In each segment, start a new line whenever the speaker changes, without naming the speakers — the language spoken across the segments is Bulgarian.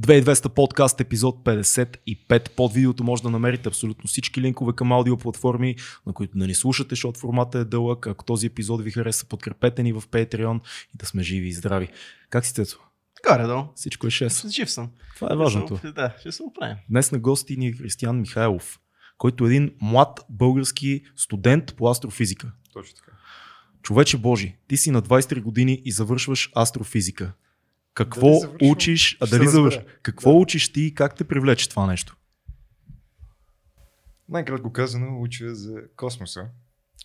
2200 подкаст, епизод 55. Под видеото може да намерите абсолютно всички линкове към аудиоплатформи, на които да ни слушате, защото формата е дълъг. Ако този епизод ви хареса, подкрепете ни в Patreon и да сме живи и здрави. Как си, Цецо?
Горе долу.
Всичко е 6.
Жив съм.
Това е важното.
Да, ще се оправим.
Днес на гости ни е Християн Михайлов, който е един млад български студент по астрофизика.
Точно така.
Човече Божи, ти си на 23 години и завършваш астрофизика. Какво
Дали завършвам?
учиш, а дали завърш? Какво
Да.
учиш ти и как те привлече това нещо?
Най-кратко казано, уча за космоса,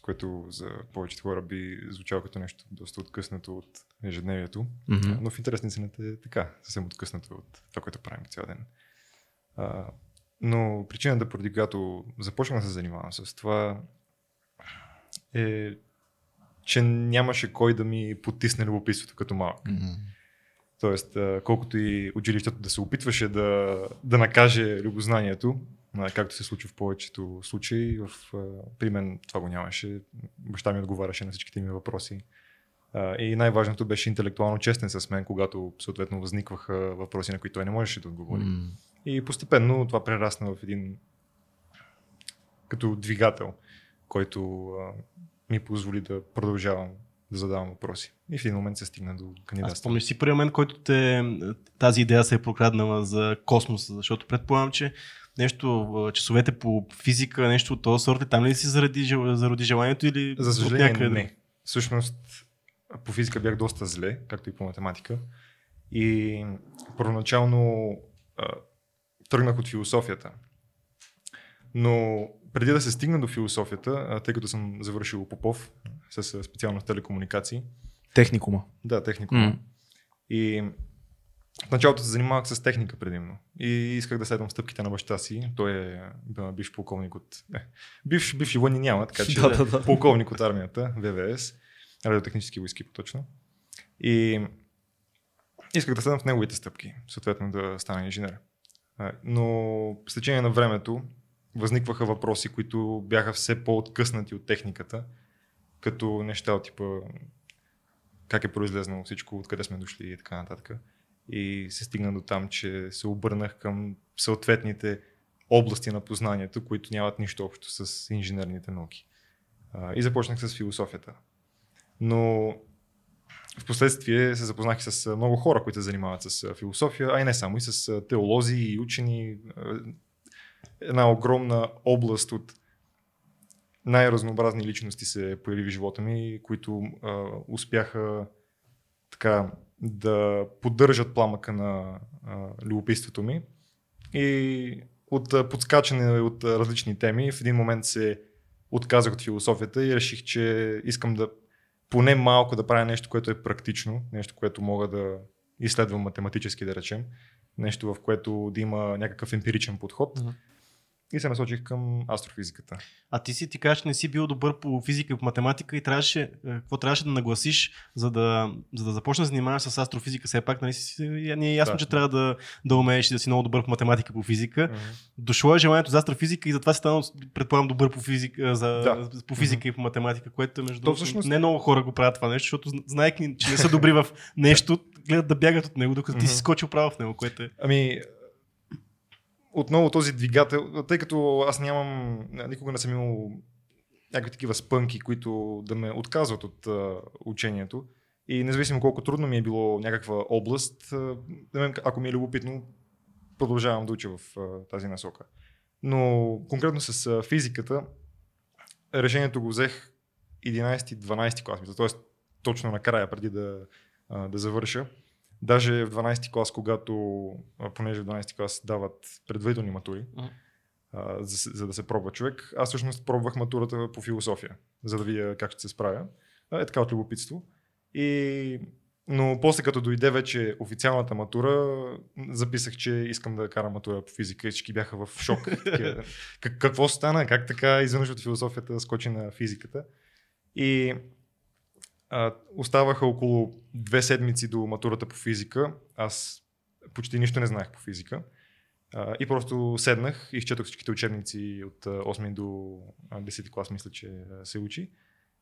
което за повечето хора би звучало като нещо доста откъснато от ежедневието.
Мгм.
Но в интерес на истината е така, съвсем откъснато от това, което правим цял ден. А, но причината, поради която започнах да се занимавам с това, е, че нямаше кой да ми потисне любопитството като малък.
Мгм.
Тоест, колкото и училището да се опитваше да, да накаже любознанието, както се случва в повечето случаи, в, при мен това го нямаше. Баща ми отговаряше на всичките ми въпроси. И най-важното беше интелектуално честен с мен, когато съответно възникваха въпроси, на които той не можеше да отговори.
М.
И постепенно това прерасна в един като двигател, който ми позволи да продължавам да задавам въпроси. И в един момент се стигна до
Аз
кандидатството.
помня си първият момент, който те, тази идея се е прокраднала за космоса, защото предполагам, че нещо, часовете по физика, нещо от този сорт, е там ли си заради, заради желанието или
За
от
съжаление
някъде?
не. Всъщност по физика бях доста зле, както и по математика. И първоначално а, тръгнах от философията. Но преди да се стигна до философията, тъй като съм завършил Попов с специалност телекомуникации,
Техникума.
да, технико.
М.
И в началото се занимавах с техника предимно. И исках да следвам стъпките на баща си. Той е бивш полковник от... Не, бивш, бивши военни няма, така че
Да, да, да.
полковник от армията, ВВС, радиотехнически войски по-точно. И исках да следвам в неговите стъпки, съответно да стана инженер. Но с течение на времето възникваха въпроси, които бяха все по-откъснати от техниката, като неща от типа как е произлезнало всичко, откъде сме дошли и така нататък. И се стигна до там, че се обърнах към съответните области на познанието, които нямат нищо общо с инженерните науки. И започнах с философията. Но в последствие се запознах с много хора, които се занимават с философия, а и не само, и с теолози и учени. Една огромна област от най-разнообразни личности се появи в живота ми, които а, успяха така да поддържат пламъка на а, любопитството ми. И от а, подскачане от а, различни теми, в един момент се отказах от философията и реших, че искам да поне малко да правя нещо, което е практично, нещо, което мога да изследвам математически, да речем, нещо, в което да има някакъв емпиричен подход.
Мгм.
И се насочих към астрофизиката.
А ти си ти кажеш, не си бил добър по физика и по математика и трябваше, е, какво трябваше да нагласиш, за да, за да започнеш да занимаваш с астрофизика. Все пак, нали, си, ни е ясно,
Да.
че трябва да, да умееш и да си много добър по математика по физика. Дошло е желанието за астрофизика и затова си станал, предполагам, добър по физика, за,
Да.
по физика и по математика, което между
То всъщност-
не много хора го правят това нещо, защото знаеки, че не са добри в нещо, гледат да бягат от него, докато ти си скочил право в него, което е.
Ами, отново този двигател, тъй като аз нямам, никога не съм имал някакви такива спънки, които да ме отказват от а, учението. И независимо колко трудно ми е било някаква област, а, ако ми е любопитно, продължавам да уча в а, тази насока. Но конкретно с а, физиката, решението го взех 11-12 клас, т.е. точно накрая, преди да, а, да завърша. Даже в 12 клас, когато, понеже в 12 клас дават предварителни матури,
Мгм.
а, за, за да се пробва човек, аз всъщност пробвах матурата по философия, за да видя как ще се справя. Е така от любопитство. И... Но после като дойде вече официалната матура, записах, че искам да карам матура по физика и всички бяха в шок. Как, какво стана? Как така изведнъж от философията скочи на физиката? И а, оставаха около две седмици до матурата по физика. Аз почти нищо не знаех по физика. А, и просто седнах, изчетох всичките учебници от а, 8 до а, 10 клас, мисля, че се учи.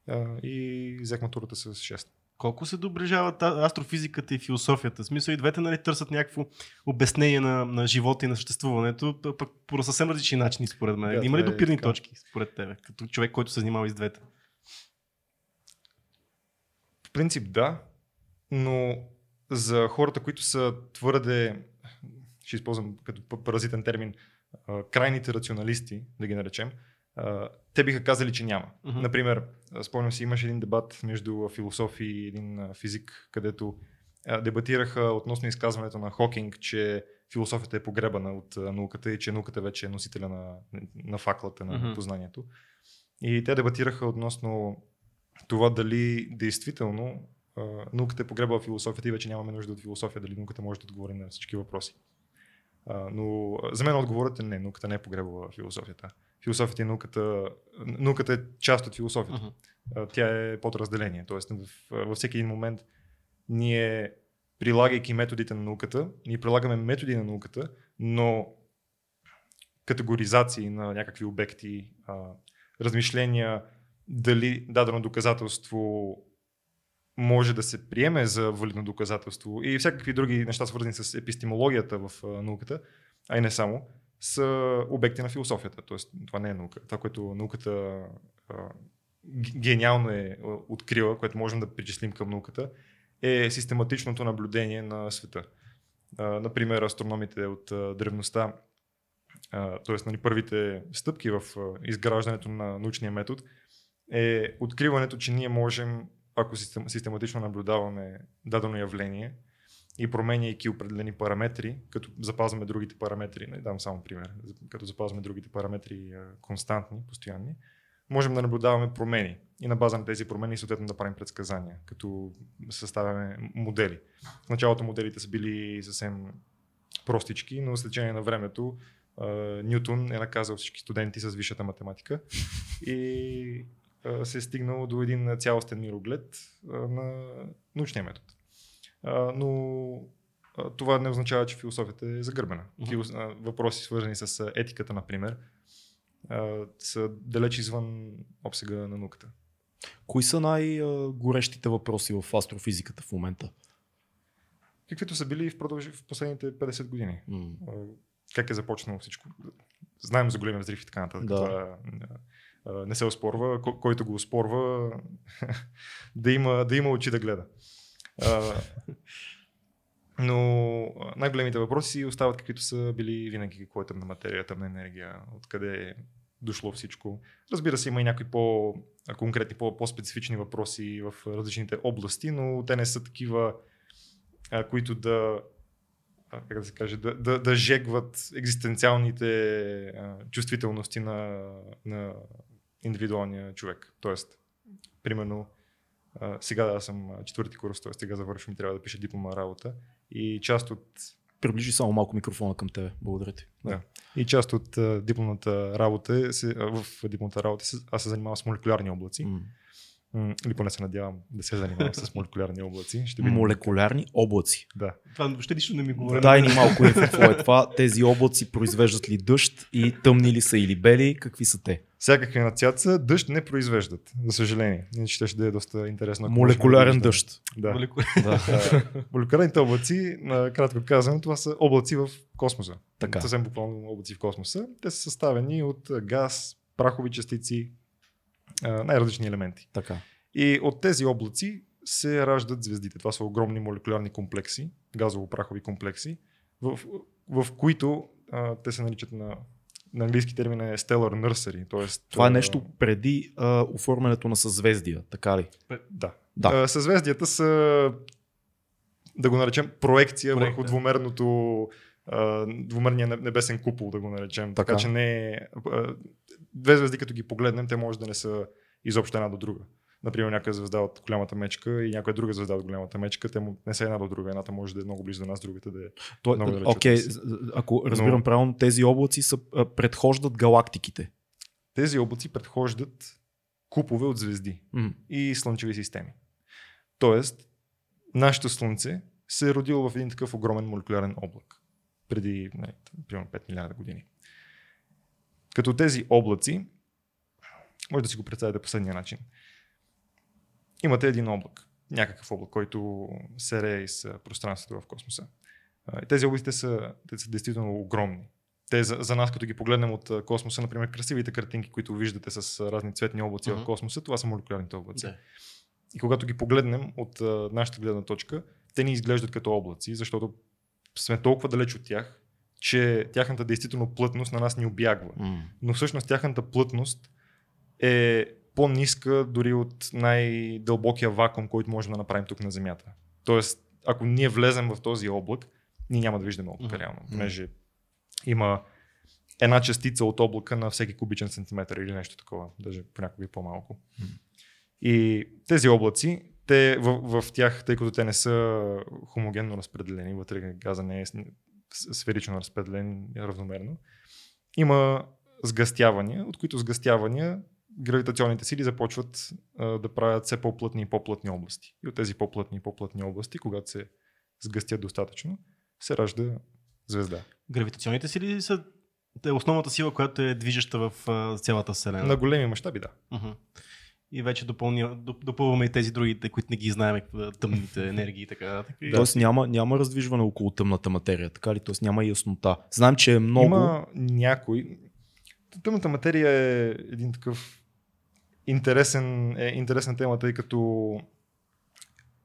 А, и взех матурата с 6.
Колко се доближават астрофизиката и философията? В смисъл и двете нали, търсят някакво обяснение на, на живота и на съществуването, пък по съвсем различни начини според мен.
Да,
Има ли
е
допирни
така.
точки според тебе, като човек, който се занимава и с двете?
Принцип да, но за хората, които са твърде, ще използвам като паразитен термин, крайните рационалисти, да ги наречем, те биха казали, че няма.
Мгм.
Например, спомням си, имаше един дебат между философ и един физик, където дебатираха относно изказването на Хокинг, че философията е погребана от науката и че науката вече е носителя на, на факлата на
Мгм.
познанието. И те дебатираха относно това дали действително а, науката е погребала философията и вече нямаме нужда от философия, дали науката може да отговори на всички въпроси. А, но за мен отговорът е не, науката не е погребала философията. Философията и науката, науката е част от философията. А, Тя е подразделение. Тоест в, във всеки един момент ние, прилагайки методите на науката, ние прилагаме методи на науката, но категоризации на някакви обекти, а, размишления, дали дадено доказателство може да се приеме за валидно доказателство и всякакви други неща, свързани с епистемологията в науката, а и не само, са обекти на философията. Тоест, това не е наука. Това, което науката гениално е открила, което можем да причислим към науката, е систематичното наблюдение на света. Например, астрономите от древността, т.е. Нали, първите стъпки в изграждането на научния метод, е откриването, че ние можем, ако систем, систематично наблюдаваме дадено явление и променяйки определени параметри, като запазваме другите параметри, не дам само пример, като запазваме другите параметри константни, постоянни, можем да наблюдаваме промени и на база на тези промени съответно да правим предсказания, като съставяме модели. В началото моделите са били съвсем простички, но с течение на времето Нютон е наказал всички студенти с висшата математика и се е стигнало до един цялостен мироглед на научния метод. Но това не означава, че философията е загърбена. А, Въпроси свързани с етиката, например, са далеч извън обсега на науката.
Кои са най-горещите въпроси в астрофизиката в момента?
Каквито са били в, продълж... в последните 50 години. А, Как е започнало всичко? Знаем за големия взрив и така нататък.
Да.
Това а, не се оспорва. Ко- който го оспорва, да, има, да има очи да гледа. Но най-големите въпроси остават каквито са били винаги. Какво е тъмна материя, тъмна енергия, откъде е дошло всичко. Разбира се, има и някои по-конкретни, по- по-специфични въпроси в различните области, но те не са такива, които да как да се каже, да, да, да жегват екзистенциалните чувствителности на, на индивидуалния човек. Тоест, примерно, а, сега аз съм четвърти курс, т.е. сега завършвам и трябва да пиша диплома работа. И част от,
Приближи само малко микрофона към тебе. Благодаря ти.
Да. и част от дипломната работа, е, се, в дипломната работа аз се занимавам с молекулярни облаци.
М.
Или поне се надявам да се занимавам с молекулярни облаци. Ще видим.
Молекулярни облаци.
Да.
Това въобще нищо не ми говори.
Дай ни малко инфо какво е това. Тези облаци произвеждат ли дъжд и тъмни ли са или бели? Какви са те?
Всякакви на цяца дъжд не произвеждат, за съжаление. Иначе ще ще да е доста интересно.
Молекулярен дъжд.
Да.
Молеку-
Да.
Молекулярните облаци, на кратко казано, това са облаци в космоса.
Така.
Съвсем буквално облаци в космоса. Те са съставени от газ, прахови частици, най-различни елементи.
така.
И от тези облаци се раждат звездите. Това са огромни молекулярни комплекси, газово-прахови комплекси, в, в които а, те се наричат на, на английски термин е Stellar Nursery. Тоест,
Това е нещо преди а, оформянето на съзвездия, така ли?
Да.
Да.
А, съзвездията са, да го наречем, проекция
Проект,
върху
да.
двумерното а, двумерния неб- небесен купол, да го наречем. Така,
Така.
че не е... Две звезди, като ги погледнем, те може да не са изобщо една до друга. Например, някоя звезда от голямата мечка и някоя друга звезда от голямата мечка, те не са една до друга. Едната може да е много близо до нас, другата да е.
То,
Много далеч
окей, з- ако разбирам
Но-
правилно, тези облаци са, предхождат галактиките.
Тези облаци предхождат купове от звезди.
М.
и слънчеви системи. Тоест, нашето Слънце се е родило в един такъв огромен молекулярен облак преди не, примерно 5 милиарда години. Като тези облаци, може да си го представите последния начин. Имате един облак. някакъв облак, който сере из пространството в космоса. Тези области те са, те са действително огромни. Те за, за нас, като ги погледнем от космоса, например, красивите картинки, които виждате с разни цветни облаци
Мгм.
в космоса, това са молекулярните облаци.
Да.
И когато ги погледнем от нашата гледна точка, те ни изглеждат като облаци, защото сме толкова далеч от тях, че тяхната действително плътност на нас ни обягва.
М.
Но всъщност тяхната плътност е по-ниска дори от най-дълбокия вакуум, който можем да направим тук на Земята. Тоест, ако ние влезем в този облак, ние няма да виждаме облака
Мгм.
реално, понеже има една частица от облака на всеки кубичен сантиметър или нещо такова, даже понякога и по-малко.
Мгм.
И тези облаци, те в, в тях, тъй като те не са хомогенно разпределени, вътре газа не е сферично разпределен равномерно, има сгъстявания, от които сгъстявания гравитационните сили започват а, да правят все по-плътни и по-плътни области. И от тези по-плътни и по-плътни области, когато се сгъстят достатъчно, се ражда звезда.
Гравитационните сили са те основната сила, която е движеща в а, цялата Вселена.
На големи мащаби, да.
Мгм. И вече допълваме и тези другите, които не ги знаем, какво- тъмните енергии и така. нататък. И-
Тоест няма, няма раздвижване около тъмната материя, така ли? Тоест няма яснота. Знаем, че е много...
Има някой. Тъмната материя е един такъв интересен, е интересна тема, тъй като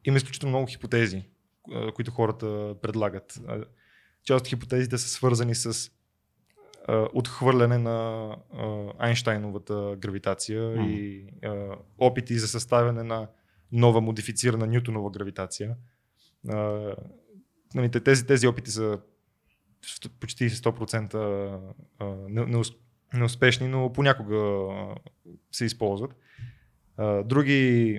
има изключително много хипотези, които хората предлагат. Част от хипотезите са свързани с а, отхвърляне на а, Айнштайновата гравитация
М.
и а, опити за съставяне на нова модифицирана Нютонова гравитация. А, нали, те- тези, тези опити са почти 100% а, не- неус- неуспешни, но понякога а, се използват. А, Други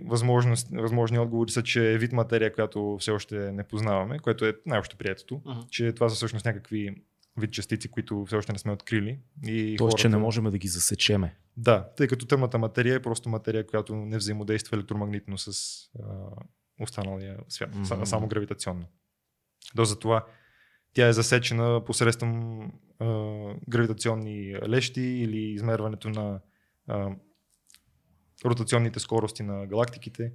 възможни отговори са, че е вид материя, която все още не познаваме, което е най-общо приетото,
Мгм.
че това са всъщност някакви вид частици, които все още не сме открили. И
Тоест, че
хората-
не можем да ги засечеме.
Да, тъй като тъмната материя е просто материя, която не взаимодейства електромагнитно с а, останалия свят, mm-hmm. само гравитационно. До затова тя е засечена посредством а, гравитационни лещи или измерването на а, ротационните скорости на галактиките.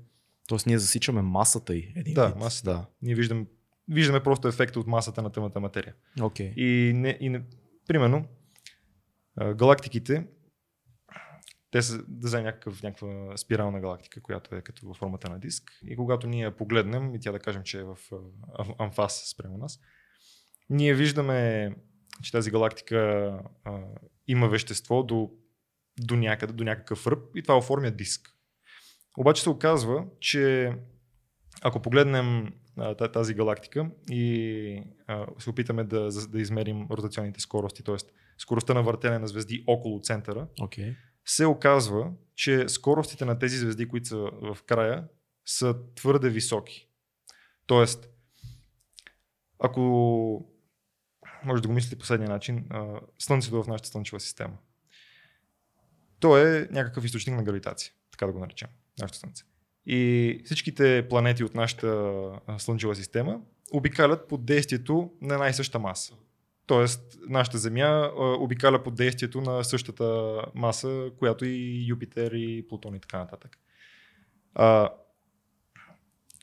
Тоест ние засичаме масата й. Един
Да,
вид.
масата.
Да.
Ние виждаме, виждаме просто ефекта от масата на тъмната материя.
Окей.
И, не, и не, примерно, галактиките, те са да вземем някакъв, някаква спирална галактика, която е като във формата на диск. И когато ние я погледнем, и тя да кажем, че е в амфас спрямо нас, ние виждаме, че тази галактика а, има вещество до, до някъде, до някакъв ръб и това оформя диск. Обаче се оказва, че ако погледнем тази галактика и а, се опитаме да, да измерим ротационните скорости, т.е. скоростта на въртене на звезди около центъра,
Окей.
се оказва, че скоростите на тези звезди, които са в края, са твърде високи. Тоест, ако може да го мислите последния начин, а, Слънцето в нашата Слънчева система. То е някакъв източник на гравитация, така да го наречем, нашето Слънце. И всичките планети от нашата Слънчева система обикалят под действието на една и съща маса. Тоест, нашата Земя обикаля под действието на същата маса, която и Юпитер, и Плутон и така нататък. А,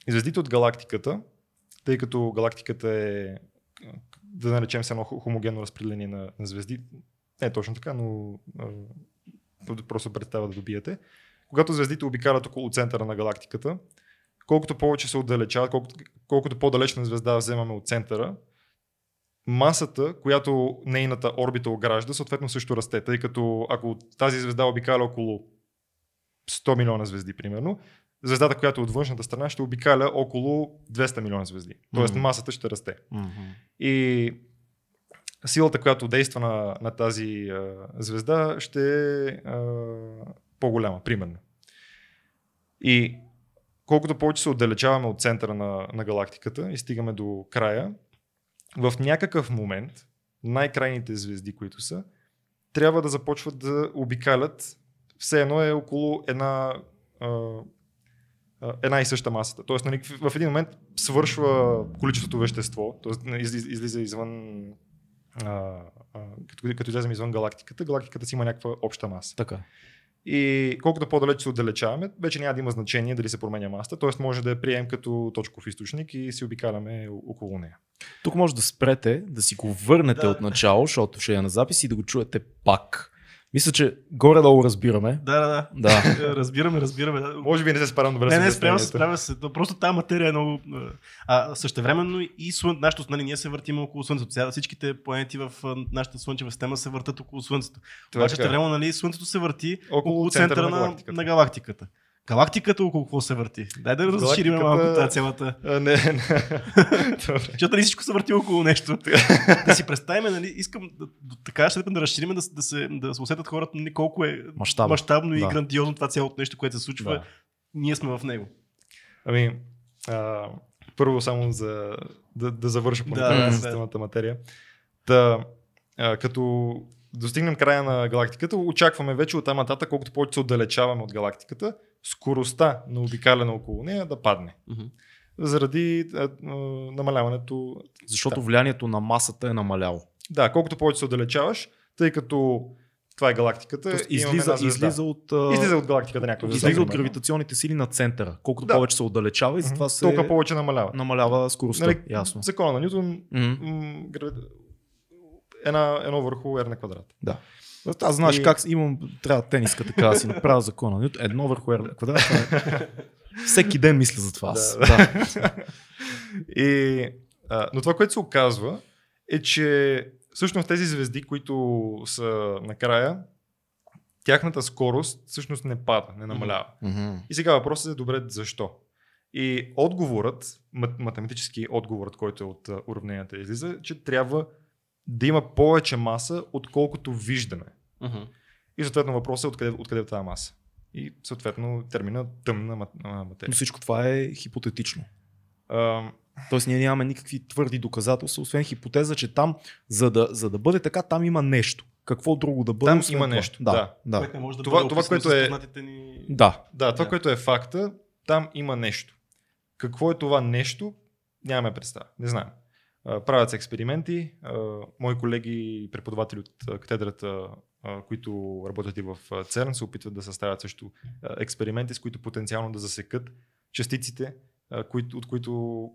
звездите от галактиката, тъй като галактиката е, да наречем се едно хо- хомогенно разпределение на, на звезди, не е точно така, но просто представя да добиете. Когато звездите обикалят около центъра на галактиката, колкото повече се отдалечават, колкото, колкото по-далечна звезда вземаме от центъра, масата, която нейната орбита огражда, съответно също расте, тъй като ако тази звезда обикаля около 100 милиона звезди, примерно, звездата, която е от външната страна, ще обикаля около 200 милиона звезди. Тоест
Мгм.
масата ще расте.
Мгм.
И силата, която действа на, на тази а, звезда, ще е по-голяма, примерно. И колкото повече се отдалечаваме от центъра на, на галактиката и стигаме до края, в някакъв момент най-крайните звезди, които са, трябва да започват да обикалят все едно е около една, една и съща масата. Тоест, нали, в един момент свършва количеството вещество, т.е. Излиза, излиза извън като, като излезем извън галактиката, галактиката си има някаква обща маса.
Така.
И колкото по-далеч се отдалечаваме, вече няма да има значение дали се променя масата, т.е. може да я приемем като точков източник и си обикаляме около нея.
Тук може да спрете, да си го върнете
Да.
от начало, защото ще е на запис и да го чуете пак. Мисля, че горе-долу разбираме.
Да, да, да.
Да.
Разбираме, разбираме.
Може би не се справям добре
Не, не, справя се, справя се. То Просто тази материя е много... А същевременно и слън... нашето, нали, ние се въртим около Слънцето. Сега всичките планети в нашата Слънчева система се въртат около Слънцето.
Това е
Обаче същевременно, нали, Слънцето се върти
Около
около,
центъра
центъра,
на
на,
галактиката.
на галактиката. Галактиката около какво се върти? Дай да разширим малко тази цялата...
А, не, не.
Защото нали всичко се върти около нещо. да си представим, нали, искам да, до така степен да разширим, да, да, се, да се усетят хората нали, колко е
Мащабно.
мащабно и
Да.
грандиозно това цялото нещо, което се случва.
Да.
Ние сме в него.
Ами, а, първо само за да, да завърша по
Да,
да,
да.
системата материя. Та, а, като достигнем края на галактиката, очакваме вече от там нататък, колкото повече се отдалечаваме от галактиката, скоростта на обикаляне около нея да падне. Заради а, а, намаляването.
Защото влиянието на масата е намаляло.
Да, колкото повече се отдалечаваш, тъй като това е галактиката.
Тоест, излиза,
звезда.
излиза от,
излиза от галактиката някаква
излиза от
примерно.
гравитационните сили на центъра. Колкото
Да.
повече се отдалечава и затова се
Толкова повече намалява.
намалява скоростта.
Нали,
Ясно.
Закона на Ньютон м, грави- една, едно върху R на квадрат.
Да. Аз знаеш
И-
как имам, трябва тениска така да си направя закона. Едно върху R на квадрат. е- Всеки ден мисля за това. аз.
Да,
Да.
И, а, но това, което се оказва, е, че всъщност тези звезди, които са накрая, тяхната скорост всъщност не пада, не намалява.
Мгм.
И сега въпросът е добре защо. И отговорът, мат- математически отговорът, който е от уравненията излиза, е, че трябва да има повече маса, отколкото виждаме. И съответно въпросът е откъде, откъде е тази маса. И съответно термина тъмна мат- а,
Но
материя.
всичко това е хипотетично.
А,
Тоест ние нямаме никакви твърди доказателства, освен хипотеза, че там, за да, за да бъде така, там има нещо. Какво друго да бъде?
Там
освен
има
това?
нещо,
Да,
да.
да.
Което не може да
Това-
бъде
това, което е-
ни...
да.
Да, това,
Да.
което е факта, там има нещо. Какво е това нещо, нямаме представа. Не знаем. Правят се експерименти. Мои колеги и преподаватели от катедрата, които работят и в ЦЕРН, се опитват да съставят също експерименти, с които потенциално да засекат частиците, от които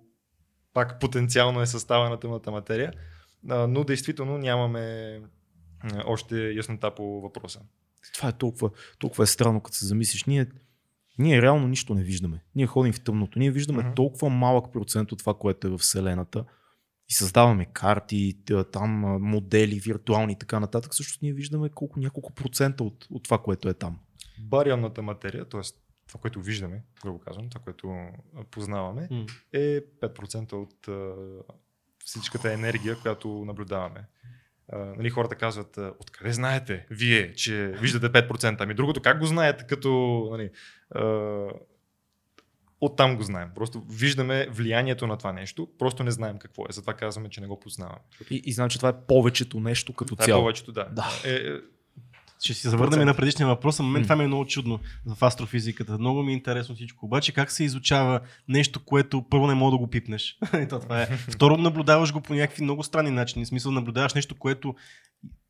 пак потенциално е състава на тъмната материя. Но действително нямаме още яснота по въпроса.
Това е толкова, толкова е странно, като се замислиш. Ние, ние реално нищо не виждаме. Ние ходим в тъмното. Ние виждаме
Мгм.
толкова малък процент от това, което е в Вселената и създаваме карти, там модели, виртуални и така нататък. Също ние виждаме колко няколко процента от, от това, което е там.
барионната материя, т.е. това, което виждаме, грубо казвам, това, което познаваме,
М.
е 5% от а, всичката енергия, която наблюдаваме. А, нали, хората казват, откъде знаете вие, че виждате 5%? Ами другото, как го знаете, като... Нали, а, оттам го знаем. Просто виждаме влиянието на това нещо, просто не знаем какво е. Затова казваме, че не го познаваме.
И, и знам, че това е повечето нещо като
Това е повечето, да.
Да.
Е, е,
Ще си завърнем на предишния въпрос, а на мен
М.
това ми е много чудно в астрофизиката. Много ми е интересно всичко. Обаче как се изучава нещо, което първо не мога да го пипнеш? Това е. Второ, наблюдаваш го по някакви много странни начини. В смисъл, наблюдаваш нещо, което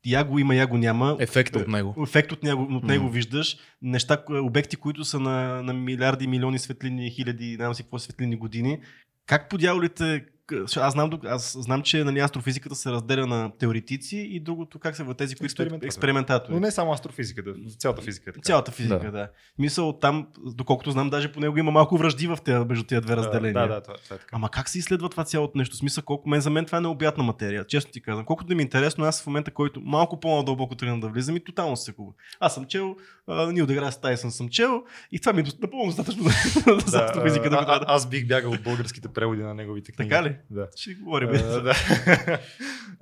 я го има, я го няма.
Ефекта от него.
Ефект от него, от него
М.
виждаш. Неща, ко- обекти, които са на, на милиарди, милиони светлини, хиляди, знам си какво светлини години. Как по дяволите аз знам, аз знам, че нали, астрофизиката се разделя на теоретици и другото как се в тези, които
Експериментатори.
експериментатори.
но не само астрофизиката, цялата физика е така.
Цялата физика,
Да.
да. Мисъл там, доколкото знам, даже по него има малко връжди в тези, между тези две разделения.
Да, да, това, това е така.
Ама как се изследва това цялото нещо? Смисъл, колко мен за мен това е необятна материя. Често ти казвам. Колкото да ми е интересно, аз в момента, който малко по-надълбоко тръгна да влизам и тотално се губа. Аз съм чел, Нил Деграс Тайсън съм чел и това ми е напълно достатъчно за
Да,
астрофизика да
а,
го трябва
а,
да.
аз бих бягал от българските преводи на неговите книги.
Така ли?
Да.
Ще говорим.
А, да.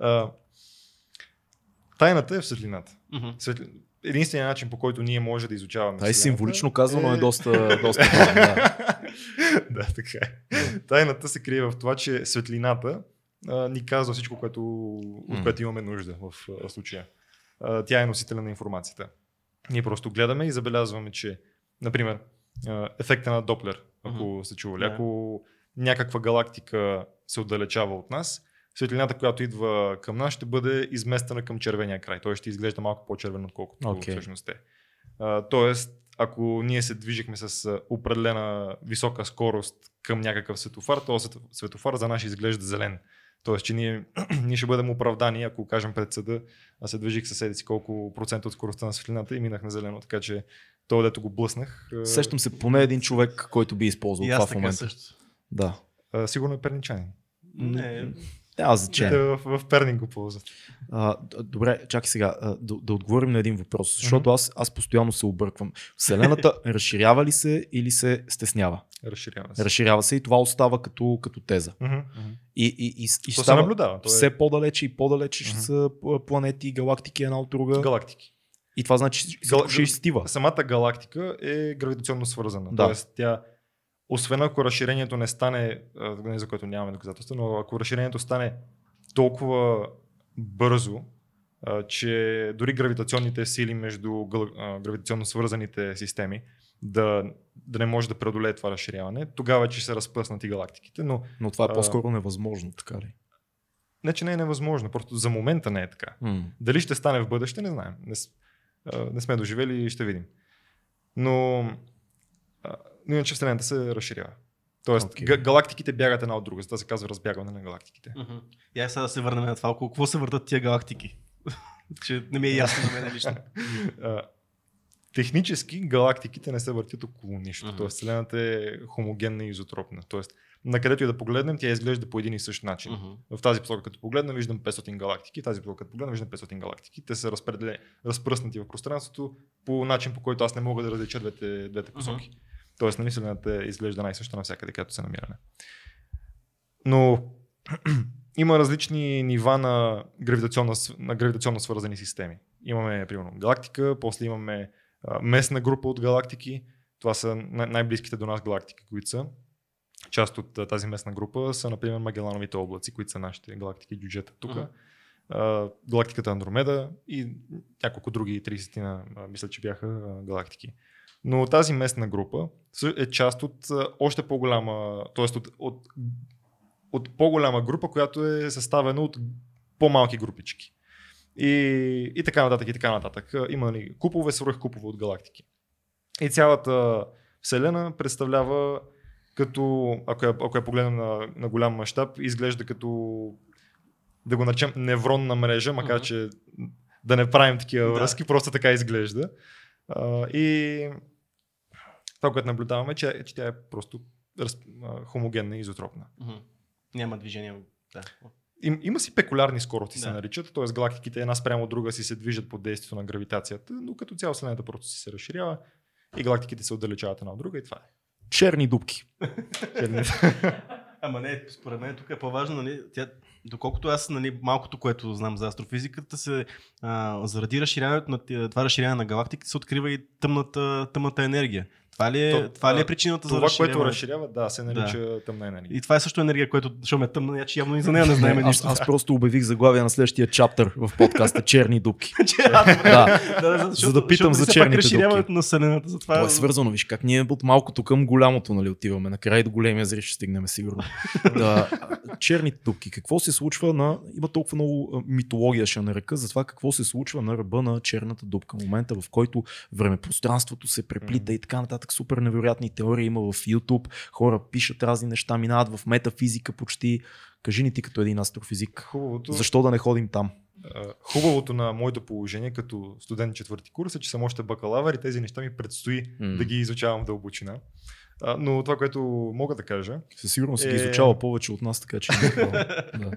А, Тайната е в светлината.
Мгм.
Светли... Единственият начин, по който ние може да изучаваме. Вселената
символично казано е доста, доста важно, да.
да, така е. Тайната се крие в това, че светлината а, ни казва всичко, което, от
М.
което имаме нужда в а, случая. А, тя е носителя на информацията. Ние просто гледаме и забелязваме, че, например, а, ефекта на Доплер, ако сте чували,
Да.
ако някаква галактика се отдалечава от нас, светлината, която идва към нас, ще бъде изместена към червения край. Той ще изглежда малко по-червен, отколкото
Окей.
всъщност е. А, тоест, ако ние се движихме с а, определена висока скорост към някакъв светофар, този свет- светофар за нас изглежда зелен. Тоест, че ние, ние ще бъдем оправдани, ако кажем пред съда, аз се движих съседи си колко процента от скоростта на светлината и минах на зелено, така че то, дето го блъснах, а,
Сещам се поне един човек, който би използвал
И
това
аз
в момента.
също.
Да.
а, сигурно е перничанин.
Не,
Няма значение.
в, в Перник го ползват.
А, добре, чакай сега а, да, да отговорим на един въпрос, защото аз, аз постоянно се обърквам. Вселената разширява ли се или се стеснява?
Разширява се.
Разширява се и това остава като, като теза. И, и, и, и
То
ще
се
става
наблюдава. То е
все по-далече и по-далече ще са планети, галактики една от друга.
галактики.
И това значи
Гал-
ще изстива.
Самата галактика е гравитационно свързана.
Да.
Тоест, тя, освен ако разширението не стане, а, не за което нямаме доказателства, но ако разширението стане толкова бързо, а, че дори гравитационните сили между а, гравитационно свързаните системи да, да не може да преодолее това разширяване, тогава че се разпръснат и галактиките, но
Но това е
А.
по-скоро невъзможно, така ли?
не, че не е невъзможно, просто за момента не е така.
М.
Дали ще стане в бъдеще, не знаем. Не, а, не сме доживели и ще видим. Но, а, но иначе Вселената се разширява. Тоест, okay. галактиките бягат една от друга, за да се казва разбягване на галактиките.
Мгм. И сега да се върнем на това. Около какво се въртат тия галактики? че не ми е ясно на мен лично.
А, технически галактиките не се въртят около нищо.
Мгм.
Тоест, Вселената е хомогенна и изотропна. Тоест, на където и да погледнем, тя изглежда по един и същ начин.
Мгм.
В тази посока, като погледна, виждам 500 галактики. В тази посока, като погледна, виждам 500 галактики. Те са разпределени, разпръснати в пространството по начин, по който аз не мога да различа двете, двете посоки. Тоест, нали, Вселената изглежда най-съща навсякъде, където се намираме. Но има различни нива на гравитационно, на гравитационно свързани системи. Имаме, примерно, галактика, после имаме а, местна група от галактики. Това са най- най-близките до нас галактики, които са. Част от а, тази местна група са, например, Магелановите облаци, които са нашите галактики, джуджета тук.
Мгм.
Uh, галактиката Андромеда и няколко други 30 на, мисля, че бяха галактики. Но тази местна група е част от още по-голяма, т.е. От, от, от по-голяма група, която е съставена от по-малки групички. И, и така нататък, и така нататък. Има нали, купове, свръхкупове от галактики. И цялата Вселена представлява като, ако я, ако я погледнем на, на голям мащаб, изглежда като да го наречем невронна мрежа, макар
Мгм.
че да не правим такива
Да.
връзки, просто така изглежда. А, и това, което наблюдаваме, че, че тя е просто раз, а, хомогенна и изотропна.
Мгм. Няма движение. Да.
Им, има си пекулярни скорости, се
Да.
наричат, т.е. галактиките една спрямо друга си се движат под действието на гравитацията, но като цяло Вселената просто си се разширява и галактиките се отдалечават една от друга и това е.
Черни дубки.
Ама не, според мен тук е по-важно, нали, тя, доколкото аз, нали, малкото, което знам за астрофизиката, се, а, заради разширяването на това разширяване на галактиките се открива и тъмната, тъмната енергия. Това ли е,
То-
това ли е причината за
Това, което разширява, да, се нарича тъмна енергия.
И това е също енергия, която, защото ме е тъмна, значи явно и за нея не знаем
аз,
нищо.
аз просто обявих заглавия на следващия чаптър в подкаста Черни дубки.
да,
Да,
да,
за да питам за черните
разширяването на Вселената. Затова
То е свързано, виж как ние от малкото към голямото нали, отиваме. Накрая и до големия зрив ще стигнем сигурно. да, черните дупки. Какво се случва на... Има толкова много митология, ще нарека, за това какво се случва на ръба на черната дупка. Момента, в който времепространството се преплита и така нататък. Супер невероятни теории има в YouTube. Хора пишат разни неща, минават в метафизика почти. Кажи ни ти като един астрофизик.
Хубавото,
Защо да не ходим там?
хубавото на моето положение като студент четвърти курс е, че съм още бакалавър и тези неща ми предстои
М.
да ги изучавам в дълбочина. А, но това, което мога да кажа,
Със сигурност ги
Е.
изучава повече от нас, така че... е да.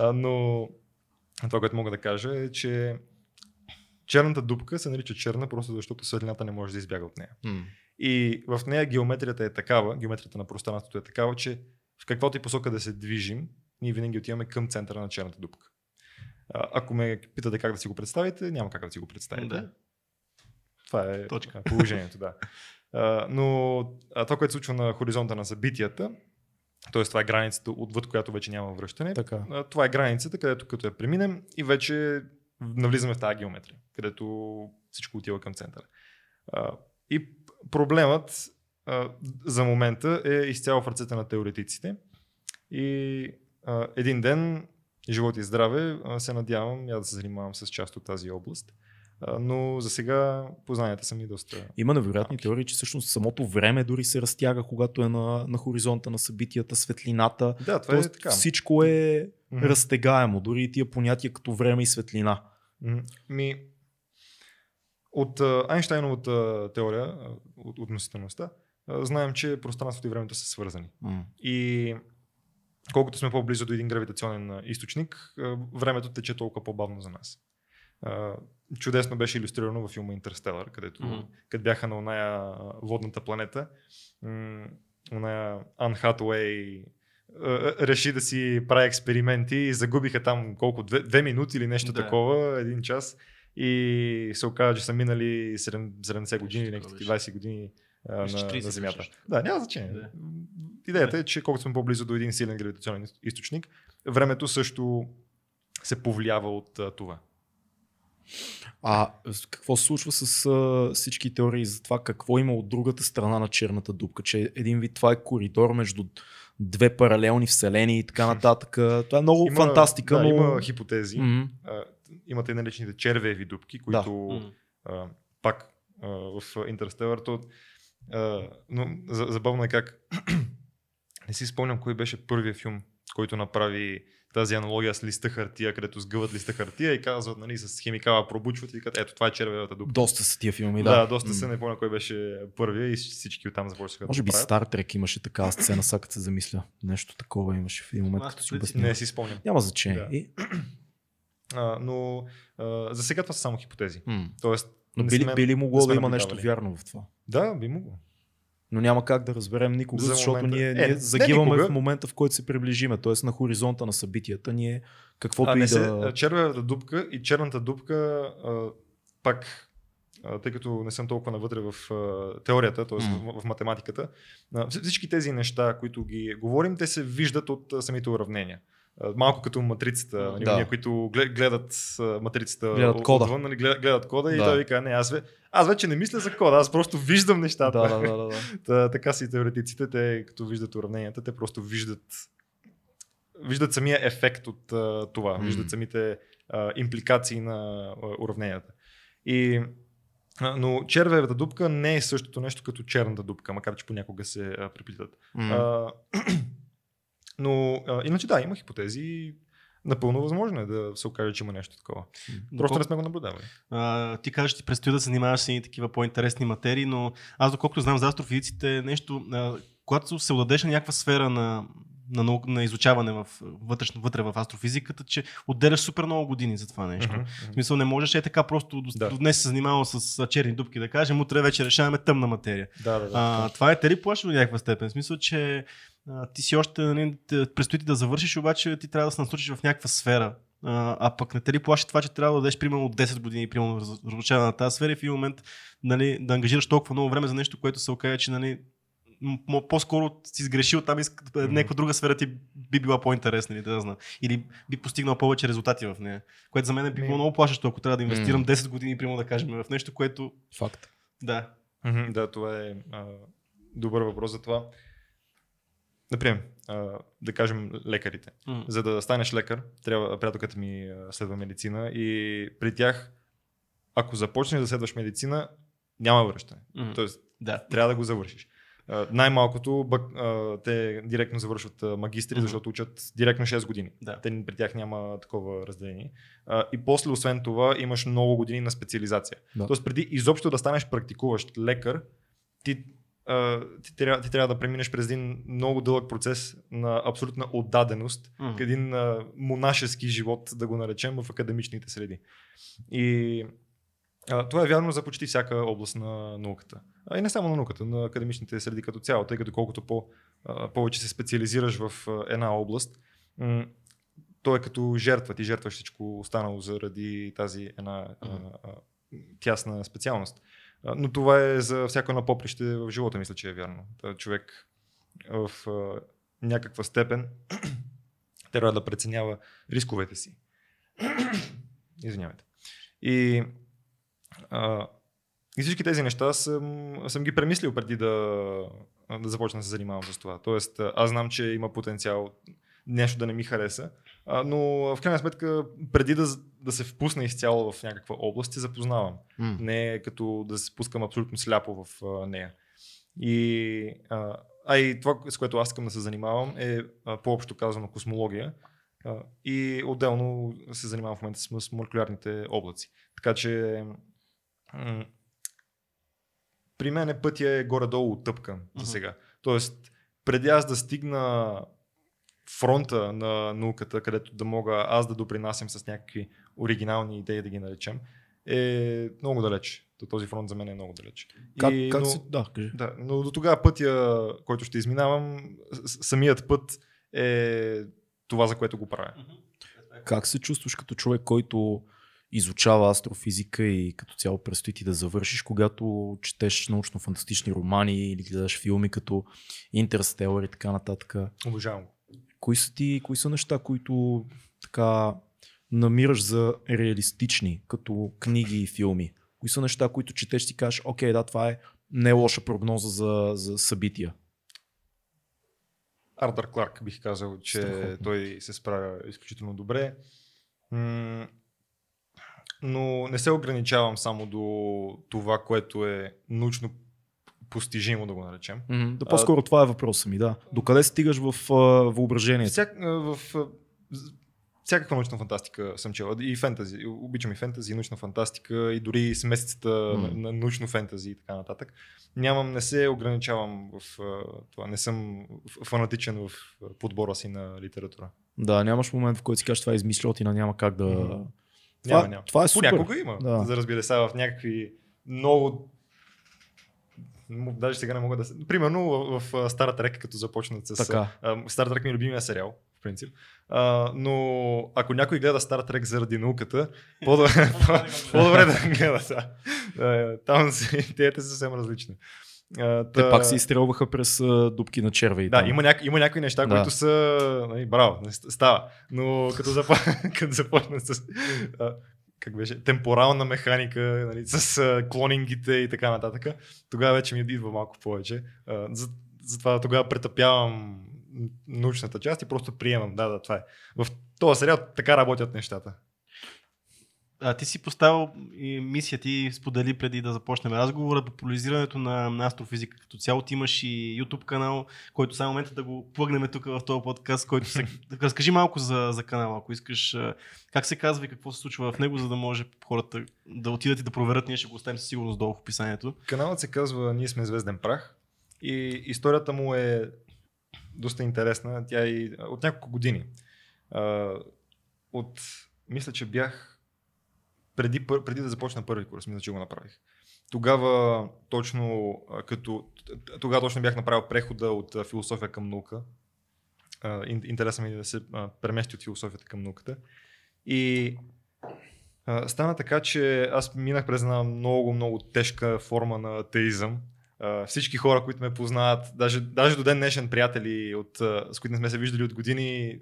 а, но това, което мога да кажа е, че черната дупка се нарича черна, просто защото светлината не може да избяга от нея.
М.
И в нея геометрията е такава, геометрията на пространството е такава, че в каквато и посока да се движим, ние винаги отиваме към центъра на черната дупка. Ако ме питате как да си го представите, няма как да си го представите.
Да.
Това е
Точка.
положението, да. А, но а, това, което се случва на хоризонта на събитията, т.е. това е границата, отвъд която вече няма връщане,
Така.
това е границата, където като я преминем и вече навлизаме в тази геометрия, където всичко отива към центъра. И проблемът за момента е изцяло в ръцете на теоретиците. И един ден, живот и здраве, се надявам я да се занимавам с част от тази област. Но за сега познанията са ми доста...
Има невероятни
малки.
теории, че всъщност самото време дори се разтяга, когато е на, на хоризонта на събитията, светлината.
Да, това
Тоест,
е така.
всичко е
Мгм.
разтегаемо, дори и тия понятия като време и светлина.
Ми, от Айнштайновата теория, от относителността, знаем, че пространството и времето са свързани.
М.
И колкото сме по-близо до един гравитационен източник, времето тече толкова по-бавно за нас. Чудесно беше иллюстрирано във филма Интерстелър, където
Мгм.
където бяха на оная водната планета. м, Оная Ан Хатуей реши да си прави експерименти и загубиха там колко, две, две минути или нещо
Да.
такова, един час. И се оказа, че са минали 7, 70 години или някакви
беше.
20 години а, на,
30
на Земята. Да, няма значение.
Да.
Идеята е, че колкото сме по-близо до един силен гравитационен из- източник, времето също се повлиява от а, това.
А какво се случва с а, всички теории за това какво има от другата страна на черната дупка? Че един вид това е коридор между две паралелни вселени и така нататък. Това е много фантастика,
да,
но...
има хипотези.
М,
А, имате наречените червеви дупки, които
М.
а, пак а, в Интерстелър, то, а, но за- забавно е как не си спомням кой беше първият филм, който направи тази аналогия с листа хартия, където сгъват листа хартия и казват, нали, с химикала пробучват и казват, ето това е червевата дупка.
Доста са тия филми,
да,
да.
доста
М.
се не помня кой беше първия и всички оттам започнаха
Може
да
би. Стар Трек имаше такава сцена, сега като се замисля. Нещо такова имаше в един момент, като си обясня.
Не си спомням.
Няма значение.
Да.
И,
А, но а, за сега това са само хипотези. Тоест,
Но би,
сме-
би ли могло да има нещо вярно в това?
Да, би могло.
Но няма как да разберем никога,
За
защото
момента-
ние,
Е,
ние загиваме
никога.
в момента, в който се приближиме, т.е. на хоризонта на събитията. Ние каквото
а,
и
не се,
да...
а, червената дупка и черната дупка а, пак а, тъй като не съм толкова навътре в а, теорията, т.е.
М.
в, в математиката, а, вс- всички тези неща, които ги говорим, те се виждат от а, самите уравнения. Малко като матрицата, нали,
Да.
ние, които гле- гледат матрицата
Гледат
от-
кода.
отвън, нали, гледат, гледат кода и
Да.
той вика, не, аз, ве, аз вече не мисля за кода, аз просто виждам нещата.
Да, да, да, да, да.
Та, така си теоретиците, те като виждат уравненията, те просто виждат виждат самия ефект от а, това,
М.
виждат самите а, импликации на а, уравненията. И, а, но червевата дупка не е същото нещо като черната дупка, макар че понякога се а, преплитат.
М.
А, но а, иначе да, има хипотези напълно възможно е да се окаже, че има нещо такова. Просто не сме го наблюдавали.
А, ти кажеш, че предстои да се занимаваш с едни такива по-интересни материи, но аз доколкото знам за астрофизиците е нещо, а, когато се отдадеш на някаква сфера на, на, наук, на изучаване в, вътрешно, вътре в астрофизиката, че отделяш супер много години за това нещо.
Мгм,
В
мгм.
смисъл не можеш е така просто до,
Да.
до днес се занимавал с черни дупки, да кажем, утре вече решаваме тъмна материя.
Да, да, да.
А, това е те ли плаши до някаква степен? В смисъл, че ти си още, нали, предстои ти да завършиш, обаче ти трябва да се насочиш в някаква сфера. А, а пък не те ли плаши това, че трябва да дадеш примерно 10 години примерно за разрушаване на тази сфера и в един момент нали, да ангажираш толкова много време за нещо, което се окаже, че нали, по-скоро си сгрешил там и ск-
Мгм.
някаква друга сфера ти би била по-интересна или да не знам. Или би постигнал повече резултати в нея. Което за мен би било много плашещо, ако трябва да инвестирам
М.
10 години, примерно да кажем, в нещо, което
Факт.
да.
Мгм, Да, това е а, добър въпрос за това. Например, да кажем лекарите.
М.
За да станеш лекар, трябва, приятелката ми следва медицина и при тях, ако започнеш да следваш медицина, няма връщане.
М.
Тоест,
Да.
трябва да го завършиш. Най-малкото бък, те директно завършват магистри,
Мгм.
защото учат директно 6 години.
Да.
Те, при тях няма такова разделение. И после, освен това, имаш много години на специализация.
Да.
Тоест, преди изобщо да станеш практикуващ лекар, ти, ти, трябва, ти трябва да преминеш през един много дълъг процес на абсолютна отдаденост,
М.
един а, монашески живот, да го наречем, в академичните среди. И а, това е вярно за почти всяка област на науката. А и не само на науката, на академичните среди като цяло, тъй като колкото по, а, повече се специализираш в а, една област, м- то е като жертва. Ти жертваш всичко останало заради тази една а, а, тясна специалност. Но това е за всяко едно поприще в живота, мисля, че е вярно. Човек в някаква степен трябва да преценява рисковете си. Извинявайте. И, а, и всички тези неща съм, съм ги премислил преди да, да започна да се занимавам с това. Тоест, аз знам, че има потенциал нещо да не ми хареса, а, но в крайна сметка, преди да, да се впусна изцяло в някаква област, се запознавам.
М.
Не е като да се спускам абсолютно сляпо в а, нея. И, а, а и това, с което аз искам да се занимавам е а, по-общо казано космология. А, и отделно се занимавам в момента с, с молекулярните облаци. Така че м- при мен пътя е горе-долу оттъпкан за
Мгм.
сега. Тоест, преди аз да стигна фронта на науката, където да мога аз да допринасям с някакви оригинални идеи, да ги наречем, е много далеч. То Този фронт за мен е много далеч.
Как,
И,
как
но,
се... Да, кажи.
да, но до тогава пътя, който ще изминавам, самият път е това, за което го правя.
Как се чувстваш като човек, който изучава астрофизика и като цяло предстои ти да завършиш, когато четеш научно-фантастични романи или гледаш филми като Интерстелър и така нататък?
Обожавам го.
Кои са ти, кои са неща, които така намираш за реалистични, като книги и филми? Кои са неща, които четеш и си кажеш, окей, да, това е не лоша прогноза за, за събития.
Артър Кларк бих казал, че
Страхотно.
той се справя изключително добре. Но не се ограничавам само до това, което е научно постижимо, да го наречем.
Mm-hmm. Да, по-скоро това е въпросът ми, да. Докъде стигаш в а, въображението?
Всяк, а, в, а, всякаква научна фантастика съм чела. И фентази. Обичам и фентази, и научна фантастика, и дори смесицата
М.
на, на научно фентази и така нататък. Нямам, не се ограничавам в а, това. Не съм фанатичен в а, подбора си на литература.
Да, нямаш момент, в който си кажеш това е измишлетина, няма как да...
Мгм.
Това,
Няма, няма.
това е супер.
Понякога има.
Да.
За разбира се, в някакви много Даже сега не мога да се... Примерно в, в Стара Трек, като започнат с...
Така.
Стар Трек ми е любимия сериал, в принцип. А, но ако някой гледа Стар Трек заради науката, по-добре, по-добре да гледа. Да. А, Там идеята са съвсем различни. А,
Те
та-
пак се изстрелваха през дубки на червей.
да,
там.
има, няк- има някои неща,
Да.
които са... Нали, браво, става. Но като, запо- като започна с... Как беше? Темпорална механика, нали, с а, клонингите и така нататък, тогава вече ми идва малко повече. А, за, затова тогава претъпявам научната част и просто приемам. Да, да, това е. В този сериал така работят нещата.
А, ти си поставил и мисия ти сподели преди да започнем разговора, популяризирането на, астрофизика като цяло. Ти имаш и YouTube канал, който само момента да го плъгнем тук в този подкаст, който се... Разкажи малко за, за канала, ако искаш. Как се казва и какво се случва в него, за да може хората да отидат и да проверят. Ние ще го оставим със сигурност долу в описанието.
Каналът се казва Ние сме звезден прах и историята му е доста интересна. Тя е и от няколко години. От, мисля, че бях преди, преди да започна първи курс, мисля, че го направих. Тогава точно, като, тогава точно бях направил прехода от философия към наука. А, ин- Интереса ми е да се премести от философията към науката. И стана така, че аз минах през една много, много тежка форма на атеизъм. Всички хора, които ме познават, даже, даже до ден днешен приятели, от, с които не сме се виждали от години,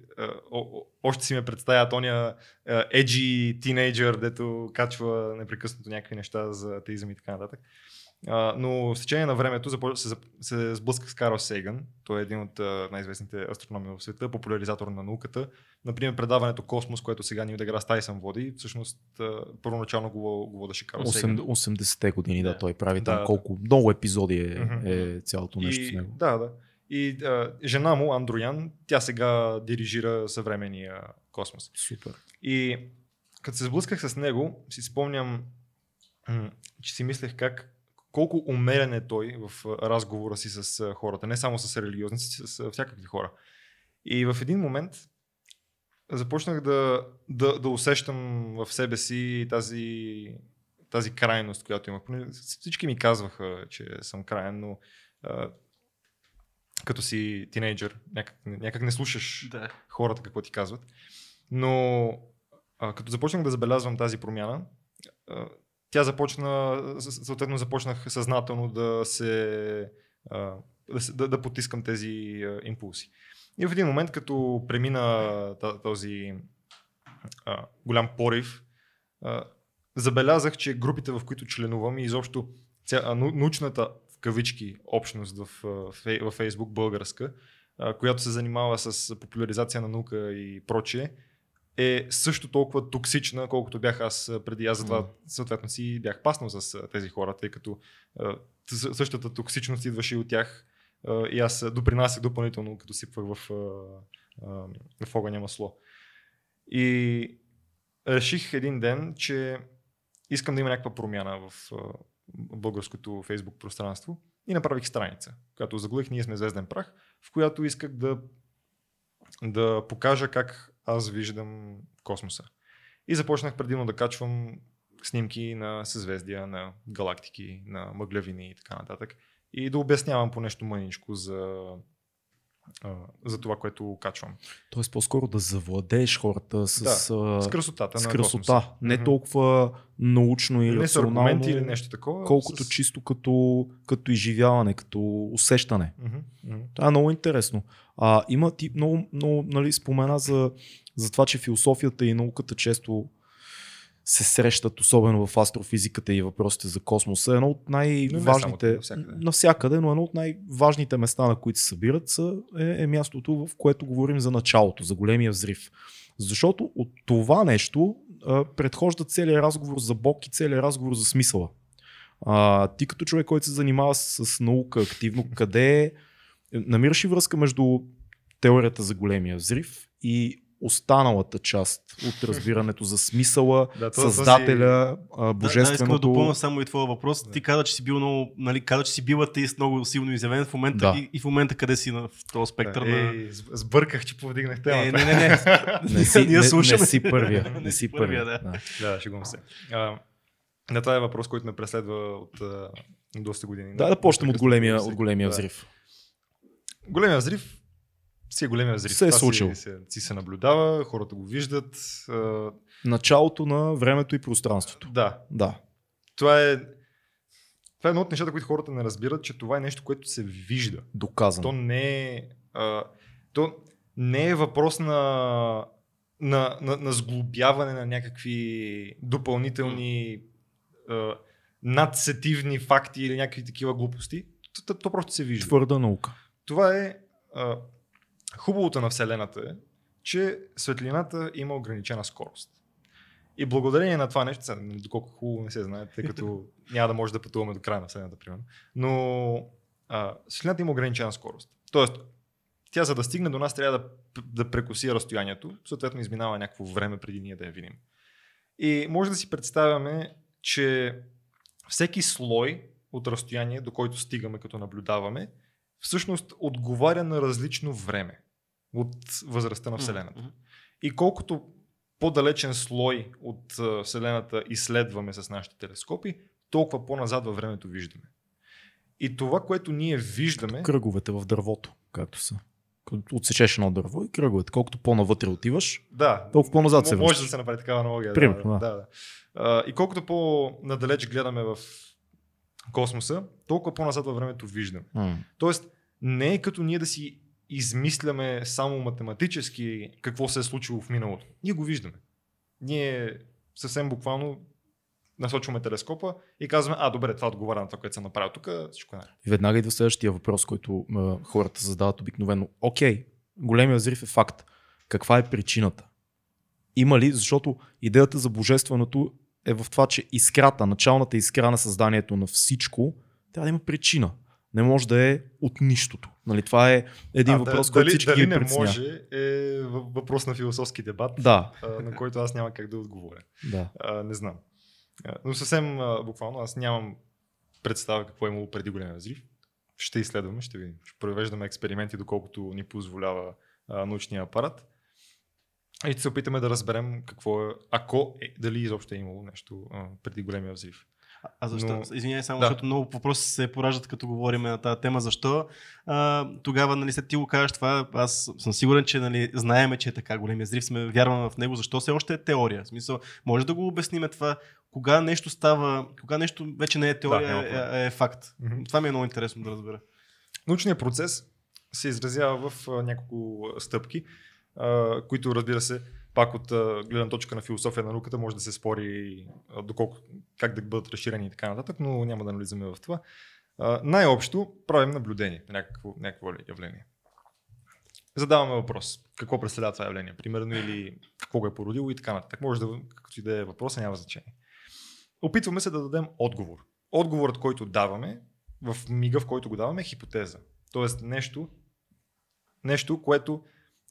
още си ме представят оня еджи тинейджър, дето качва непрекъснато някакви неща за атеизъм и така нататък. Но в течение на времето се, се сблъсках с Карл Сейган. Той е един от най-известните астрономи в света, популяризатор на науката. Например, предаването Космос, което сега Нил Деграс Тайсън води, всъщност първоначално го, го водеше Карл Сейган.
80-те години, да,
Да.
той прави там
Да, да.
колко много епизоди е,
Мгм.
е цялото нещо
и,
с него.
Да, да. И а, жена му, Андроян, тя сега дирижира съвременния космос.
Супер.
И като се сблъсках с него, си спомням, че си мислех как колко умерен е той в разговора си с хората, не само с религиозници, с всякакви хора. И в един момент започнах да, да, да усещам в себе си тази, тази крайност, която имах. Всички ми казваха, че съм крайен, но а, като си тинейджър, някак, някак не слушаш
Да.
хората какво ти казват. Но а, като започнах да забелязвам тази промяна, а, тя започна, съответно започнах съзнателно да се, а, да, се- да, да потискам тези а, импулси. И в един момент, като премина този а, голям порив, а, забелязах, че групите, в които членувам и изобщо ця, научната в кавички общност в, а, фей- във Facebook българска, а, която се занимава с популяризация на наука и прочие, е също толкова токсична, колкото бях аз преди. Аз затова съответно си бях паснал с тези хора, тъй като а, съ- същата токсичност идваше и от тях. И аз допринасях допълнително, като сипвах в, в огъня масло. И реших един ден, че искам да има някаква промяна в българското фейсбук пространство и направих страница, която заглавих Ние сме звезден прах, в която исках да, да покажа как аз виждам космоса. И започнах предимно да качвам снимки на съзвездия, на галактики, на мъглявини и така нататък. И да обяснявам по нещо мъничко за, за това, което качвам.
Тоест по-скоро да завладееш хората с,
Да, С красотата
с
на
красота.
космоса.
Не толкова научно и
Не
рационално,
аргументи или нещо такова.
колкото
с...
чисто като, като изживяване, като усещане.
Мгм, мгм.
Това е много интересно. А, има ти много, много нали, спомена за, за това, че философията и науката често се срещат, особено в астрофизиката и въпросите за космоса. Едно от най-важните,
навсякъде.
навсякъде, но едно от най-важните места, на които се събират, са, е, е мястото, в което говорим за началото, за големия взрив. Защото от това нещо а, предхожда целият разговор за Бог и целият разговор за смисъла. А, ти като човек, който се занимава с, с наука активно, къде намираш ли връзка между теорията за големия взрив и останалата част от разбирането за смисъла,
Да,
създателя, а,
Да, да, искам да
божественото.
допълня само и твоя въпрос.
Да.
Ти каза, че си бил много, нали, каза, че си бил атеист много силно изявен в момента
Да.
и, и в момента къде си на, в този спектър
Да,
на...
Ей, сбърках, че повдигнах
Е,
темата.
не, не, не.
не, си,
Ние
не,
слушаме.
не си първия. Не си първия.
да.
да.
Да, шегувам се. А, да, това е въпрос, който ме преследва от а, доста години.
Да, да почнем от големия, от
си-
големия
да.
взрив.
Големия взрив си е големия взрив.
Се е
Това
случило.
Си, се, си се наблюдава, хората го виждат. А,
Началото на времето и пространството.
да,
Да.
това е, това е едно от нещата, които хората не разбират, че това е нещо, което се вижда.
Доказано.
То не е, а, то не е въпрос на, на, на, на сглобяване на някакви допълнителни а, надсетивни факти или някакви такива глупости. То, то, то просто се вижда.
Твърда наука.
Това е а, хубавото на Вселената е, че светлината има ограничена скорост. И благодарение на това нещо, нали, доколко хубаво не се знае, тъй като няма да може да пътуваме до края на Вселената, примерно, но а, светлината има ограничена скорост. Тоест, тя за да стигне до нас трябва да, да прекоси разстоянието, съответно изминава някакво време преди ние да я видим. И може да си представяме, че всеки слой от разстояние, до който стигаме като наблюдаваме, всъщност отговаря на различно време от възрастта на Вселената. И колкото по-далечен слой от Вселената изследваме с нашите телескопи, толкова по-назад във времето виждаме. И това, което ние виждаме,
Кръговете в дървото, както са. Отсечеш едно дърво и кръговете. Колкото по-навътре отиваш,
да,
толкова по-назад се
може
връщаш.
да се направи такава аналогия.
Примерно,
да,
да.
да. А, и колкото по-надалеч гледаме в космоса, толкова по-назад във времето виждаме.
М.
Тоест, не е като ние да си измисляме само математически какво се е случило в миналото. Ние го виждаме. Ние съвсем буквално насочваме телескопа и казваме, а добре, това отговаря на това, което съм направил тук, всичко е наред.
Веднага идва следващия въпрос, който а, хората задават обикновено. Окей, големия взрив е факт. Каква е причината? Има ли? Защото идеята за божественото е в това, че искрата, началната искра на създанието на всичко, трябва да има причина. Не може да е от нищото. Нали, това е един
а,
въпрос,
да,
който
дали,
всички
дали
ги
не
притеснява.
може е въ- въпрос на философски дебат,
Да,
на който аз няма как да отговоря.
да.
А, не знам. Но съвсем буквално аз нямам представа какво е имало преди големия взрив. Ще изследваме, ще видим. Ще провеждаме експерименти, доколкото ни позволява а, научния апарат. И ще се опитаме да разберем какво е, ако е, дали изобщо е имало нещо а, преди големия взрив.
А- защо?
Но-.
Извинявай само,
Да.
защото много въпроси се пораждат, като говорим на тази тема. Защо? А, тогава, нали, след ти го кажеш това, аз съм сигурен, че нали, знаеме, че е така големия взрив, сме вярваме в него. Защо все още е теория? В смисъл, може да го обясниме това, кога нещо става, кога нещо вече не е теория, да, е, е, факт.
Мгм.
Това ми е много интересно да разбера.
Научният процес се изразява в няколко стъпки, които разбира се, пак от гледна точка на философия на науката може да се спори доколко, как да бъдат разширени и така нататък, но няма да навлизаме в това. Най-общо правим наблюдение на някакво, някакво явление. задаваме въпрос. Какво представлява това явление, примерно, или какво го е породило и така нататък. Може да, както и да е въпроса, няма значение. Опитваме се да дадем отговор. Отговорът, който даваме, в мига, в който го даваме, е хипотеза. Тоест нещо, нещо, което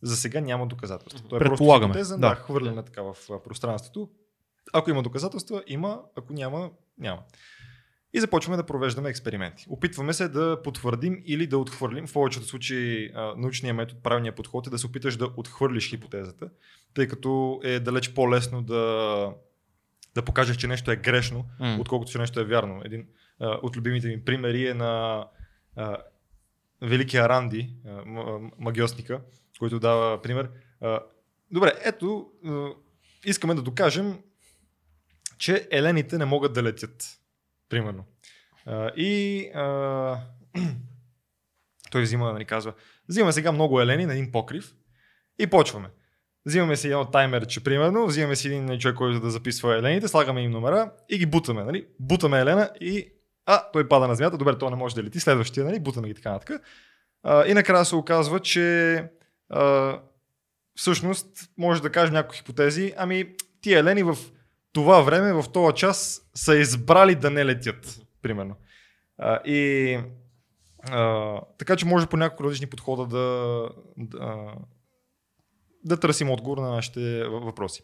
за сега няма доказателство. То е
Предполагаме,
просто хипотеза,
да.
да, хвърляне така в пространството. Ако има доказателства, има, ако няма, няма. И започваме да провеждаме експерименти. Опитваме се да потвърдим или да отхвърлим. В повечето случаи а, научният метод, правилният подход е да се опиташ да отхвърлиш хипотезата, тъй като е далеч по-лесно да, да покажеш, че нещо е грешно,
М.
отколкото че нещо е вярно. Един а, от любимите ми примери е на а, великия Ранди, а, магиосника, който дава пример. Добре, ето, искаме да докажем, че елените не могат да летят. Примерно. И той взима, нали, казва, взимаме сега много елени на един покрив и почваме. Взимаме си едно таймерче, примерно, взимаме си един човек, който да записва елените, слагаме им номера и ги бутаме. Нали? Бутаме елена и а, той пада на земята, добре, той не може да лети, следващия, нали? бутаме ги така нататък. И накрая се оказва, че всъщност може да кажем някои хипотези, ами тия елени в това време, в този час са избрали да не летят, примерно. А, и а, така че може по няколко различни подхода да, да, да търсим отговор на нашите въ- въпроси.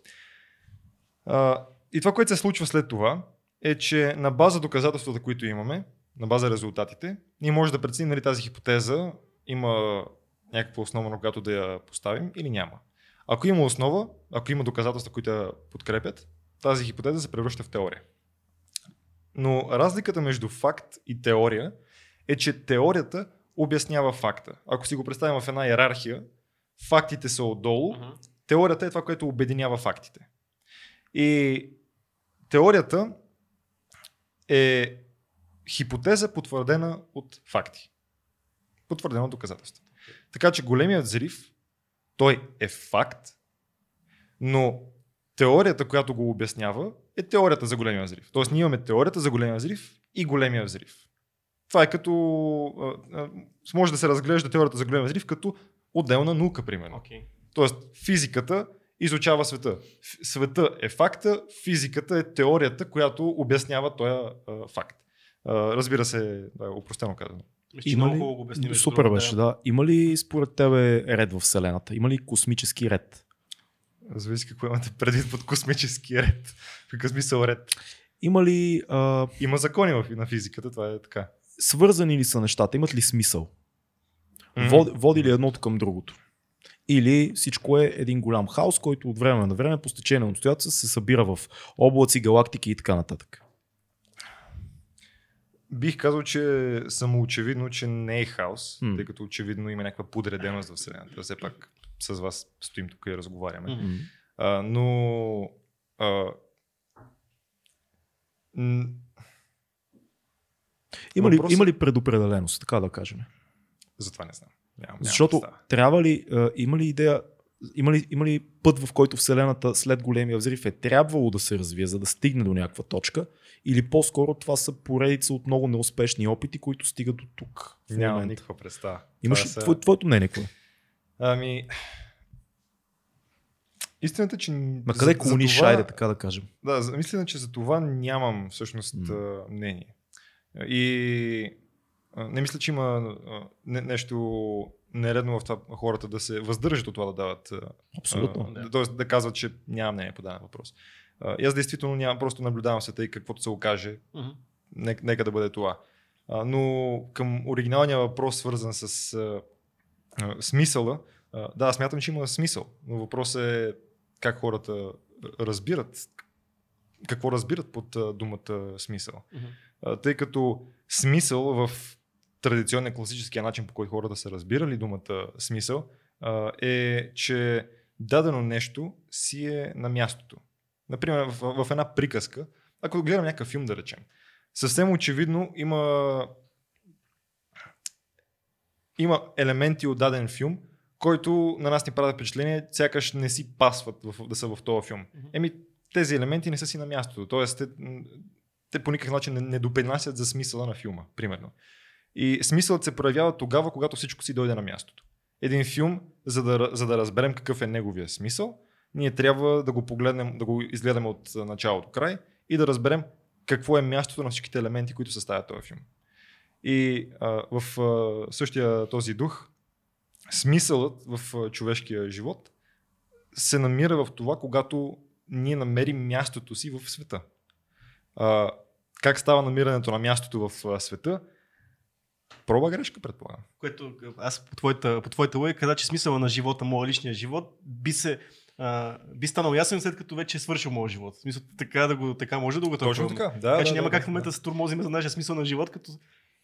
А, и това, което се случва след това, е, че на база доказателствата, които имаме, на база резултатите, ние може да преценим дали тази хипотеза има някаква основа, на която да я поставим или няма. Ако има основа, ако има доказателства, които я подкрепят, тази хипотеза се превръща в теория. Но разликата между факт и теория е, че теорията обяснява факта. Ако си го представим в една иерархия, фактите са отдолу, теорията е това, което обединява фактите. И теорията е хипотеза, потвърдена от факти. Потвърдена от доказателства. Така че големият взрив, той е факт, но теорията, която го обяснява, е теорията за големия взрив. Тоест ние имаме теорията за големия взрив и големия взрив. Това е като... Може да се разглежда теорията за големия взрив като отделна наука, примерно.
Окей.
Тоест, физиката изучава света. Света е факта, физиката е теорията, която обяснява този факт. Разбира се, да, упростено казано.
Мисля,
Има
много
ли...
хубаво го обясни.
Супер беше, да. Има ли според тебе ред в Вселената? Има ли космически ред?
Зависи какво имате предвид под космически ред. В какъв смисъл ред?
Има ли а,
Има закони в, на физиката, това е така.
свързани ли са нещата? Имат ли смисъл?
Мгм.
Вод, води ли едното към другото? Или всичко е един голям хаос, който от време на време по стечение на обстоятелства се събира в облаци, галактики и така нататък.
Бих казал, че е самоочевидно, че не е хаос,
М.
тъй като очевидно има някаква подреденост в Вселената. Все пак с вас стоим тук и разговаряме.
М.
А, но а, м,
Има, ли,
Въпросът-
има ли предопределеност, така да кажем?
за това не знам. Нямам, нямам
Защото
представа.
трябва ли, а, има ли идея, има ли, има ли път, в който Вселената след големия взрив е трябвало да се развие, за да стигне до някаква точка, или по-скоро това са поредица от много неуспешни опити, които стигат до тук. В
Нямам
момента.
никаква представа.
Имаш ли
са-
твое, твоето мнение? Какво? е?
Ами... Истината, че...
Ма къде
за това-
айде така да кажем.
Да, мисля, че за това нямам всъщност а, мнение. И не мисля, че има не, нещо нередно в това хората да се въздържат от това да дават.
Абсолютно.
Тоест да казват, че нямам мнение по даден въпрос. А, и аз действително нямам, просто наблюдавам света и каквото се окаже,
Мгм.
нека, нека да бъде това. А, но към оригиналния въпрос, свързан с а, а, смисъла, а, да, смятам, че има смисъл, но въпросът е как хората разбират, какво разбират под а, думата смисъл.
Мгм.
А, тъй като смисъл в традиционния класическия начин, по който хората са разбирали думата смисъл, а, е, че дадено нещо си е на мястото. Например, в, в една приказка, ако гледам някакъв филм, да речем, съвсем очевидно има има елементи от даден филм, който на нас ни правят впечатление, сякаш не си пасват в, да са в този филм. Еми, тези елементи не са си на мястото. Тоест, те, те по никакъв начин не, не допринасят за смисъла на филма, примерно. И смисълът се проявява тогава, когато всичко си дойде на мястото. един филм, за да, за да разберем какъв е неговия смисъл, ние трябва да го погледнем, да го изгледаме от начало до край и да разберем какво е мястото на всичките елементи, които съставят този филм. И а, в а, същия този дух, смисълът в а, човешкия живот се намира в това, когато ние намерим мястото си в света. А, как става намирането на мястото в а, света? Проба грешка, предполагам.
Което аз по твоята, по твоята логика че смисъла на живота, моя личния живот, би се а, би станал ясен след като вече е свършил моят живот. В смисъл, така, да го, така може да го
Точно така. Да,
така
да,
че няма
да,
как в
да,
момента да се турмозим за нашия смисъл на живот, като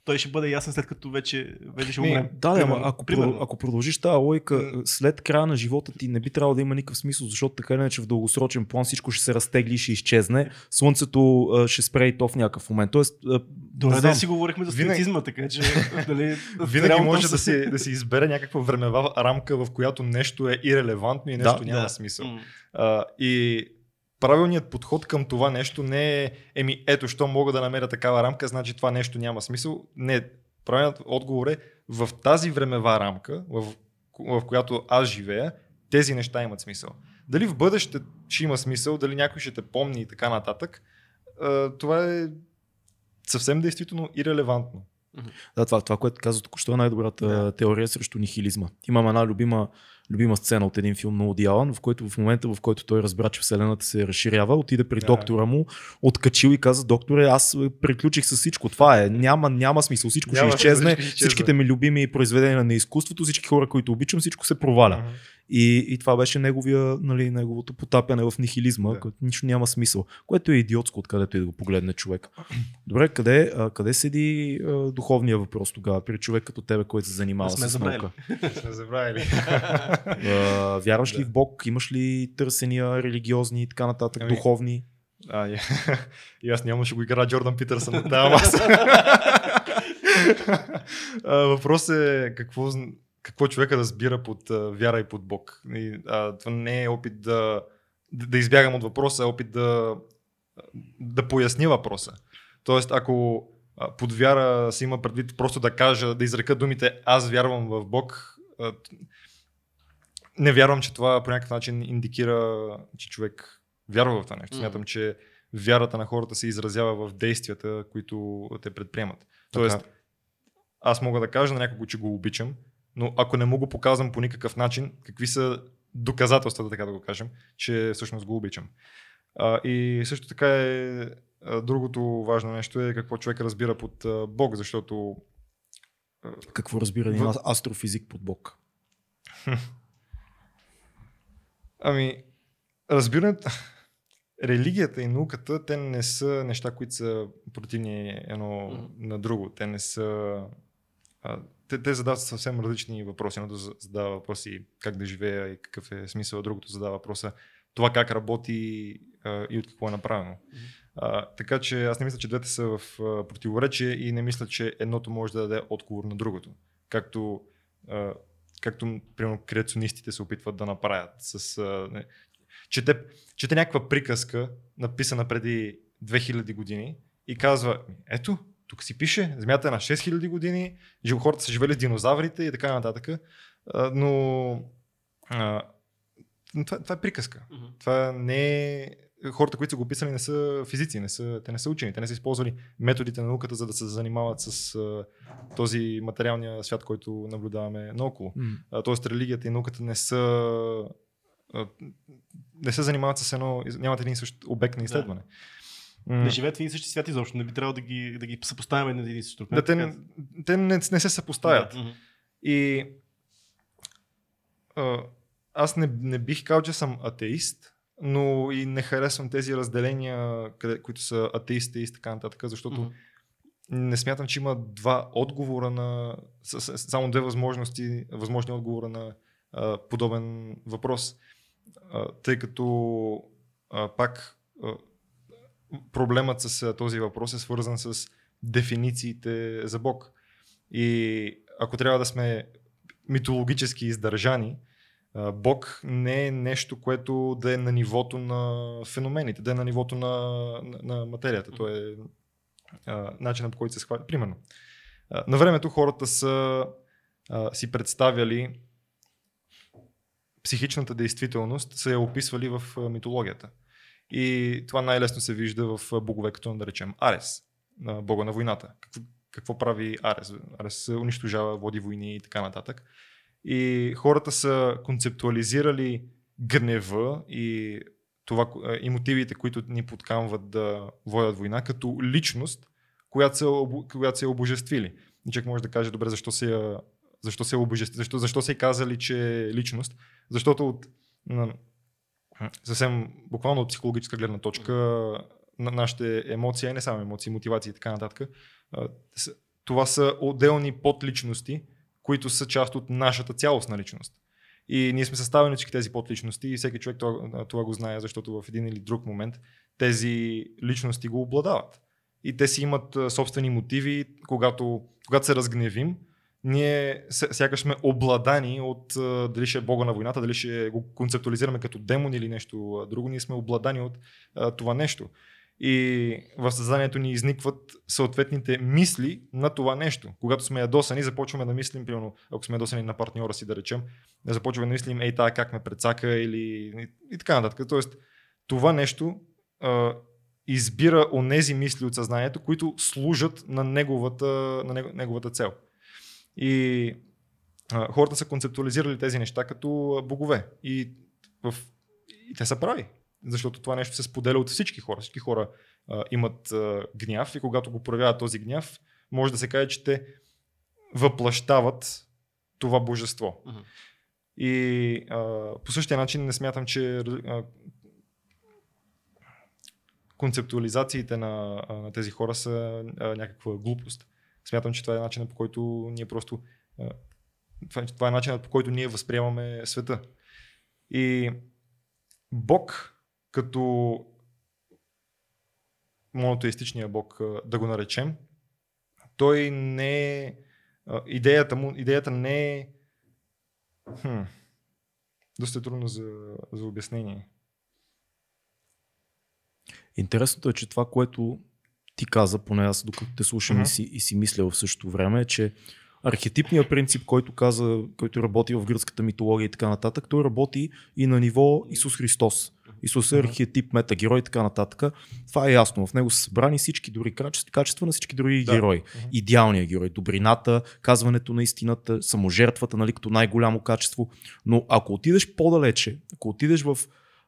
той ще бъде ясен след като вече, вече ще умрем.
Да, да, ама ако,
примерно.
ако продължиш тази логика, след края на живота ти не би трябвало да има никакъв смисъл, защото така или иначе в дългосрочен план всичко ще се разтегли и ще изчезне. Слънцето а, ще спре и то в някакъв момент. Тоест,
Добре, да си говорихме за стоицизма, така че дали,
Винаги може да си, да си избере някаква времева рамка, в която нещо е ирелевантно и нещо
Да,
няма
да.
смисъл.
М.
А, и правилният подход към това нещо не е, еми ето, що мога да намеря такава рамка, значи това нещо няма смисъл. Не, правилният отговор е в тази времева рамка, в, в която аз живея, тези неща имат смисъл. Дали в бъдеще ще има смисъл, дали някой ще те помни и така нататък, това е съвсем действително ирелевантно.
Да, това, това което каза току-що е най-добрата
Да.
теория срещу нихилизма. Имам една любима, любима сцена от един филм на Уди Алън, в който в момента, в който той разбра, че Вселената се разширява, отиде при
Да.
доктора му, откачил и каза, докторе, аз приключих с всичко. Това е. Няма, няма смисъл. Всичко
Няма
ще изчезне. Всичките ми любими произведения на изкуството, всички хора, които обичам, всичко се проваля.
Мгм.
И, и това беше неговия, нали, неговото потапяне в нихилизма,
Да.
което нищо няма смисъл. Което е идиотско, откъдето и да го погледне човек. Добре, къде, а, къде седи а, духовния въпрос тогава при човек като тебе, който се занимава
сме
с наука?
Сме забравили.
А, вярваш ли
Да.
в Бог? Имаш ли търсения религиозни и така нататък,
Ами,
духовни?
А, и, и аз няма ще го игра Джордан Питърсън на тази маса. Въпрос е какво, какво човека разбира под а, вяра и под Бог. И, а, това не е опит да, да да избягам от въпроса, е опит да, да поясня въпроса. Тоест, ако а, под вяра се има предвид просто да кажа, да изрека думите аз вярвам в Бог, а, не вярвам, че това по някакъв начин индикира, че човек вярва в това нещо. Смятам, че вярата на хората се изразява в действията, които те предприемат. Тоест, аз мога да кажа на някого, че го обичам, но ако не му го показвам по никакъв начин, какви са доказателствата, така да го кажем, че всъщност го обичам. А, и също така е другото важно нещо е какво човек разбира под Бог, защото
Какво разбира един
В-
ас- астрофизик под Бог?
Ами, разбирането, религията и науката, те не са неща, които са противни едно
Мгм.
на друго. Те не са... А, те, те задават съвсем различни въпроси. Едното за- задава въпроси как да живея и какъв е смисъл, другото задава въпроса това как работи а, и от какво е направено. А, така че аз не мисля, че двете са в а, противоречие и не мисля, че едното може да даде отговор на другото. Както, а, както примерно, креационистите се опитват да направят. С, а, не, чете, чете някаква приказка, написана преди 2000 години и казва, ето, тук си пише, Земята е на 6000 години, жив- хората са живели с динозаврите и така нататък. А, но а, това, това е приказка.
Мгм.
Това не е... Хората, които са го писали, не са физици, не са, те не са учени, те не са използвали методите на науката, за да се занимават с а, този материалния свят, който наблюдаваме наоколо.
М.
А, Тоест религията и науката не са а, не се занимават с едно, нямат един и същ обект на изследване. М,
Не живеят в един и същи свят изобщо. Не би трябвало да ги, да ги съпоставяме на един и същи друг.
да, те, не- те не, не се съпоставят.
Да.
И а, аз не, не бих казал, че съм атеист, но и не харесвам тези разделения, къде, които са атеист, атеист, така нататък, защото
Мгм.
не смятам, че има два отговора на, само две възможности, възможни отговора на а, подобен въпрос. А, тъй като а, пак проблемът с този въпрос е свързан с дефинициите за Бог. И ако трябва да сме митологически издържани, Бог не е нещо, което да е на нивото на феномените, да е на нивото на, на, на материята. То е начинът по който се схваща. Примерно, на времето хората са си представяли психичната действителност са я описвали в митологията. И това най-лесно се вижда в богове, като да речем Арес, бога на войната. Какво, какво прави Арес? Арес унищожава, води войни и така нататък. И хората са концептуализирали гнева и, това, и мотивите, които ни подкамват да водят война, като личност, която обо- която са я обожествили. И човек може да каже, добре, защо се защо се, обожести, защо, защо се казали, че е личност? Защото от съвсем буквално от психологическа гледна точка на нашите емоции, а не само емоции, мотивации и така нататък, това са отделни подличности, които са част от нашата цялостна личност. И ние сме съставени всички тези подличности и всеки човек това, това го знае, защото в един или друг момент тези личности го обладават. И те си имат собствени мотиви, когато, когато се разгневим, ние сякаш сме обладани от дали ще е бога на войната, дали ще го концептуализираме като демон или нещо друго, ние сме обладани от а, това нещо. И в съзнанието ни изникват съответните мисли на това нещо. Когато сме ядосани, започваме да мислим, примерно, ако сме ядосани на партньора си, да речем, започваме да мислим, ей, тая как ме прецака или и, така нататък. Тоест, това нещо а, избира онези мисли от съзнанието, които служат на неговата, на него- неговата цел. И а, хората са концептуализирали тези неща като богове. И, в, и те са прави. Защото това нещо се споделя от всички хора. Всички хора а, имат а, гняв и когато го проявяват този гняв, може да се каже, че те въплащават това божество.
Мгм.
И а, по същия начин не смятам, че а, концептуализациите на, а, на тези хора са а, някаква глупост. Смятам, че това е начинът по който ние просто. Това, е начинът по който ние възприемаме света. И Бог, като монотеистичния Бог, да го наречем, той не е. Идеята, му, идеята не е. Хм, доста трудно за, за обяснение.
Интересното е, че това, което ти каза, поне аз докато те слушам
Мгм.
и, си, и си мисля в същото време, че архетипният принцип, който каза, който работи в гръцката митология и така нататък, той работи и на ниво Исус Христос. Исус е архетип, метагерой и така нататък. Това е ясно. В него са събрани всички дори качества, на всички други
Да.
герои. Идеалният герой, добрината, казването на истината, саможертвата, нали, като най-голямо качество. Но ако отидеш по-далече, ако отидеш в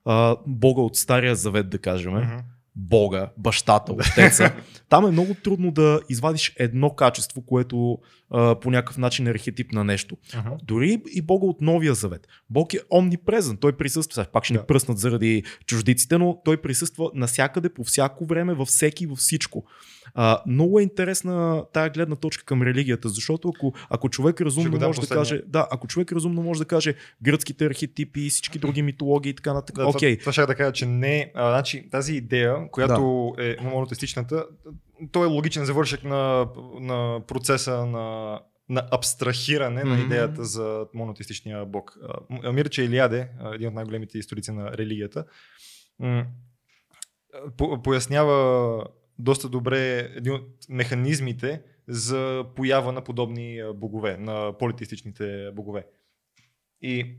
а, Бога от Стария Завет, да кажем,
Мгм.
Бога, бащата, отеца. Там е много трудно да извадиш едно качество, което а, по някакъв начин е архетип на нещо.
Мгм.
Дори и Бога от Новия Завет. Бог е омнипрезен. Той присъства. Сега пак ще ни
Да.
пръснат заради чуждиците, но той присъства навсякъде, по всяко време, във всеки, във всичко. А, много е интересна тая гледна точка към религията, защото ако, ако човек разумно може да
последния.
каже, да, ако човек разумно може да каже гръцките архетипи и всички други митологии и така нататък,
Да,
окей,
това, това ще да кажа, че не. А, значи, тази идея, която е монотестичната, то е логичен завършек на, на процеса на, на абстрахиране на
Мгм.
идеята за монотестичния бог. А, Мирча Илиаде, един от най-големите историци на религията, пояснява доста добре един от механизмите за поява на подобни богове, на политистичните богове. И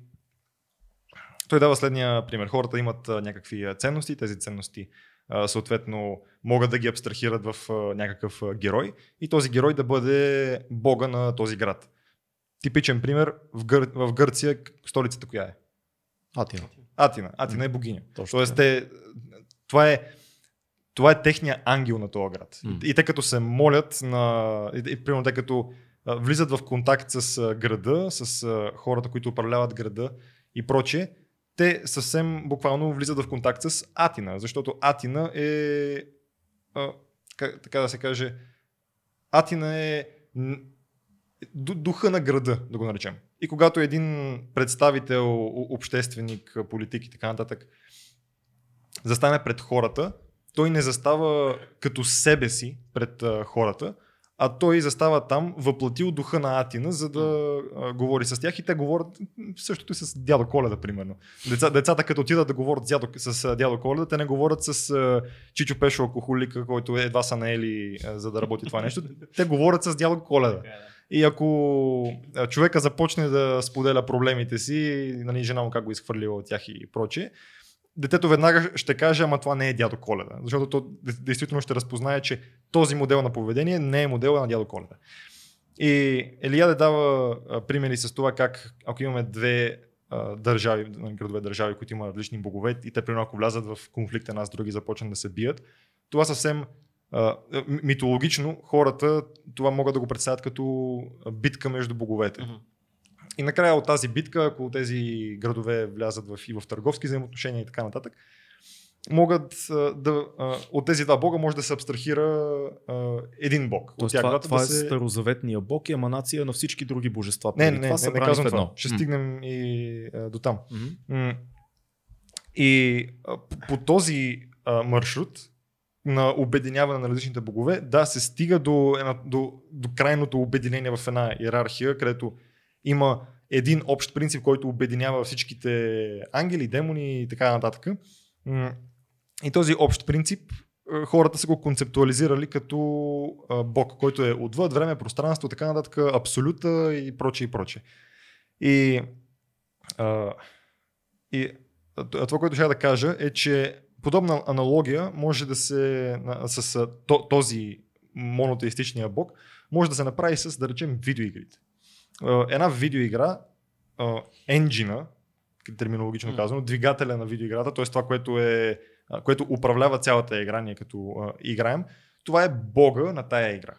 той дава следния пример. Хората имат някакви ценности, тези ценности съответно могат да ги абстрахират в някакъв герой и този герой да бъде бога на този град. Типичен пример в, Гър... в Гърция, столицата коя е?
Атина.
Атина. Атина е богиня.
Точно
Тоест, те, това е това е техния ангел на този град.
М.
И те като се молят на... И, и, примерно те като а, влизат в контакт с а, града, с а, хората, които управляват града и прочее, те съвсем буквално влизат в контакт с Атина, защото Атина е, а, как, така да се каже, Атина е духа на града, да го наречем. И когато един представител, общественик, политик и така нататък застане пред хората, той не застава като себе си пред а, хората, а той застава там, въплатил духа на Атина, за да а, говори с тях и те говорят същото и с дядо Коледа, примерно. Деца, децата като отидат да говорят с дядо, с дядо Коледа, те не говорят с а, Чичо Пешо алкохолика, който едва са наели а, за да работи това нещо. Те говорят с дядо Коледа. И ако човека започне да споделя проблемите си, нали, жена му как го изхвърлила от тях и прочее, детето веднага ще каже, ама това не е дядо Коледа. Защото то де- действително ще разпознае, че този модел на поведение не е модела на дядо Коледа. И Елияде дава примери с това как ако имаме две държави, нали, градове държави, които имат различни богове и те примерно ако влязат в конфликт една с други започнат да се бият, това съвсем митологично хората това могат да го представят като битка между боговете.
Мгм.
И накрая от тази битка, ако тези градове влязат в, и в търговски взаимоотношения и така нататък, могат да, от тези два бога може да се абстрахира един бог.
Тоест,
от тях
това, това
да
е
се...
старозаветния бог и еманация на всички други божества.
Не, не, не,
това
не, не,
брани
казвам това. Ще
М.
стигнем и до там. М. И по, по този маршрут на обединяване на различните богове, да, се стига до, една, до, до крайното обединение в една иерархия, където има един общ принцип, който обединява всичките ангели, демони и така нататък. И този общ принцип а, хората са го концептуализирали като Бог, който е отвъд време, пространство, така нататък, абсолюта и прочее и прочее. И, и това, което ще да кажа е, че подобна аналогия може да се с този монотеистичния бог може да се направи с, да речем, видеоигрите. Една видеоигра, енджина, терминологично казано, двигателя на видеоиграта, т.е. това, което, е, което управлява цялата игра, ние като играем, това е бога на тая игра.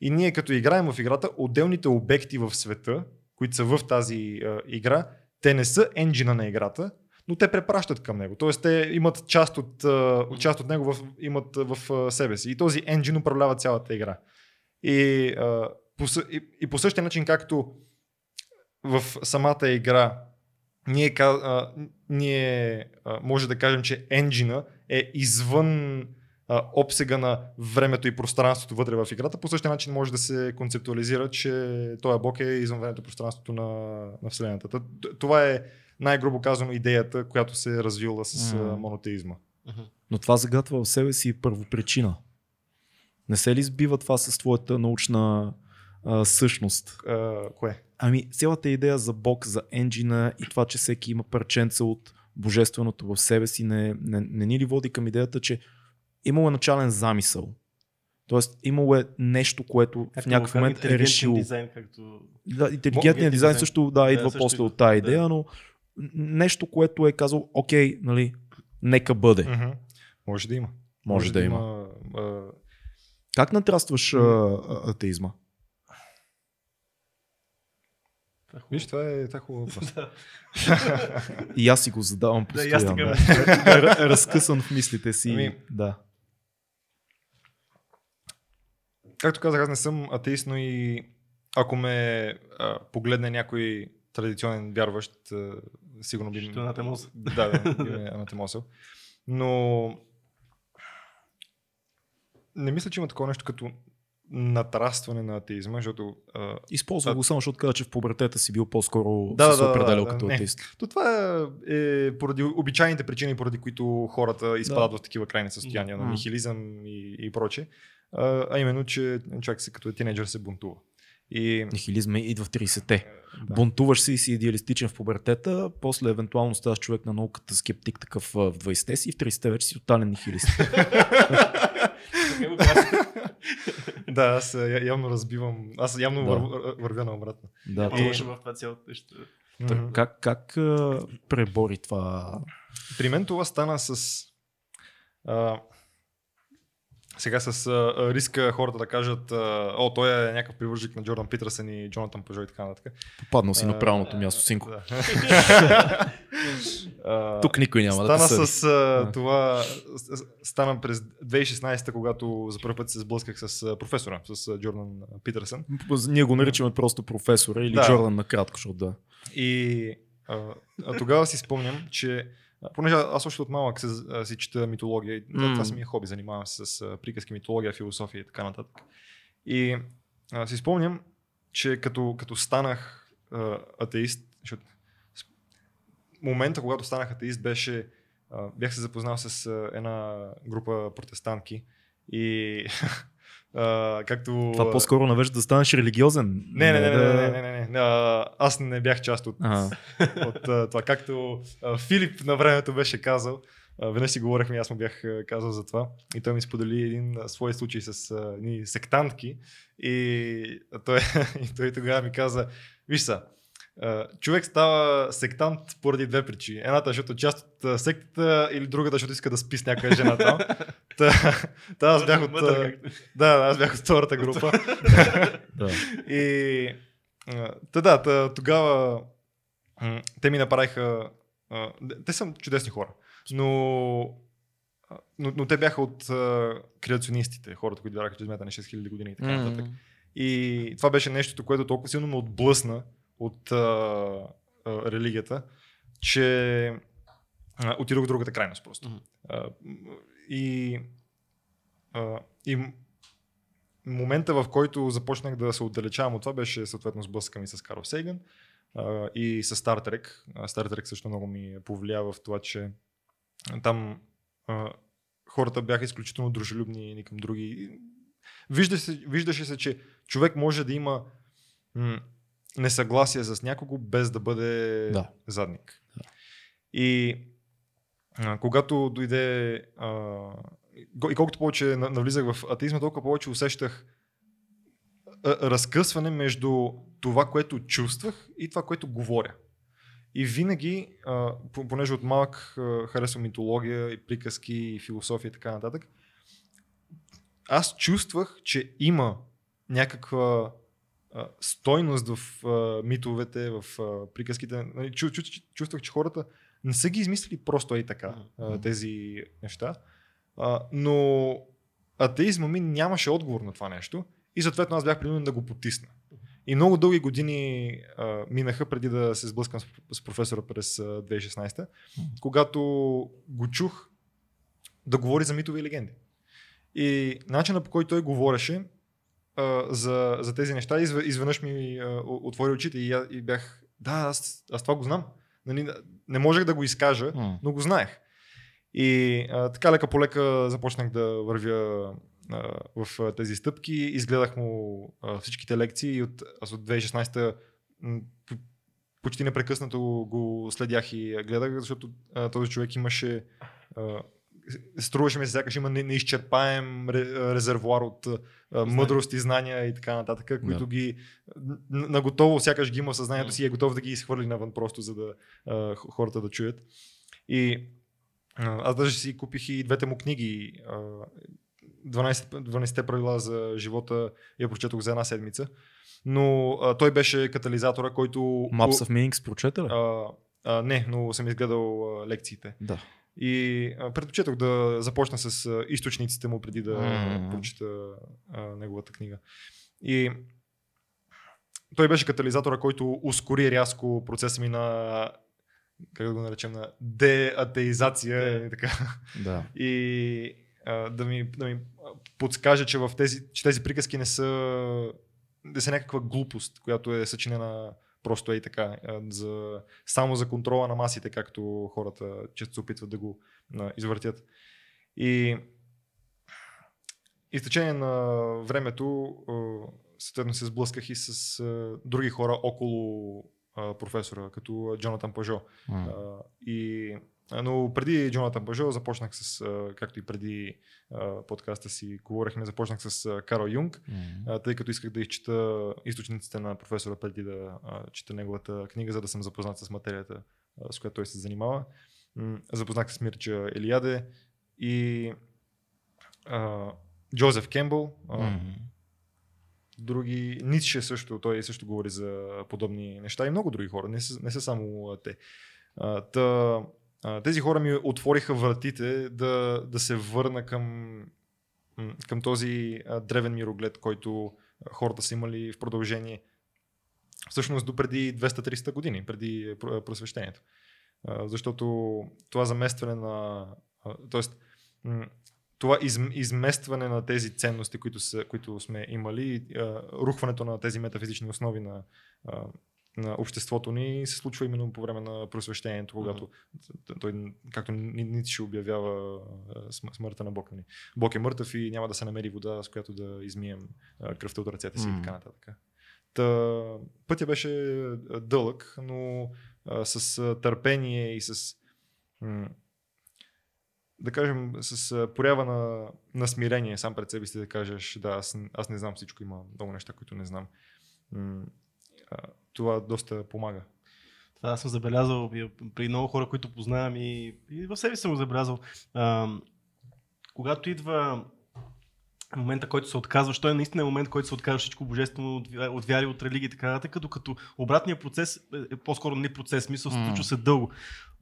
И ние като играем в играта, отделните обекти в света, които са в тази игра, те не са енджина на играта, но те препращат към него. Тоест те имат част от, а, част от него в, имат в себе си. И този енджин управлява цялата игра. И, а, по, и, и по същия начин, както в самата игра ние, а, ние а, може да кажем, че енджина е извън а, обсега на времето и пространството вътре в играта, по същия начин може да се концептуализира, че този бог е извън времето и пространството на, на Вселената. Това е най-грубо казано идеята, която се е развила с а, монотеизма.
Но това загатва в себе си първопричина. Не се ли сбива това с твоята научна а, същност?
А, кое?
Ами, цялата идея за Бог, за енджина и това, че всеки има парченца от божественото в себе си, не, не, не ни ли води към идеята, че имало е начален замисъл. Тоест, имало е нещо, което в
Както
някакъв
го казва,
момент е
интелигентен
решил.
Дизайн, както...
Да, интелигентният
Интелигентен
дизайн също да,
Да,
идва
също
после от тази
Да.
идея, но н- нещо, което е казал, окей, нали, нека бъде.
Мгм. Може да има.
Може да има.
а,
Как натрастваш а, а, атеизма?
Виж, това е, това е хубаво въпрос.
И аз си го задавам
Да,
постоянно.
така.
Да. Р- Разкъсан в мислите си.
Ами-
Да.
Както казах, аз не съм атеист, но и ако ме а, погледне някой традиционен вярващ, а, сигурно би...
Ще анатемоса.
Да, да, би ме анатемосил. Но не мисля, че има такова нещо като натрастване на атеизма, защото а,
Използвах
А-
го само, защото каза, че в пубертета си бил по-скоро
Да,
да, се
да, да,
определял
да,
като
не.
атеист.
То това е поради обичайните причини, поради които хората изпадат
Да.
в такива крайни състояния на
М.
нихилизъм и, и прочее. А, а именно, че човек се като е тинейджър се бунтува. И
Нихилизма идва в 30-те.
да.
Бунтуваш си и си идеалистичен в пубертета, после евентуално ставаш човек на науката, скептик такъв в 20-те си и в 30-те вече си тотален нихилист.
Да, аз я- явно разбивам. Аз явно
Да.
вър, вървя на обратно.
да,
лошо в това цялото нещо.
Та, как, как а, пребори това?
При мен това стана с. А, сега с а, риска хората да кажат, а, о, той е някакъв привържик на Джордан Питърсън и Джонатан Пъжо и така нататък.
Попаднал си
А,
на правилното място, синко.
Да.
Тук никой няма да те
Стана с а,
Да.
това, стана през 2016, когато за първи път се сблъсках с професора, с Джордан Питърсън.
Ние го наричаме просто професора или
Да.
Джордан накратко, защото да.
И а, а тогава си спомням, че понеже аз още от малък се, си чета митология, и
М.
това си ми е хоби, занимавам се с приказки, митология, философия и така нататък. И а, си спомням, че като, като станах а, атеист, защото момента, когато станах атеист, беше, а, бях се запознал с а, една група протестантки И а, както...
Това по-скоро навежда да станеш религиозен.
Не, не, не, не, не, не, не, не. А, аз не бях част от,
Ага.
от а, това. Както а, Филип на времето беше казал, веднъж си говорихме, аз му бях казал за това. И той ми сподели един свой случай с а, едни сектантки. И той, и той тогава ми каза, виж са, човек става сектант поради две причини. Едната, защото е част от сектата или другата, защото иска да спи с някоя жена там. Та, та аз бях от... Да, аз бях от втората група. И та да, та, тогава те ми направиха. Те са чудесни хора, но, но, но те бяха от а, креационистите, хората, които вярваха, че Земята на 6000 години и така нататък.
М.
И това беше нещото, което толкова силно ме отблъсна от а, а, религията, че а, отидох в другата крайност просто.
Мгм.
А, и, а, и момента, в който започнах да се отдалечавам от това, беше съответно сблъска ми с Карл Сейган а, и с Star Trek. Star Trek също много ми повлия в това, че там а, хората бяха изключително дружелюбни едни към други. Вижда се, виждаше се, че човек може да има м- несъгласие с някого без да бъде
Да.
задник. И а, когато дойде а, и колкото повече на- навлизах в атеизма, толкова повече усещах а, разкъсване между това, което чувствах и това, което говоря. И винаги, а, по- понеже от малък а, харесвам митология и приказки и философия и така нататък, аз чувствах, че има някаква а, стойност в а, митовете, в а, приказките. Нали, чу, чу, чувствах, че хората не са ги измислили просто и така, а, тези неща. А, но атеизма ми нямаше отговор на това нещо и съответно аз бях принуден да го потисна. И много дълги години а, минаха преди да се сблъскам с, с професора през а, 2016, когато го чух да говори за митови и легенди. И начинът по който той говореше а, за, за тези неща, изв- изведнъж ми а, отвори очите и, я- и бях, да, аз, аз това го знам. Нали, не можех да го изкажа,
М.
но го знаех. И а, така лека по лека започнах да вървя а, в а, тези стъпки. Изгледах му а, всичките лекции и от, аз от 2016 м, почти непрекъснато го следях и гледах, защото а, този човек имаше а, струваше ми се сякаш има не- неизчерпаем ре- резервуар от а, мъдрост и знания и така нататък, които
Да.
ги наготово сякаш ги има съзнанието си и е готов да ги изхвърли навън просто, за да а, хората да чуят. И аз даже си купих и двете му книги. а, 12, 12 правила за живота я прочетох за една седмица. Но а, той беше катализатора, който...
Maps of Meanings прочете ли?
а, а, не, но съм изгледал а, лекциите.
Да.
И а, предпочетох да започна с а, източниците му преди да
Мгм.
прочета а, неговата книга. И той беше катализатора, който ускори рязко процеса ми на как да го наречем, на деатеизация и така.
Да.
И а, да, ми, да ми подскаже, че в тези, че тези приказки не са, не са някаква глупост, която е съчинена просто е така, за, само за контрола на масите, както хората често се опитват да го извъртят. И и течение на времето съответно се сблъсках и с други хора около професора, като Джонатан Пажо. А, и, но преди Джонатан Пажо започнах с, както и преди подкаста си говорихме, започнах с Карл Юнг, а, тъй като исках да изчета източниците на професора преди да чета неговата книга, за да съм запознат с материята, с която той се занимава. Запознах се с Мирча Елиаде и а, Джозеф Кембъл,
М.
други, Ницше също, той също говори за подобни неща и много други хора, не са, не са само те. Та, тези хора ми отвориха вратите да, да се върна към, към този а, древен мироглед, който хората са имали в продължение всъщност до преди 200-300 години, преди пр- просвещението. Защото това заместване на... Тоест, това из, изместване на тези ценности, които, са, които сме имали, рухването на тези метафизични основи на, на обществото ни се случва именно по време на просвещението, когато той, както Ницше обявява смъртта на Бог. Нали. Бог е мъртъв и няма да се намери вода, с която да измием кръвта от ръцете си и
Мгм.
така нататък. Та, пътя беше дълъг, но а, с търпение и с м- да кажем, с проява на, на смирение сам пред себе си да кажеш, да, аз, аз не знам всичко, има много неща, които не знам. М- а, това доста помага.
Това съм забелязал при много хора, които познавам и, и в себе съм го забелязал. А, когато идва момента, който се отказваш, той е наистина момент, който се отказва всичко божествено от, вя- от вяри, от религия и така нататък, докато обратният процес е, е по-скоро не процес, смисъл,
М.
случва се дълго.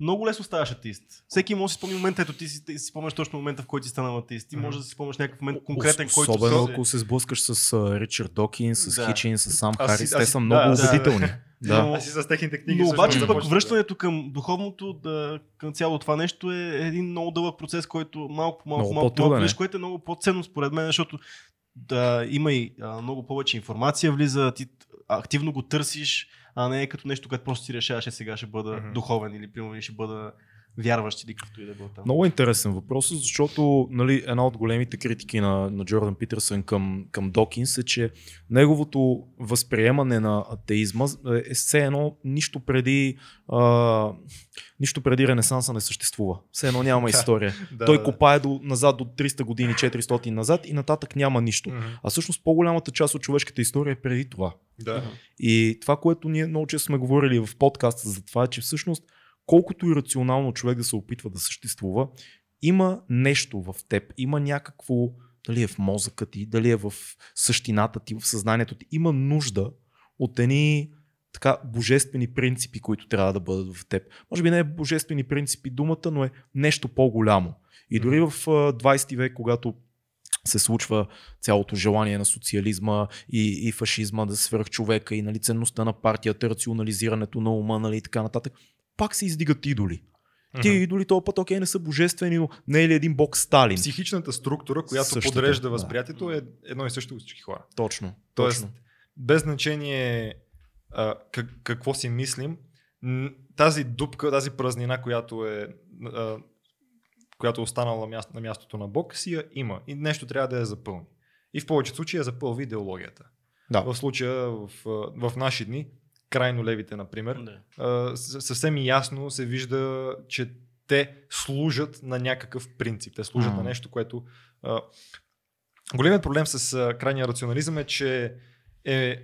Много лесно ставаш атеист. Всеки може да си спомни момента, ето ти си, си спомняш точно момента, в който си станал атеист. Ти може да си спомняш някакъв момент конкретен, който
Особено ако се сблъскаш с Ричард Докинс, с
Да.
Хичин, с Сам Харис, те са много
да,
убедителни.
да.
Да.
Но-
Аз и с техните книги.
Но обаче пък
да-
връщането към духовното, да, към цяло това нещо е един много дълъг процес, който малко по малко, малко, малко, виж, което е много по-ценно според мен, защото да, има и а, много повече информация влиза, ти активно го търсиш, а не е като нещо, което просто си решаваш, е сега ще бъда
Мгм.
духовен или примерно ще бъда вярващ или както и да било там.
Много интересен въпрос, защото нали, една от големите критики на, на Джордан Питърсън към, към Докинс е, че неговото възприемане на атеизма е все едно нищо преди, а, нищо преди Ренесанса не съществува. Все едно няма история.
Да,
Той
да.
копае до, назад до 300 години, 400 назад и нататък няма нищо. А всъщност по-голямата част от човешката история е преди това.
Да.
И това, което ние много често сме говорили в подкаста за това, е, че всъщност колкото и рационално човек да се опитва да съществува, има нещо в теб, има някакво, дали е в мозъка ти, дали е в същината ти, в съзнанието ти, има нужда от едни така божествени принципи, които трябва да бъдат в теб. Може би не е божествени принципи думата, но е нещо по-голямо. И дори в а, 20 век, когато се случва цялото желание на социализма и, и фашизма да свърх човека и нали, ценността на партията, рационализирането на ума нали, и така нататък, пак се издигат идоли. Тия
Мгм.
идоли този път окей не са божествени, но не е ли един бог Сталин?
Психичната структура, която
Същата,
подрежда
да.
възприятието е едно и също от всички хора.
Точно.
Тоест,
точно.
без значение а, как, какво си мислим, тази дупка, тази празнина, която е а, която е останала на, място, на мястото на Бог, си я има. И нещо трябва да я запълни. И в повечето случаи я запълва идеологията.
Да.
В случая, в, в наши дни, крайно левите, например,
Да.
съвсем ясно се вижда, че те служат на някакъв принцип. Те служат
М.
на нещо, което. А, големият проблем с а, крайния рационализъм е, че е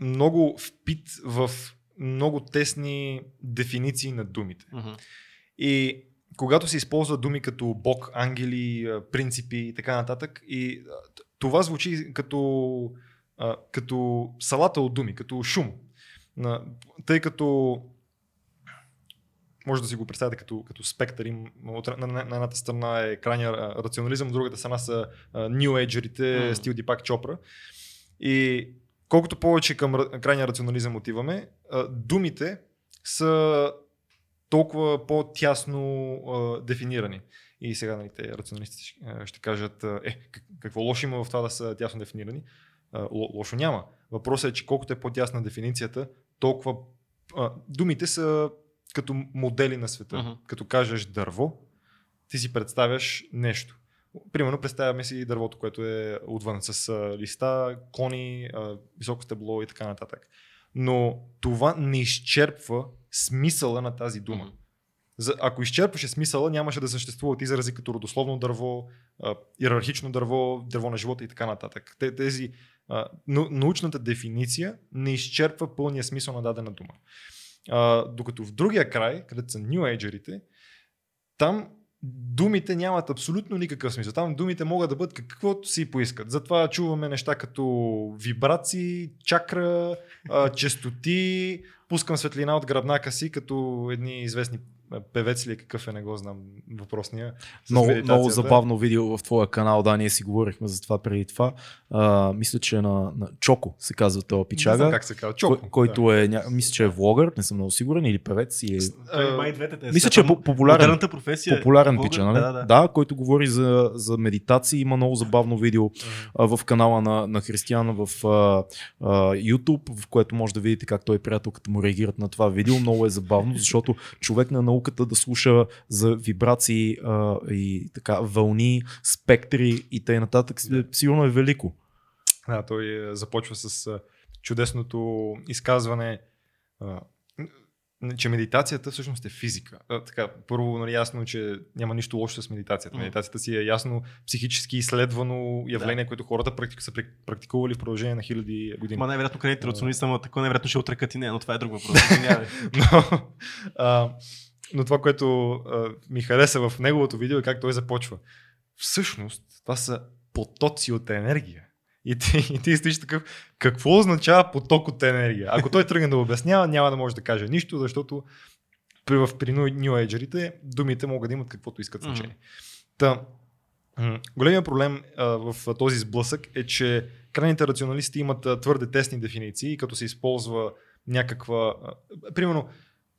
много впит в много тесни дефиниции на думите.
Мгм.
И когато се използва думи като Бог, ангели, принципи и така нататък, и това звучи като, а, като салата от думи, като шум. На, тъй като може да си го представите като, като спектър. Им, от, на, на, на едната страна е крайния рационализъм, от другата страна са New Age-ерите,
М.
стил Дипак Чопра. И колкото повече към ра- крайния рационализъм отиваме, а, думите са толкова по-тясно а, дефинирани. И сега нали, те рационалистите ще, кажат, е, как- какво лошо има в това да са тясно дефинирани? Ло- лошо няма. Въпросът е, че колкото е по-тясна дефиницията, толкова а, думите са като модели на света.
Мгм.
Като кажеш дърво, ти си представяш нещо. Примерно представяме си дървото, което е отвън с листа, кони, високо стебло и така нататък. Но това не изчерпва смисъла на тази дума. За, ако изчерпваше смисъла, нямаше да съществуват изрази като родословно дърво, а, иерархично дърво, дърво на живота и така нататък. Те, тези, научната дефиниция не изчерпва пълния смисъл на дадена дума. Докато в другия край, където са New Age-ерите, там думите нямат абсолютно никакъв смисъл. Там думите могат да бъдат каквото си поискат. Затова чуваме неща като вибрации, чакра, а, честоти, пускам светлина от гръбнака си, като едни известни певец ли е, какъв е, не го знам въпросния.
Много, много забавно видео в твоя канал, да, ние си говорихме за това преди това. А, мисля, че е на, на Чоко се казва този
Не знам
пичага,
как се казва.
кой,
Чоко.
който е, ня... мисля, че е влогър, не съм много сигурен, или певец, или
Той
А,
май двете те.
мисля, че е популярен.
Професия. е
популярен
блогър.
пича, нали?
Да, да.
да, който говори за, за медитации. Има много забавно видео а, в канала на, на Християна в а, а, YouTube, в което може да видите как той и приятелката му реагират на това видео. Много е забавно, защото човек на науката да слуша за вибрации а, и така вълни, спектри и т.н. нататък, сигурно е велико.
Да, той е, започва с чудесното изказване, а, че медитацията всъщност е физика. А, така, първо, нали, ясно, че няма нищо лошо с медитацията. Медитацията си е ясно психически изследвано явление, което хората практик, са прак- практикували в продължение на хиляди години.
Ма най-вероятно кредитите рационалисти, ама такова най-вероятно ще отрекат и не, но това е друг въпрос.
Но, а, но това, което а, ми хареса в неговото видео е как той започва. Всъщност, това са потоци от енергия. И ти, и ти стоиш такъв, какво означава поток от енергия? Ако той тръгне да обяснява, няма да може да каже нищо, защото при, в, при New Age-ерите думите могат да имат каквото искат значение. Та, м, големия проблем а, в този сблъсък е, че крайните рационалисти имат а, твърде тесни дефиниции, като се използва някаква... А, примерно,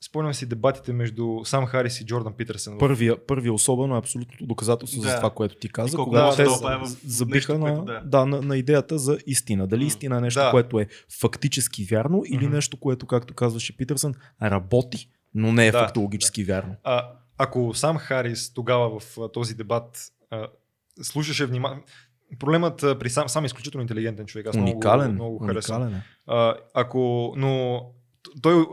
спомням си дебатите между Сам Харис и Джордан Питерсън. в-
Първия, първия особено е абсолютното доказателство
Да.
за това, което ти каза. Когато
да,
те
да,
е
забиха
нещо,
на,
което да.
да, на, на идеята за истина. Дали
М.
истина е нещо,
Да.
което е фактически вярно или
Мгм.
нещо, което, както казваше Питърсън, работи, но не е
Да,
фактологически вярно.
А, ако сам Харис тогава в а, този дебат а, слушаше внимателно. Проблемът при сам, сам е изключително интелигентен човек. Аз
уникален.
много, много
уникален е.
А, ако, но той, а,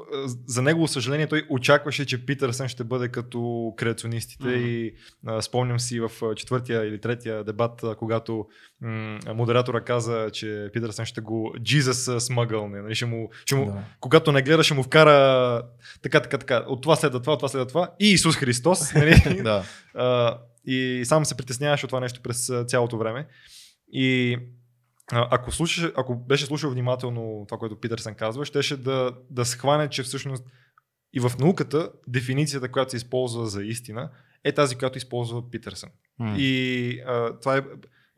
за негово съжаление, той очакваше, че Питърсън ще бъде като креационистите
Мгм.
и а, спомням си в четвъртия или третия дебат, когато м- модератора каза, че Питърсън ще го Jesus смъгъл, нали, ще му, ще му,
Да.
когато не гледа, ще му вкара така, така, така. От това следва това, от това следва това. И Исус Христос. Нали?
да.
А, и сам се притесняваше от това нещо през цялото време. И ако, слушаш, ако беше слушал внимателно това, което Питърсън казва, щеше да, да схване, че всъщност и в науката дефиницията, която се използва за истина, е тази, която използва Питърсън.
М.
И а, това е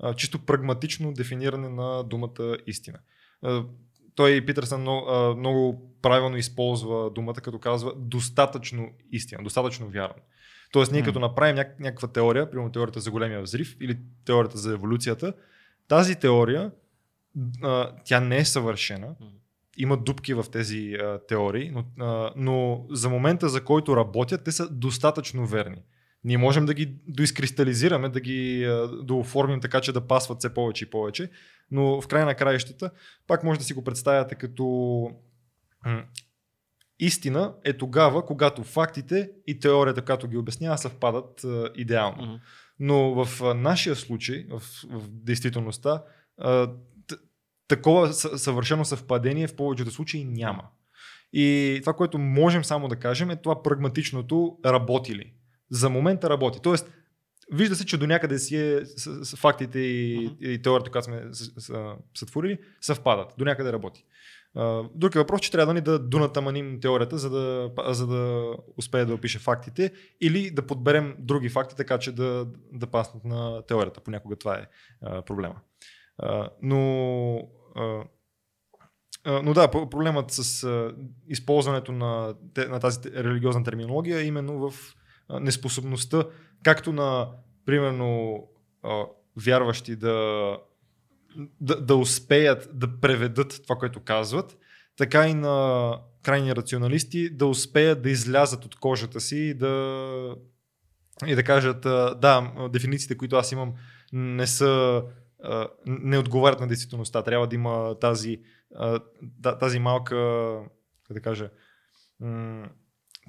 а, чисто прагматично дефиниране на думата истина. А, той Питърсън много, а, много правилно използва думата, като казва достатъчно истина, достатъчно вярно. Тоест, ние
М.
като направим няк- някаква теория, примерно теорията за големия взрив или теорията за еволюцията, тази теория, а, тя не е съвършена. Има дупки в тези а, теории, но, а, но за момента, за който работят, те са достатъчно верни. Ние можем да ги доизкристализираме, да ги а, да оформим така, че да пасват все повече и повече, но в края на краищата пак може да си го представяте като истина е тогава, когато фактите и теорията, която ги обяснява, съвпадат идеално.
Мгм.
Но в нашия случай, в, в действителността, такова съ- съвършено съвпадение в повечето случаи няма. И това, което можем само да кажем е това прагматичното работи ли. За момента работи. Тоест, вижда се, че до някъде си е с, с фактите и,
Мгм.
и теорията, която сме сътворили, съвпадат. До някъде работи. А, Друг е въпрос, че трябва да ни да донатаманим теорията, за да, за да успее да опише фактите или да подберем други факти, така че да, да паснат на теорията. Понякога това е а, проблема. А, но, а, но да, про- проблемът с а, използването на, на тази религиозна терминология е именно в неспособността, както на, примерно, а, вярващи да, да, да успеят да преведат това, което казват, така и на крайни рационалисти да успеят да излязат от кожата си и да, и да кажат, да, дефинициите, които аз имам, не са не отговарят на действителността. Трябва да има тази, тази малка, как да кажа,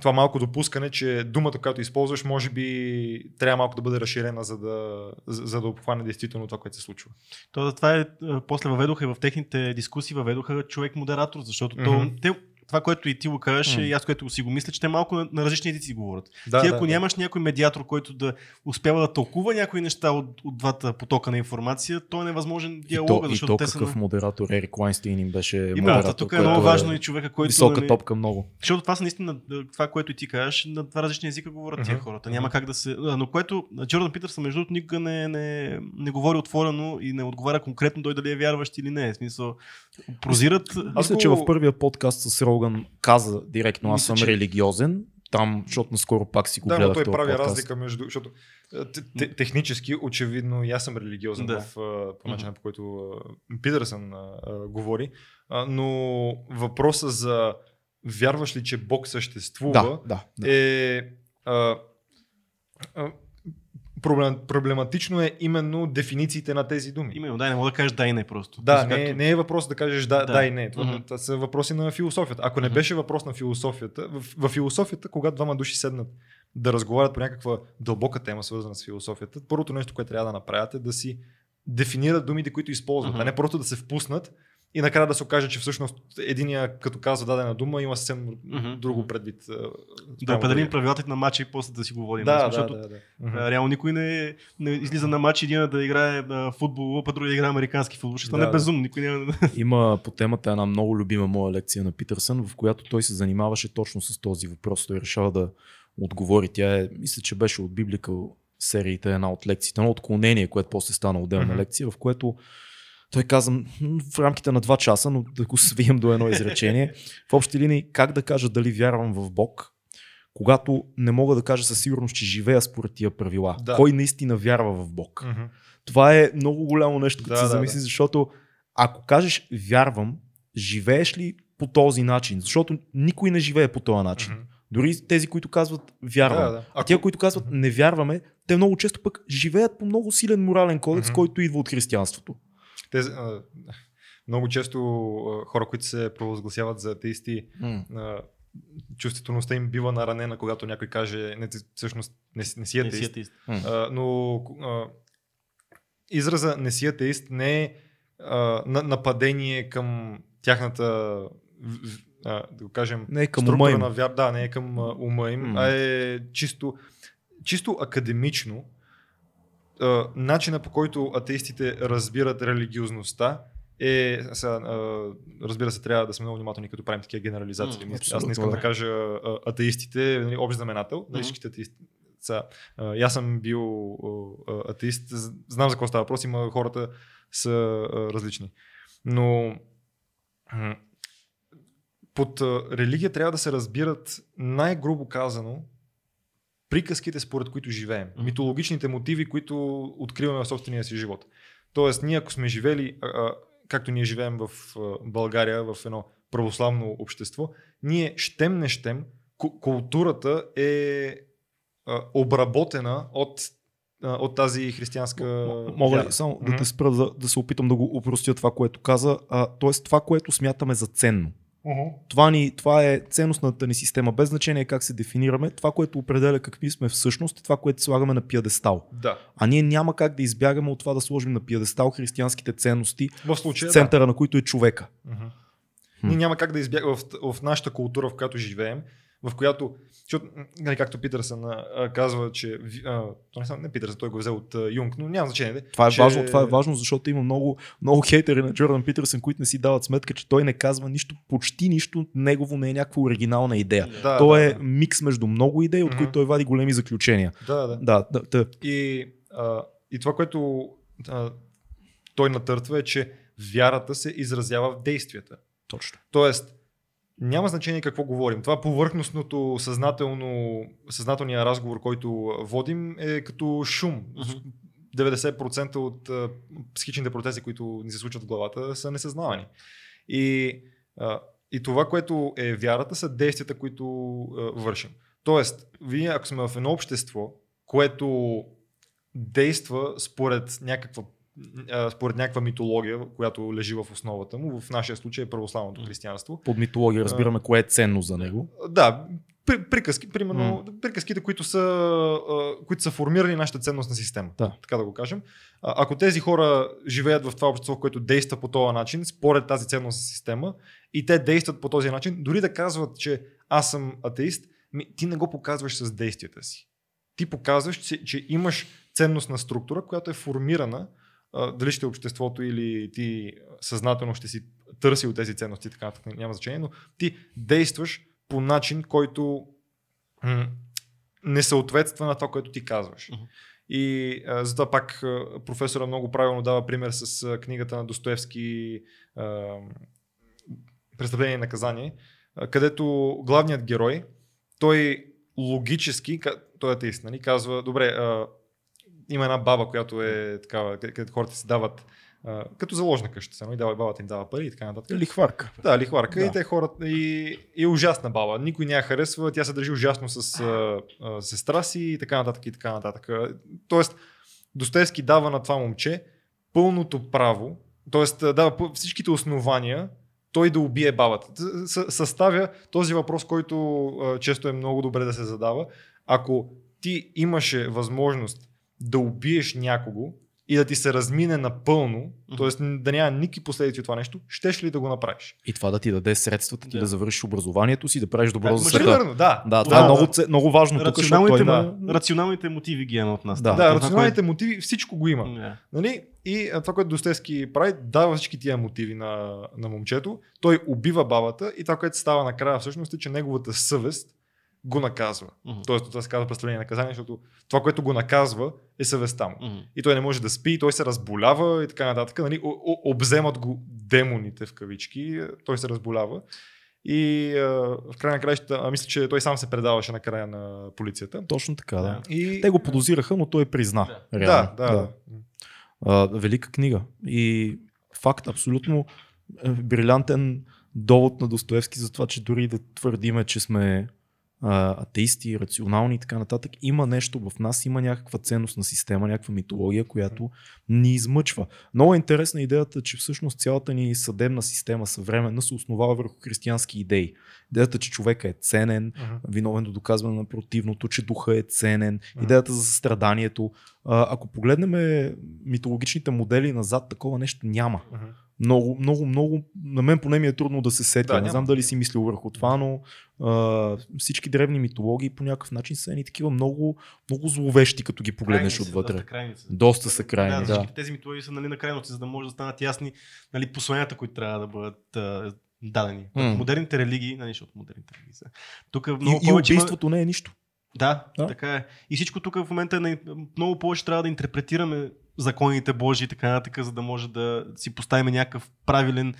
това малко допускане, че думата, която използваш, може би трябва малко да бъде разширена, за да, за, да обхване действително това, което се случва.
То това е, после въведоха и в техните дискусии, въведоха човек-модератор, защото
Мгм.
то, те това, което и ти го кажеш,
М.
и аз което си го мисля, че те малко на, на различни езици говорят.
Да,
ти
да,
ако
да.
нямаш някой медиатор, който да успява да тълкува някои неща от, от двата потока на информация, то е невъзможен
И
диалога,
то, и
защото
то
те са...
какъв
на...
модератор, Ерик Лайнстейн им беше
Именно,
модератор,
тук е много важно и човека, който...
Висока
нали,
топка много.
Защото това са наистина това, което и ти кажеш, на два различни езика говорят тия
Мгм.
хората. Няма как да се. Но което Джордан Питърсън, между другото, никога не, не, не говори отворено и не отговаря конкретно той дали е вярващ или не. В смисъл, прозират.
Аз мисля, че в първия подкаст с Роган каза директно, аз
Мисля,
съм
че-
религиозен. Там, защото наскоро пак си го
Да, но
гледах
той
този
прави
подкаст.
разлика между... Защото те- те- технически, очевидно, и аз съм религиозен
Да.
в, по начина, по който Питърсън говори, а, но въпроса за вярваш ли, че Бог съществува,
Да, да. да.
е а, а, проблем, проблематично е именно дефинициите на тези думи.
Именно, да, не мога да кажеш да и не просто.
Да,
Мисля,
не,
както-
не е въпрос да кажеш да,
Да.
да. и не. Това,
Мгм.
това са въпроси на философията. Ако не беше въпрос на философията, в, в философията, когато двама души седнат да разговарят по някаква дълбока тема, свързана с философията, първото нещо, което трябва да направят е да си дефинират думите, които използват,
Мгм.
а не просто да се впуснат и накрая да се окаже, че всъщност единия, като казва дадена дума, има съвсем
Мгм.
друго предвид.
Да определим правилата на матча и после да си говорим.
Да, да,
защото
да, да. Мгм.
а, реално никой не, не излиза на матч един да играе а, футбол, а другия да играе американски футбол. Ще стане
Да, да.
безумно. Никой няма...
Има по темата една много любима моя лекция на Питърсън, в която той се занимаваше точно с този въпрос. Той решава да отговори. Тя е, мисля, че беше от Biblical сериите една от лекциите, едно отклонение, което после стана отделна
Мгм.
лекция, в което той каза в рамките на два часа, но да го свием до едно изречение. В общи линии, как да кажа дали вярвам в Бог, когато не мога да кажа със сигурност, че живея според тия правила.
Да.
Кой наистина вярва в Бог?
Мгм.
Това е много голямо нещо, като
Да,
се
да,
замисли,
да.
защото ако кажеш вярвам, живееш ли по този начин? Защото никой не живее по този начин.
Мгм.
Дори тези, които казват вярвам.
Да, да.
А тия, които казват не вярваме, те много често пък живеят по много силен морален кодекс,
Мгм.
който идва от християнството.
Те, а, много често а, хора, които се провъзгласяват за атеисти, а, чувствителността им бива наранена, когато някой каже, не, ти всъщност не, си- не си
Не си
атеист.
атеист.
А, но а, израза не си атеист не е а, на, нападение към тяхната, а, да го кажем,
Не е към
структура
ума им.
на вяр, да, не е към а, ума им,
М.
а е чисто, чисто академично а, начина по който атеистите разбират религиозността е, сега, а, разбира се, трябва да сме много внимателни, като правим такива генерализации.
М,
Аз не искам
да.
кажа а, атеистите, нали, общ знаменател,
Мгм.
на всичките атеисти. Сега, а, аз съм бил а, атеист, знам за какво става въпрос, има хората са а, различни. Но под религия трябва да се разбират най-грубо казано приказките, според които живеем. Митологичните мотиви, които откриваме в собствения си живот. Тоест, ние ако сме живели, а, а, както ние живеем в а, България, в едно православно общество, ние щем не щем, ку- културата е а, обработена от, от тази християнска
Мога ли
вяра.
само да
Мгм.
те спра да, да се опитам да го упростя това, което каза. А, тоест това, което смятаме за ценно. Това, ни, това е ценностната ни система, без значение как се дефинираме. Това, което определя какви сме всъщност, е това, което слагаме на пиадестал.
Да.
А ние няма как да избягаме от това да сложим на пиадестал християнските ценности,
В случая,
центъра на които е човека.
да.
Хм.
Ние няма как да избягаме в, в нашата култура, в която живеем, в която, защото, нали, както Питърсън казва, че, а, не, не Питърсън, той го взе от а, Юнг, но няма значение. де,
Това е,
че...
важно, това е важно, защото има много, много хейтери на Джордан Питърсън, които не си дават сметка, че той не казва нищо, почти нищо негово не е някаква оригинална идея.
Да,
То
да,
е
да.
микс между много идеи, от които той вади големи заключения.
Да, да.
Да, да, да.
И, а, и това, което а, той натъртва е, че вярата се изразява в действията.
Точно.
Тоест, няма значение какво говорим. Това повърхностното съзнателно, съзнателния разговор, който водим е като шум.
Мгм.
90% от а, психичните процеси, които ни се случват в главата, са несъзнавани. И, а, и това, което е вярата, са действията, които а, вършим. Тоест, вие, ако сме в едно общество, което действа според някаква според някаква митология, която лежи в основата му, в нашия случай е православното християнство.
Под митология разбираме кое е ценно за него.
Да, при, приказки, примерно, приказките, които са, а, които са формирали нашата ценностна система.
Да.
Така да го кажем. А, ако тези хора живеят в това общество, което действа по този начин, според тази ценностна система, и те действат по този начин, дори да казват, че аз съм атеист, ти не го показваш с действията си. Ти показваш, че, че имаш ценностна структура, която е формирана, а, дали ще е обществото или ти съзнателно ще си търсил тези ценности, така нататък, няма значение, но ти действаш по начин, който м- не съответства на това, което ти казваш. И а, затова пак а, професора много правилно дава пример с а, книгата на Достоевски а, Престъпление и наказание, а, където главният герой, той логически, той е атеист, нали, казва, добре, а, има една баба, която е такава, къ- където хората си дават а, като заложна къща, нали, дава, бабата им дава пари и така нататък.
Лихварка.
Да, лихварка.
Да.
И те хората. И, и е ужасна баба. Никой не я харесва. Тя се държи ужасно с а, а, сестра си и така нататък. И така нататък. Тоест, Достоевски дава на това момче пълното право, т.е. дава всичките основания той да убие бабата. Съставя този въпрос, който а, често е много добре да се задава. Ако ти имаше възможност да убиеш някого и да ти се размине напълно, т.е. да няма никакви последици от това нещо, щеш ли да го направиш?
И това да ти даде средствата ти да,
Да.
завършиш образованието си, да правиш добро
Да,
за света.
Примерно, да.
Да, това
Да,
е много,
да.
много важно тук,
Рационалните,
той
да. рационалните мотиви ги има от нас.
Да.
Да, рационалните мотиви, всичко го има.
Да.
Нали? И това, което Достоевски прави, дава всички тия мотиви на, на момчето. Той убива бабата и това, което става накрая всъщност е, че неговата съвест го наказва.
Мгм.
Тоест, това се казва престъпление и наказание, защото това, което го наказва, е съвестта му.
Мгм.
И той не може да спи, той се разболява и така нататък. Нали? О- о- обземат го демоните в кавички, той се разболява. И а, в край на краищата, а мисля, че той сам се предаваше накрая на полицията.
Точно така, да.
И...
Те го подозираха, но той призна.
Да.
Реално.
Да, да, да.
А, велика книга. И факт, абсолютно е, брилянтен довод на Достоевски за това, че дори да твърдиме, че сме атеисти, рационални и така нататък, има нещо в нас, има някаква ценностна система, някаква митология, която ни измъчва. Много е интересна идеята, че всъщност цялата ни съдебна система съвременна се основава върху християнски идеи. Идеята, че човека е ценен,
Мгм.
виновен до доказване на противното, че духа е ценен,
Мгм.
идеята за страданието. А, ако погледнем митологичните модели назад, такова нещо няма.
Мгм.
Много, много, много, на мен поне ми е трудно да се сетя.
Да,
не знам дали си мислил върху това, но а, всички древни митологии по някакъв начин са едни такива много, много зловещи, като ги погледнеш
Крайни
отвътре.
Доста крайни са.
Доста са крайни,
да.
да.
Тези митологии са нали, на крайности, за да може да станат ясни нали, посланията, които трябва да бъдат а, дадени.
М.
Модерните религии, нали, защото модерните религии са. Тук
И,
много
и
повече има-
убийството не е нищо.
Да,
Да.
така е. И всичко тук в момента е на- много повече трябва да интерпретираме законите Божии и така нататък, за да може да си поставим някакъв правилен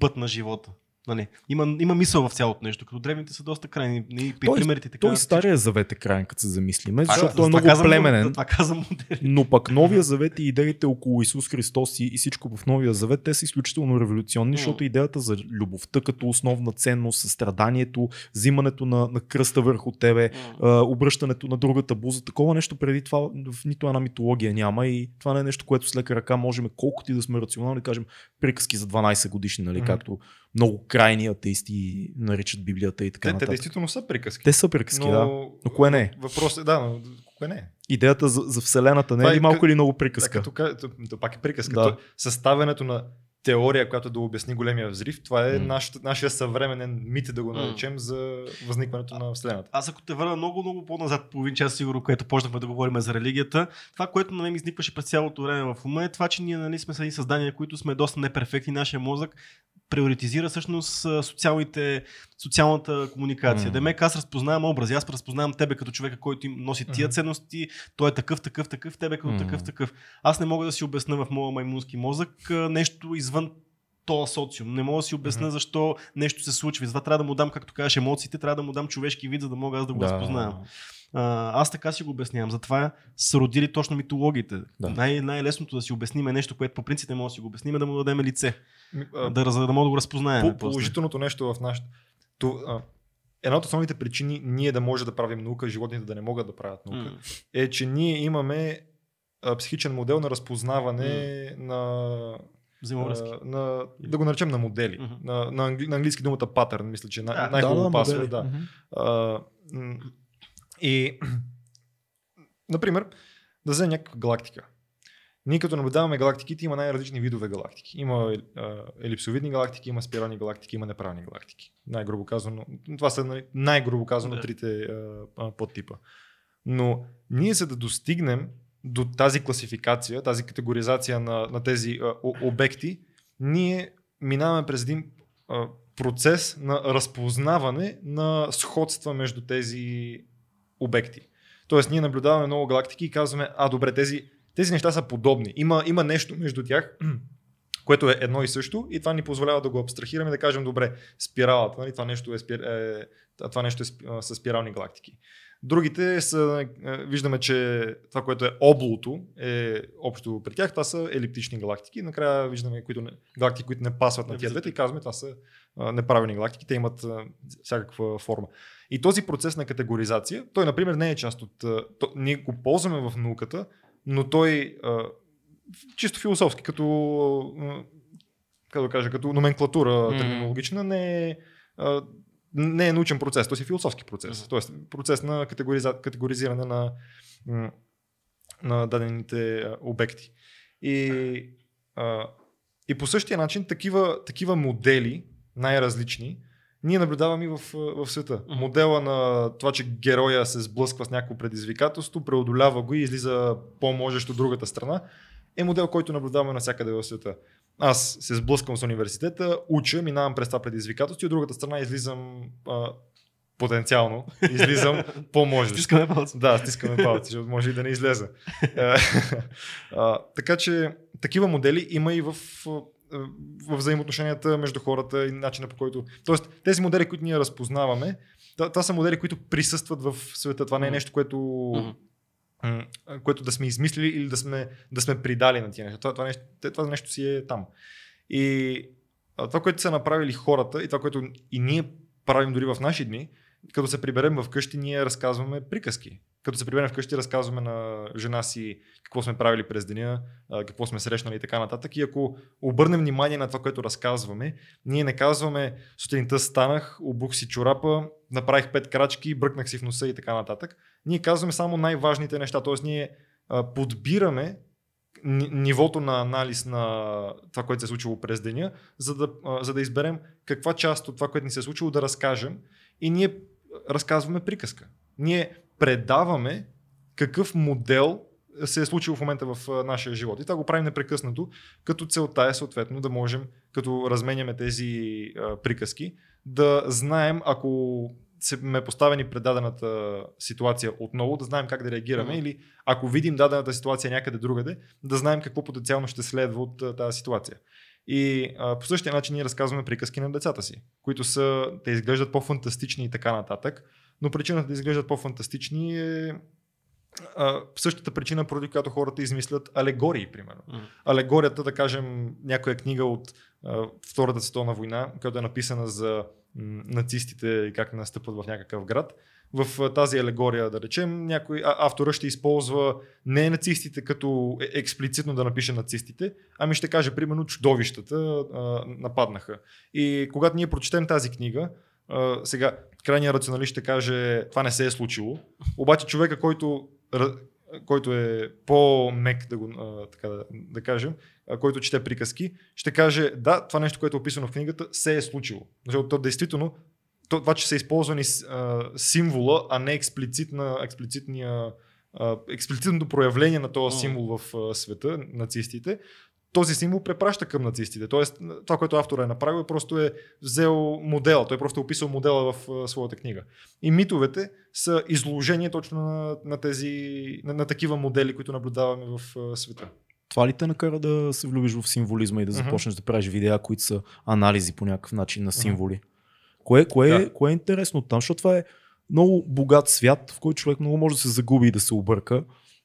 път на живота. Нали? Има, има мисъл в цялото нещо, като древните са доста крайни. И при
Той-
примерите така.
Той. Стария завет е крайен, като се замислиме,
Това-
защото той е много
казвам,
племенен.
Това казвам.
Но пък Новия завет и идеите около Исус Христос и, и всичко в Новия завет, те са изключително революционни,
М.
защото идеята за любовта като основна ценност, състраданието, взимането на, на кръста върху тебе, а, обръщането на другата буза, такова нещо преди това в нито една митология няма и това не е нещо, което с лека ръка можем, колкото и да сме рационални, да кажем приказки за 12 годишни, нали,
Мгм.
както много крайни атеисти наричат Библията и така
Те, те
нататък.
действително са приказки.
Те са приказки, да. Но кое не е?
Въпрос е, да, но кое не е?
Идеята за, за Вселената не е ли
е
малко или много
Да,
приказка?
като, ка- то, то пак е приказка.
Да.
То, съставянето на теория, която да обясни големия взрив, това е
М.
нашата, нашия съвременен мит, да го наречем, за възникването на Вселената.
Аз ако те върна много, много по-назад, половин час сигурно, което почнахме да говорим за религията, това, което на мен изникваше през цялото време в ума е това, че ние нали, сме едни създания, които сме доста неперфектни. Нашия мозък приоритизира всъщност социалните, социалната комуникация. Mm. Демек аз разпознавам образи, аз разпознавам тебе като човека, който им носи тия
Мгм.
ценности, той е такъв, такъв, такъв, тебе като
М.
такъв, такъв. Аз не мога да си обясна в моя маймунски мозък нещо извън този социум. Не мога да си обясна
Мгм.
защо нещо се случва. И Затова трябва да му дам, както кажеш, емоциите, трябва да му дам човешки вид, за да мога аз да го разпознавам. А, аз така си го обяснявам. Затова са родили точно митологиите.
Да.
Най- най-лесното да си обясним е нещо, което по принцип не може да си го обясним, е да му дадем лице.
А,
Да, за да мога да го разпознаем.
по- положителното нещо в нашата... Една от основните причини ние да може да правим наука, животните да не могат да правят наука, е, че ние имаме а, психичен модел на разпознаване на,
Взаимовръзки.
на, да го наречем на модели.
Мгм.
На, на, англи, на английски думата патърн, мисля, че е най-
Да,
най-хубаво
да,
пасва. Да.
Мгм.
А, и, например, да вземем някаква галактика. Ние като наблюдаваме галактиките, има най-различни видове галактики. Има елипсовидни галактики, има спирални галактики, има неправилни галактики. Най-грубо казано, това са нали, най-грубо казано
Да.
трите подтипа. Но ние за да достигнем до тази класификация, тази категоризация на, на тези о, обекти, ние минаваме през един процес на разпознаване на сходства между тези обекти. Тоест, ние наблюдаваме много галактики и казваме, а добре, тези, тези неща са подобни. Има, има нещо между тях, което е едно и също, и това ни позволява да го абстрахираме да кажем, добре, спиралата, нали, това нещо е, спир, е, това нещо е с спирални галактики. Другите са, е, виждаме, че това, което е облото, е общо при тях, това са елиптични галактики. Накрая виждаме които не, галактики, които не пасват на тия двете и казваме, това са неправилни галактики, те имат всякаква форма. И този процес на категоризация, той, например, не е част от. То, ние го ползваме в науката, но той а, чисто философски, като, а, как да кажа, като номенклатура терминологична, не е, а, не е научен процес, той си философски процес.
Мгм.
Тоест процес на категориза, категоризиране на, на дадените обекти. И, а, и по същия начин такива, такива модели, най-различни, ние наблюдаваме и в, в света.
Мгм.
Модела на това, че героя се сблъсква с някакво предизвикателство, преодолява го и излиза по-можещ от другата страна, е модел, който наблюдаваме навсякъде в света. Аз се сблъсквам с университета, уча, минавам през това предизвикателство и от другата страна излизам а, потенциално, излизам по-можещ.
Стискаме палца.
Да, стискаме палци, защото може и да не излезе. А, така че такива модели има и в, в взаимоотношенията между хората и начина по който. Тоест, тези модели, които ние разпознаваме, това, са модели, които присъстват в света. Това не е нещо, което, което да сме измислили или да сме, да сме придали на тия неща. Това, това, нещо, това нещо си е там. И това, което са направили хората и това, което и ние правим дори в наши дни, като се приберем вкъщи, ние разказваме приказки. Като се приберем вкъщи, разказваме на жена си какво сме правили през деня, какво сме срещнали и така нататък. И ако обърнем внимание на това, което разказваме, ние не казваме сутринта станах, обух си чорапа, направих пет крачки, бръкнах си в носа и така нататък. Ние казваме само най-важните неща. Тоест ние подбираме ни- нивото на анализ на това, което се е случило през деня, за да, за да изберем каква част от това, което ни се е случило, да разкажем. И ние разказваме приказка. Ние предаваме какъв модел се е случило в момента в нашия живот. И това го правим непрекъснато, като целта е съответно да можем, като разменяме тези а, приказки, да знаем, ако се ме поставени пред дадената ситуация отново, да знаем как да реагираме
Мгм.
или ако видим дадената ситуация някъде другаде, да знаем какво потенциално ще следва от а, тази ситуация. И а, по същия начин ние разказваме приказки на децата си, които са, те изглеждат по-фантастични и така нататък, но причината да изглеждат по-фантастични е а, същата причина, поради която хората измислят алегории, примерно.
Мгм.
Алегорията, да кажем, някоя книга от а, Втората световна война, която е написана за м, нацистите и как настъпват в някакъв град. В а, тази алегория, да речем, някой а, автора ще използва не нацистите като е- експлицитно да напише нацистите, ами ще каже, примерно, чудовищата а, нападнаха. И когато ние прочетем тази книга, а, сега крайният рационалист ще каже, това не се е случило, обаче човека, който който е по-мек, да, го, така да, да кажем, който чете приказки, ще каже, да, това нещо, което е описано в книгата, се е случило. Защото то действително, то, това, че са използвани а, символа, а не експлицитна, експлицитния, а, експлицитното проявление на този символ в а, света, нацистите, този символ препраща към нацистите. Тоест, това, което автора е направил, просто е взел модела. Той просто е описал модела в а, своята книга. И митовете са изложение точно на, на тези, на, на такива модели, които наблюдаваме в а, света.
Това ли те накара да се влюбиш в символизма и да започнеш да правиш видеа, които са анализи по някакъв начин на символи? Кое, кое,
Да.
е, кое е интересно там? Защото това е много богат свят, в който човек много може да се загуби и да се обърка.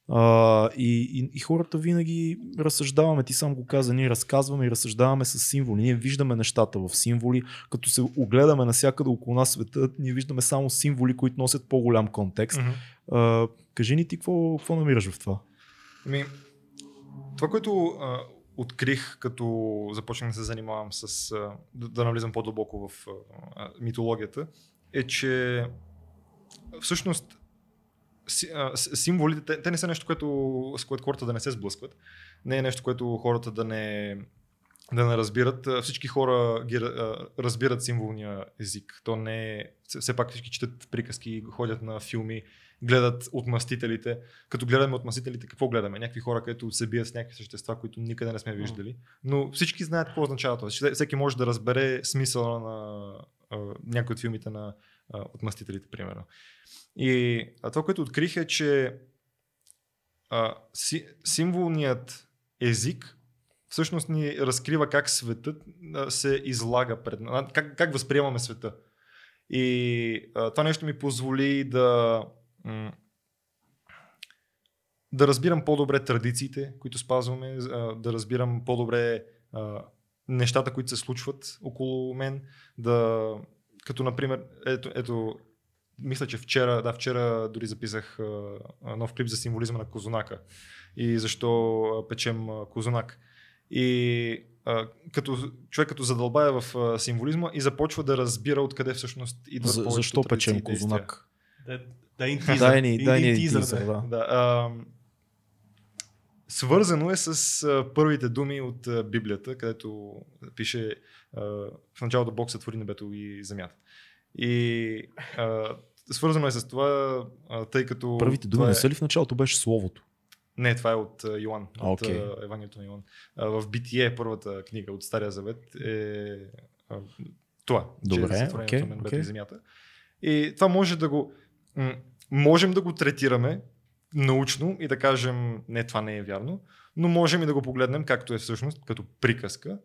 А, и, и, и хората винаги разсъждаваме, ти сам го каза, ние разказваме и разсъждаваме с символи. Ние виждаме нещата в символи, като се огледаме навсякъде около нас света, ние виждаме само символи, които носят по-голям контекст. А, кажи ни ти какво, какво намираш в това?
Ами, това, което а, открих, като започнах да се занимавам с, а, да, да навлизам по-дълбоко в а, митологията, е, че всъщност символите, те, те не са нещо, което, с което хората да не се сблъскват. Не е нещо, което хората да не, да не разбират. Всички хора ги, разбират символния език. То не е... все- пак всички четат приказки, ходят на филми, гледат отмъстителите. Като гледаме отмъстителите, какво гледаме? Някакви хора, които се бият с някакви същества, които никъде не сме виждали. Но всички знаят какво означава това. Всеки- може да разбере смисъла на някои от филмите на а, отмъстителите, примерно. И а това, което открих е, че а, си, символният език всъщност ни разкрива как светът а, се излага пред нас, как, как възприемаме света. И а, това нещо ми позволи да, да разбирам по-добре традициите, които спазваме, да разбирам по-добре нещата, които се случват около мен, да, като например, ето, ето мисля, че вчера, да, вчера дори записах а, нов клип за символизма на Козунака и защо а, печем а, Козунак. И а, като човек като задълбая в а, символизма и започва да разбира откъде всъщност идват
За, защо печем козунак?
Дай, дай един тизър.
Дай ни, дай
тизър, да.
да.
Да, а, свързано е с а, първите думи от а, Библията, където пише в началото Бог сътвори небето и земята. И а, свързано е с това, а, тъй като...
Първите думи
това
не
е...
са ли в началото беше словото?
Не, това е от а, Йоан, от а, Евангелието на Йоан. А, в Битие, първата книга от Стария Завет е а, това.
Добре,
че е сътворението
окей,
на небето
окей.
и земята. И това може да го... м, можем да го третираме научно и да кажем, не, това не е вярно, но можем и да го погледнем както е всъщност, като приказка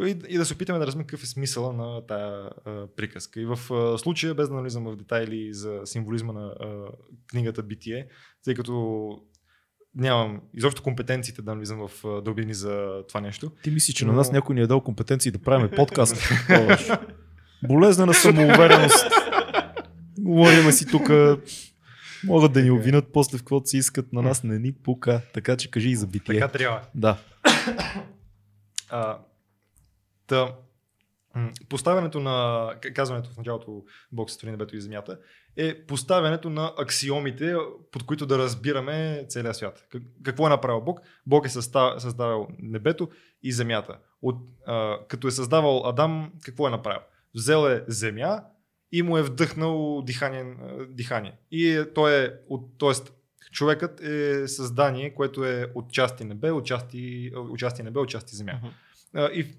и, и да се опитаме да разберем какъв е смисъла на тая а, приказка. И в а, случая, без да навлизам в детайли за символизма на а, книгата Битие, тъй като нямам изобщо компетенциите да навлизам в дълбини за това нещо.
Ти мислиш, че
Но-
на нас някой ни е дал компетенции да правим подкаст? Ож. Болезнена самоувереност. Говориме си тук. Могат да ни обвинат после в каквото си искат. На нас не ни пука. Така че кажи и за битие.
Така трябва.
Да.
А, та, поставянето на, казването в началото Бог сътвори небето и земята, е поставянето на аксиомите, под които да разбираме целия свят. Как- Какво е направил Бог? Бог е създавал небето и земята. От, а, като е създавал Адам, какво е направил? Взел е земя и му е вдъхнал дихание. дихание. И е, той е, от, тоест, човекът е създание, което е от части небе, от части, от части небе, от части земя. А, И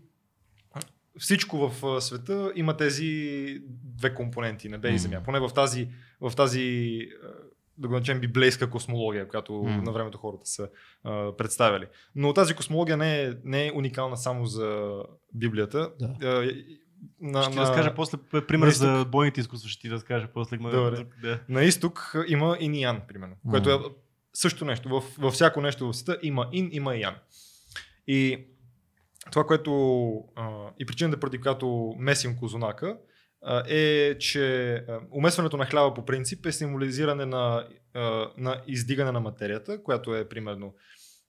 всичко в света има тези две компоненти, небе и земя. Поне в тази, в тази да го наречем библейска космология, която на времето хората са а, представили. Но тази космология не е, не е уникална само за Библията.
Да.
А, на,
Ще ти
на-
разкажа после пример
на
за бойните изкуства, ще ти разкажа после.
Добре.
Да.
На изток има ин и ян, примерно. Което е също нещо. В, във всяко нещо в света има ин, има и ян. И това, което а, и причината, преди която месим козунака, а, е, че а, умесването на хляба по принцип е символизиране на, а, на издигане на материята, която е примерно,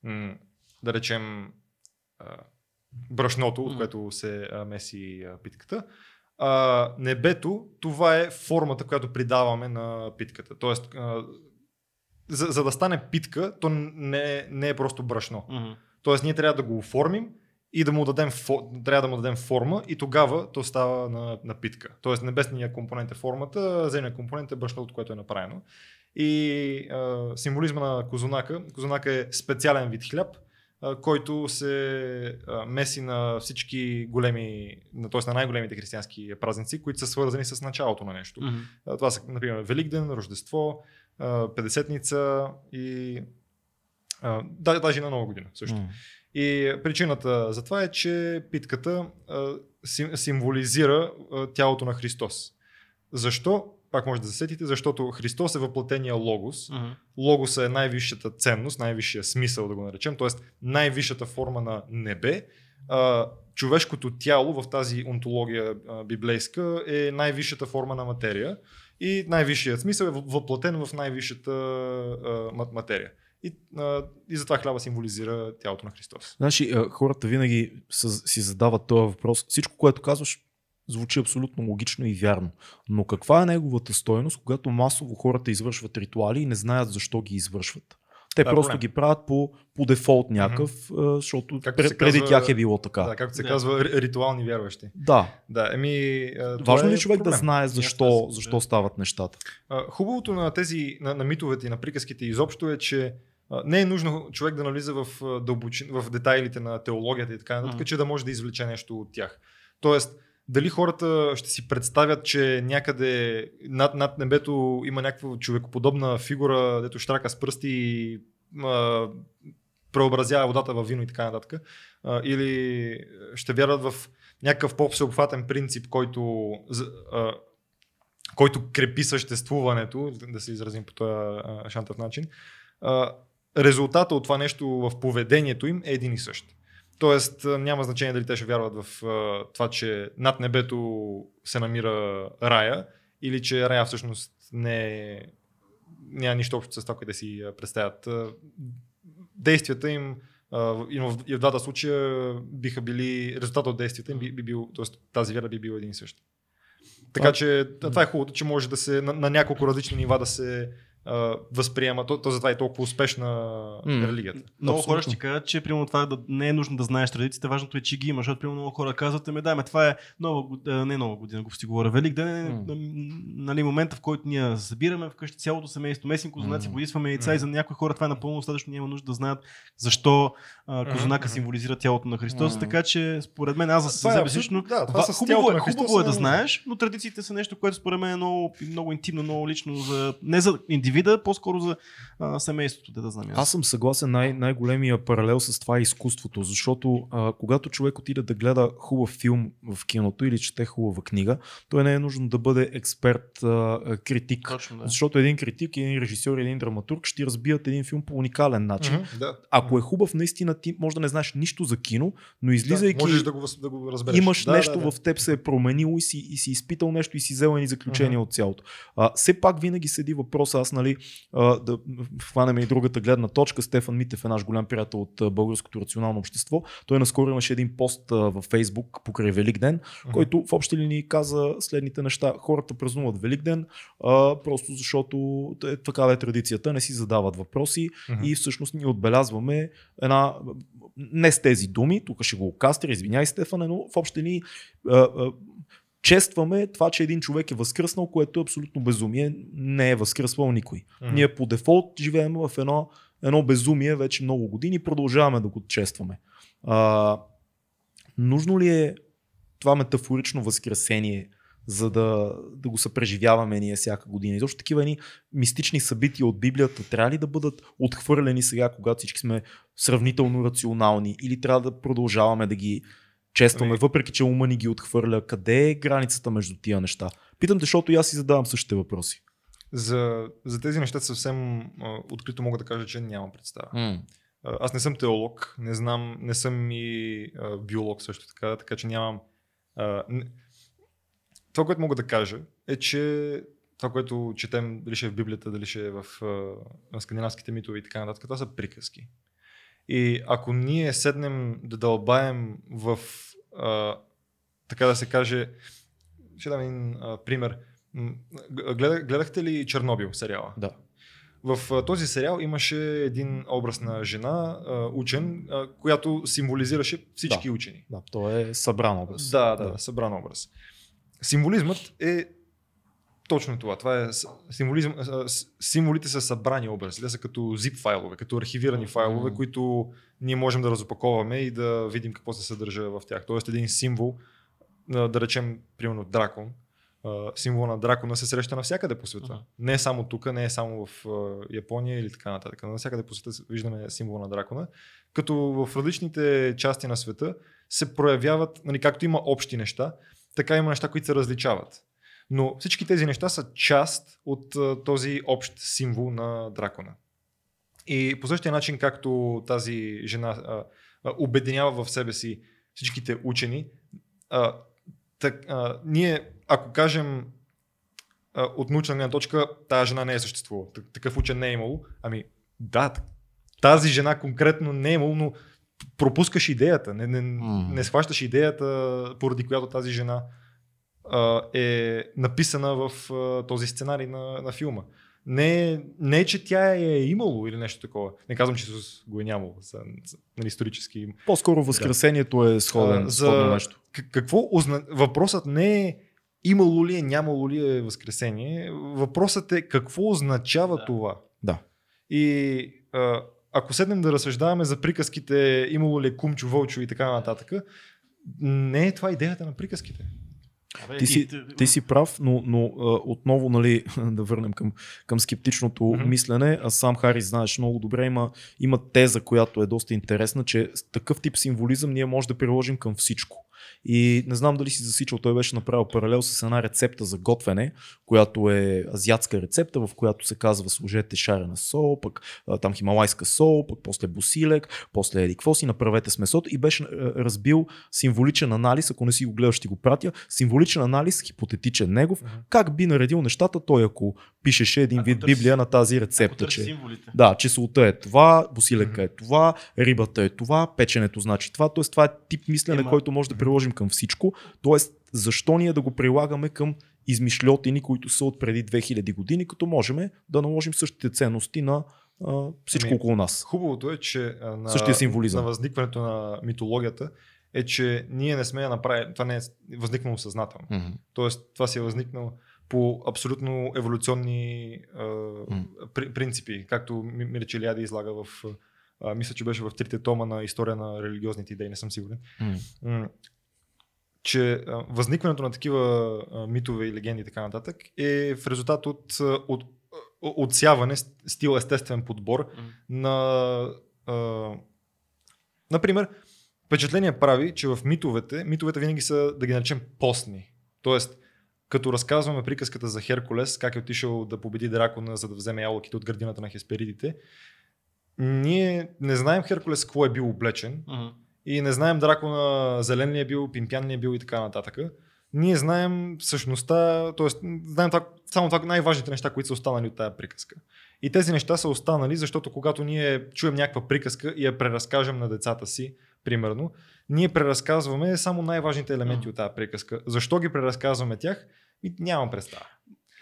м, да речем, а, брашното, от което се а, меси а, питката. А, небето, това е формата, която придаваме на питката. Тоест, а, за, за да стане питка, то не, е- не е просто брашно.
Мгм.
Тоест, ние трябва да го оформим и да му дадем, трябва да му дадем форма и тогава то става на, на питка. Тоест, небесният компонент е формата, земният компонент е брашното, от което е направено. И а, символизма на козунака. Козунака е специален вид хляб, а, който се а, меси на всички големи, на, т.е. на най-големите християнски празници, които са свързани с началото на нещо.
Мгм.
А, Това са, например, Великден, Рождество, Петдесетница и а, да, даже на Нова година също.
М.
И причината за това е, че питката символизира тялото на Христос. Защо? Пак може да засетите, защото Христос е въплатения Логос.
Мгм.
Логос е най-висшата ценност, най-висшия смисъл да го наречем, т.е. най-висшата форма на небе. А, човешкото тяло в тази онтология а, библейска е най-висшата форма на материя и най-висшият смисъл е въ- въплатен в най-висшата а, материя. И, а, и затова хляба символизира тялото на Христос.
Значи, хората винаги си задават този въпрос. Всичко, което казваш, звучи абсолютно логично и вярно. Но каква е неговата стойност, когато масово хората извършват ритуали и не знаят защо ги извършват? Те
Това е
просто
проблем.
ги правят по, по дефолт някакъв, а, защото
Както
пред, преди
казва-
тях е било така.
Да, както се
Да.
казва, ри- ритуални вярващи.
Да.
Да, еми.
Важно ли
е
човек да
проблем.
знае
това
защо,
се
защо стават нещата?
Хубавото на тези, на, на митовете и на приказките изобщо е, че не е нужно човек да навлиза в, дълбочин, в детайлите на теологията и така нататък,
Мгм.
че да може да извлече нещо от тях. Тоест, дали хората ще си представят, че някъде над, над небето има някаква човекоподобна фигура, дето штрака с пръсти и а, преобразява водата в вино и така нататък. А, или ще вярват в някакъв по-всеобхватен принцип, който, а, който крепи съществуването, да се изразим по този шантов начин. А, резултата от това нещо в поведението им е един и същ. Тоест няма значение дали те ще вярват в това, че над небето се намира рая или че рая всъщност не е няма нищо общо с това, да си представят. Действията им и в, двата случая биха били, резултата от действията им би, би бил, т.е. тази вяра би била един и същ. Така че това е хубавото, че може да се на, на няколко различни нива да се възприема. То, то затова е толкова успешна
М.
религията.
Много
Абсолютно.
хора ще кажат, че примерно това да, не е нужно да знаеш традициите, важното е, че ги имаш. Защото примерно много хора казват, ами да, ме, това е нова, а, не нова година, го си говоря, Велик ден е
м.
нали, момента, в който ние се събираме вкъщи цялото семейство, месим козунаци,
М.
бодисваме яйца
М.
и за някои хора това е напълно достатъчно, няма нужда да знаят защо а, козунака
Мгм.
символизира тялото на Христос.
М.
Така че според мен аз за
е
себе
абсолютно-
лично,
да, това
хубаво, е, хубаво е
е
да знаеш, но традициите са нещо, което според мен е много, много интимно, много лично, за, не за индивида, по-скоро за а, семейството, да, да знам.
Аз съм съгласен, най- най-големия паралел с това е изкуството, защото а, когато човек отиде да гледа хубав филм в киното или чете хубава книга, той не е нужно да бъде експерт, а, критик.
Точно, да.
Защото един критик, един режисьор, един драматург ще разбият един филм по уникален начин.
Мгм, Да.
Ако е хубав, наистина ти може да не знаеш нищо за кино, но излизайки
да, можеш да го, да го разбереш.
имаш
да,
нещо
да, да.
в теб се е променило и си, и си изпитал нещо и си взел едни заключения
Мгм.
от цялото. А, все пак винаги седи въпроса, аз нали, а, да хванем и другата гледна точка. Стефан Митев е наш голям приятел от Българското рационално общество. Той наскоро имаше един пост във Фейсбук покрай Великден, който в общи линии каза следните неща. Хората празнуват Великден, просто защото е, такава е традицията, не си задават въпроси
Мгм.
и всъщност ние отбелязваме една, не с тези думи, тук ще го окастря, извиняй Стефане, но в общи линии честваме това, че един човек е възкръснал, което е абсолютно безумие, не е възкръсвал никой.
Мгм.
Ние по дефолт живеем в едно, едно безумие вече много години и продължаваме да го честваме. А, нужно ли е това метафорично възкресение, за да, да го съпреживяваме ние всяка година? Изобщо такива ни мистични събития от Библията трябва ли да бъдат отхвърлени сега, когато всички сме сравнително рационални или трябва да продължаваме да ги честваме,
Ами-
въпреки че ума ни ги отхвърля? Къде е границата между тия неща? Питам те, защото и аз си задавам същите въпроси.
За, за тези неща съвсем а, открито мога да кажа, че нямам представа. А, Аз не съм теолог, не знам, не съм и а, биолог също така, така че нямам. А, не... Това, което мога да кажа е, че това, което четем, дали ще е в Библията, дали ще е в а, скандинавските митове и така нататък, това са приказки. И ако ние седнем да дълбаем в, а, така да се каже, ще дам един а, пример. Гледах, гледахте ли Чернобил сериала?
Да.
В този сериал имаше един образ на жена, учен, която символизираше всички
Да.
учени.
Да, то е събран образ.
Да, да, да, събран образ. Символизмът е точно това. Това е символизъм, символите са събрани образи. Те са като zip файлове, като архивирани файлове, които ние можем да разопаковаме и да видим какво се съдържа в тях. Тоест един символ, да речем, примерно дракон, символ на дракона се среща навсякъде по света.
Ага.
Не е само тук, не е само в Япония или така нататък. Навсякъде по света виждаме символ на дракона. Като в различните части на света се проявяват, нали, както има общи неща, така има неща, които се различават. Но всички тези неща са част от а, този общ символ на дракона. И по същия начин, както тази жена а, а, обединява в себе си всичките учени, а, так, а, ние, ако кажем а, от научна гледна точка, тази жена не е съществувала, так- такъв учен не е имало, ами да, тази жена конкретно не е имало, но пропускаш идеята, не, не, не схващаш идеята, поради която тази жена а, е написана в а, този сценарий на, на филма. Не, не, че тя е имало или нещо такова. Не казвам, че Исус го е нямало. За, за, нали, исторически.
По-скоро Възкресението е сходен,
А,
сходно нещо.
к- какво озна... Въпросът не е имало ли е, нямало ли е Възкресение. Въпросът е какво означава
Да.
това.
Да.
И а, ако седнем да разсъждаваме за приказките, имало ли е кумчо, вълчо и така нататък, не е това идеята на приказките.
Абе,
Ти
и
си,
т-
ти си прав, но, но а, отново нали, да върнем към, към скептичното mm-hmm. мислене. А сам Харис знаеш много добре, има, има теза, която е доста интересна, че такъв тип символизъм ние може да приложим към всичко. И не знам дали си засичал, той беше направил паралел с една рецепта за готвене, която е азиатска рецепта, в която се казва сложете шарена сол, пък там хималайска сол, пък после босилек, после еди какво си, направете с месото и беше разбил символичен анализ, ако не си го гледаш, ще го пратя, символичен анализ, хипотетичен негов,
Мгм.
как би наредил нещата той, ако пишеше един
Ако
вид
търси-
Библия на тази рецепта, че
символите.
да, числото е това, босилека е това, рибата е това, печенето значи това. Тоест това е тип мислене,
Ема-
който може да приложим към всичко. Тоест, защо ние да го прилагаме към измишлетини, които са от преди 2000 години, като можем да наложим същите ценности на а, всичко
Ами,
около нас.
Хубавото е, че на,
Същия символизъм.
на възникването на митологията е, че ние не сме я направили, това не е възникнало съзнателно.
Мгм.
Тоест, това си е възникнало по абсолютно еволюционни а, при, принципи, както ми, ми рече Ляди излага в, а, мисля, че беше в трите тома на история на религиозните идеи, не съм сигурен,
М.
че възникването на такива митове и легенди и така нататък е в резултат от, от отсяване, стил естествен подбор
М.
на. А, например, впечатление прави, че в митовете, митовете винаги са, да ги наречем, постни. Тоест, като разказваме приказката за Херкулес, как е отишъл да победи дракона, за да вземе ябълките от градината на Хесперидите, ние не знаем Херкулес какво е бил облечен
Мгм.
И не знаем дракона зелен ли е бил, пимпян ли е бил и така нататък. Ние знаем същността, т.е. знаем това, само това най-важните неща, които са останали от тази приказка. И тези неща са останали, защото когато ние чуем някаква приказка и я преразкажем на децата си, примерно, ние преразказваме само най-важните елементи от тази приказка. Защо ги преразказваме тях? И нямам представа.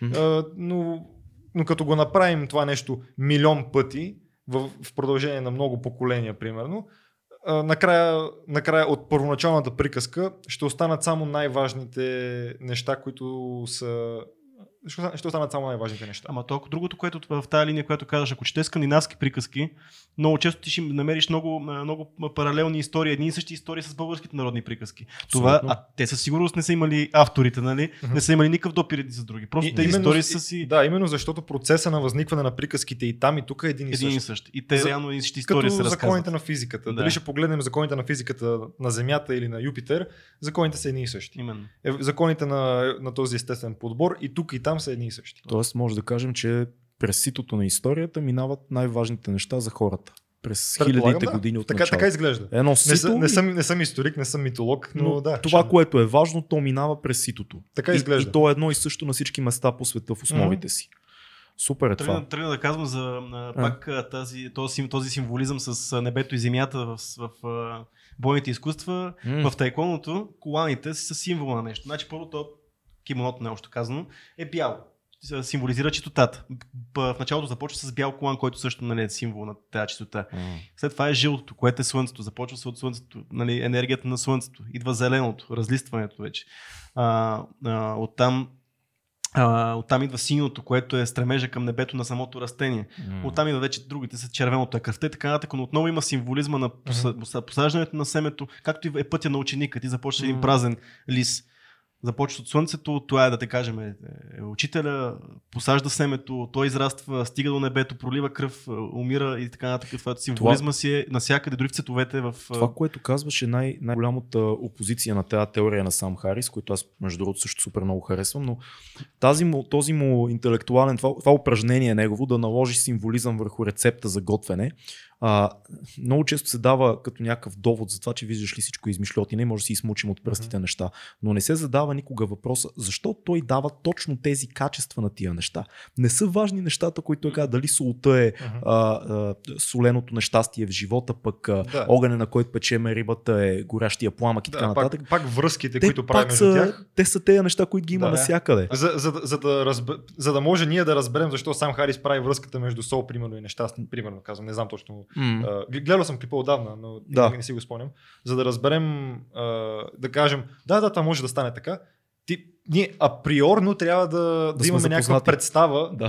А, но, но като го направим това нещо милион пъти, в, в продължение на много поколения, примерно, накрая, накрая от първоначалната приказка ще останат само най-важните неща, които са. Ще ще останат само най-важните неща.
Ама толкова другото, което в тази линия, която казваш, ако четеш скандинавски приказки, много често ти ще намериш много, много паралелни истории, едни и същи истории с българските народни приказки. Това,
Абсолютно.
а те със сигурност не са имали авторите, нали?
Мгм.
Не са имали никакъв допир един с други. Просто
И-
тези
именно-
истории са си
Да, именно защото процеса на възникване на приказките и там и тук е един и
един и
същ.
И те
За-
реално и същи истории
Като
се
законите
разказват.
на физиката.
Да.
Дали ще погледнем законите на физиката на Земята или на Юпитер, законите са едни и същи.
Именно.
Е, законите на, на този естествен подбор и тук и там са едни и същи.
Тоест, може да кажем, че през ситото на историята минават най-важните неща за хората. През хилядите
да.
години от
Така,
начало.
така изглежда.
Едно
Не,
сито,
са, не,
и-
съм, не съм историк, не съм митолог, но,
но
да.
това,
ще-
което е важно, то минава през ситото.
Така
и,
изглежда.
и то е едно и също на всички места по света в основите си. Супер е това.
Тръгна, тръгна да казвам за а, пак а, тази, този, този символизъм с небето и земята в, в а, бойните изкуства.
М.
В тайконото коланите са символ на нещо. Значи първото кимоното, не още казано, е бяло. Символизира чистотата. В началото започва с бял колан, който също нали, е символ на тази чистота.
М.
След това е жълтото, което е слънцето. Започва се от слънцето, нали, енергията на слънцето. Идва зеленото, разлистването вече. А, а, оттам, а, оттам идва синьото, което е стремежа към небето на самото растение.
М.
Оттам идва вече другите са червеното е кръвта и така нататък, но отново има символизма на поса- поса- посаждането на семето, както и е пътя на ученика. Ти започваш един
М.
празен лист. Започваш от слънцето, това е да те кажем, е, е учителя, посажда семето, той израства, стига до небето, пролива кръв, е, умира и така нататък. Това символизма си е навсякъде, дори в цветовете. В, е,
Това, което казваш е най- най-голямата опозиция на тази теория на сам Харис, който аз между другото също супер много харесвам, но тази му, този му интелектуален, това, това упражнение негово да наложи символизъм върху рецепта за готвене, а, много често се дава като някакъв довод за това, че виждаш ли всичко измишлетина и може да си измучим от пръстите mm-hmm. неща. Но не се задава никога въпроса защо той дава точно тези качества на тия неща. Не са важни нещата, които е каза, дали солта е mm-hmm. а, а, соленото нещастие в живота, пък а, да. огъня на който печеме рибата е горящия пламък и
да,
така нататък.
Пак, пак връзките, те които правим между тях.
Те са тези неща, които ги има
Да.
навсякъде.
За, за, за, да разб... за да може ние да разберем защо сам Харис прави връзката между сол, примерно, и нещастни, примерно, казвам, не знам точно. А, ви- гледал съм клипа отдавна, но
Да.
да. не си го спомням. За да разберем, а, да кажем, да, да, това може да стане така. Ти, ние априорно трябва да, да,
сме
имаме някаква
запознати.
представа
Да.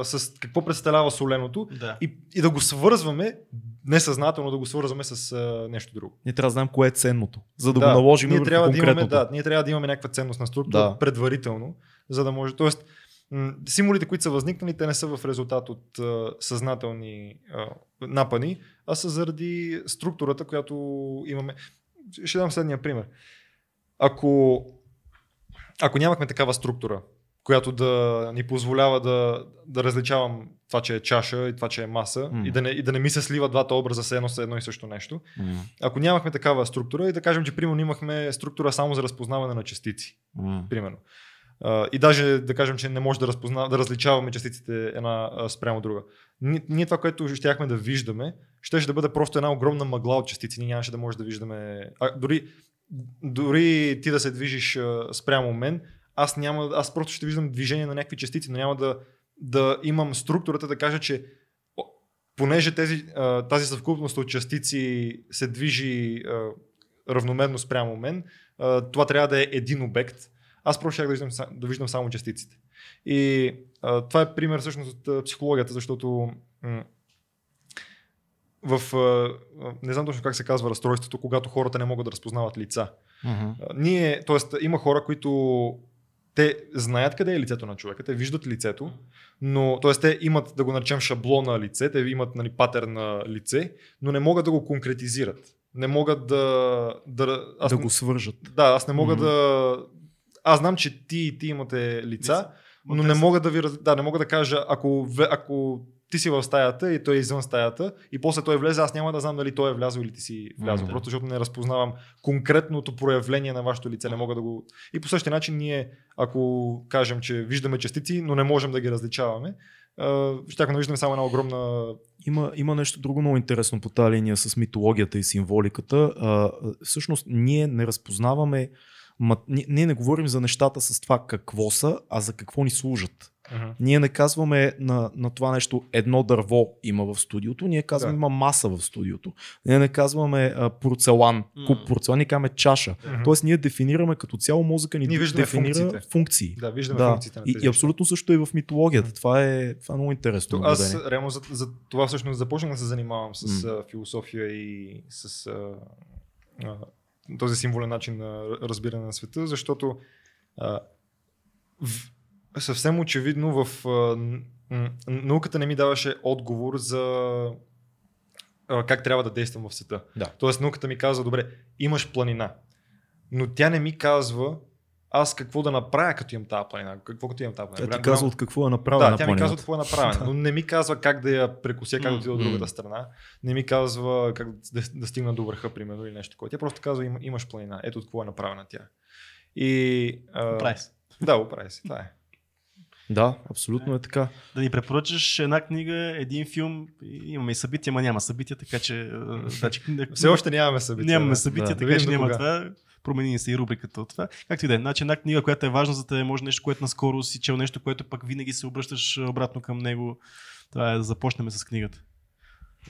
а, с какво представлява соленото
Да.
и, и да го свързваме, несъзнателно да го свързваме с а, нещо друго.
Ние трябва да знаем кое е ценното, за да, го наложим
ние трябва да имаме, да, ние трябва да имаме някаква ценност на структура
Да.
да. предварително, за да може. Тоест, символите, които са възникнали, те не са в резултат от а, съзнателни а, напани, а са заради структурата, която имаме. Ще дам следния пример. Ако, ако нямахме такава структура, която да ни позволява да, да различавам това, че е чаша и това, че е маса,
М.
и, да не, и да не ми се слива двата образа с едно, с едно и също нещо,
М,
ако нямахме такава структура и да кажем, че примерно имахме структура само за разпознаване на частици,
м.
примерно. И даже да кажем, че не може да, разпозна, да различаваме частиците една спрямо друга. Ни- Ние това, което щяхме да виждаме, ще да бъде просто една огромна мъгла от частици. Ние нямаше да може да виждаме. А, дори, дори ти да се движиш спрямо мен, аз, няма, аз просто ще виждам движение на някакви частици, но няма да, да имам структурата да кажа, че понеже тези, тази съвкупност от частици се движи равномерно спрямо мен, това трябва да е един обект. Аз просто ще да виждам, са- да виждам само частиците. И а, това е пример всъщност от психологията, защото м- в, а, не знам точно как се казва разстройството, когато хората не могат да разпознават лица.
Мгм.
А, Ние, т.е. има хора, които те знаят къде е лицето на човека, те виждат лицето, но т.е. те имат, да го наречем, шаблона лице, те имат нали, патер на лице, но не могат да го конкретизират. Не могат да... Да, аз,
да го свържат.
да, аз не мога
Мгм.
да... Аз знам, че ти и ти имате лица, но не мога да ви да, не мога да кажа, ако, ако ти си в стаята и той е извън стаята и после той влезе, аз няма да знам дали той е влязъл или ти си влязъл,
Мгм.
просто защото не разпознавам конкретното проявление на вашето лице, не мога да го... И по същия начин ние, ако кажем, че виждаме частици, но не можем да ги различаваме, щяхме да виждаме само една огромна...
Има, има нещо друго много интересно по тази линия с митологията и символиката. А, всъщност, ние не разпознаваме, ма, ние, ние не говорим за нещата с това какво са, а за какво ни служат. Ние не казваме на, на това нещо едно дърво има в студиото, ние казваме
Да.
има маса в студиото. Ние не казваме а, порцелан, куп
М.
порцелан, ние казваме чаша.
Мгм.
Тоест ние дефинираме като цяло мозъка ни
Ние виждаме
дефинира
функциите.
функции.
Да, виждаме
Да,
функциите на
и,
тези
и абсолютно също и в митологията. Това е, това е много интересно.
То, аз реално за, за това всъщност започнах да се занимавам с а, философия и с а, а, този символен начин на разбиране на света, защото а, в, съвсем очевидно в а, науката не ми даваше отговор за а, как трябва да действам в света.
Да.
Тоест науката ми казва, добре, имаш планина, но тя не ми казва аз какво да направя като имам тази планина, какво като имам тази планина.
Тя ти казва от какво е направена
да, тя ми
планината.
казва какво е направено, но не ми казва как да я прекуся, как да отида от другата страна. Не ми казва как да, да стигна до върха, примерно, или нещо такова. Тя просто казва, има, имаш планина, ето от какво е направена тя. И... а,
Прави се.
Да, оправи се, това е.
Да, абсолютно е така.
Да ни препоръчаш една книга, един филм. Имаме и събития, ма няма събития, така че... а, Значи,
Все още нямаме събития.
Нямаме
да.
събития,
Да.
Да
така
видим
че няма
кога.
това. Промени се и рубриката от това. Както и да е. Значи една книга, която е важна за те, може нещо, което наскоро си чел, нещо, което пък винаги се обръщаш обратно към него. Това е да започнем с книгата.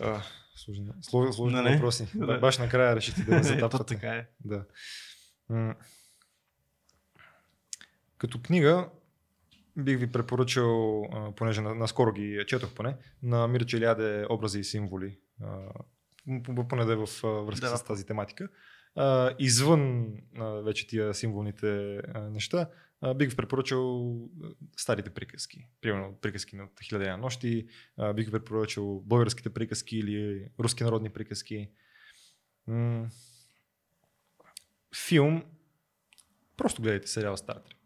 А, Сложни, слож- сложни
Нали?
въпроси.
Да.
Баш накрая решите да ме затапвате.
така е.
Да. Като книга бих ви препоръчал, понеже на- наскоро ги четох поне, на Мира Челяде образи и символи. Поне да е в връзка
Да.
с тази тематика. Извън вече тия символните неща, а, бих препоръчал старите приказки. Примерно приказки и една нощи. А, бих препоръчал българските приказки или руски народни приказки. Филм, просто гледайте сериал Star Trek.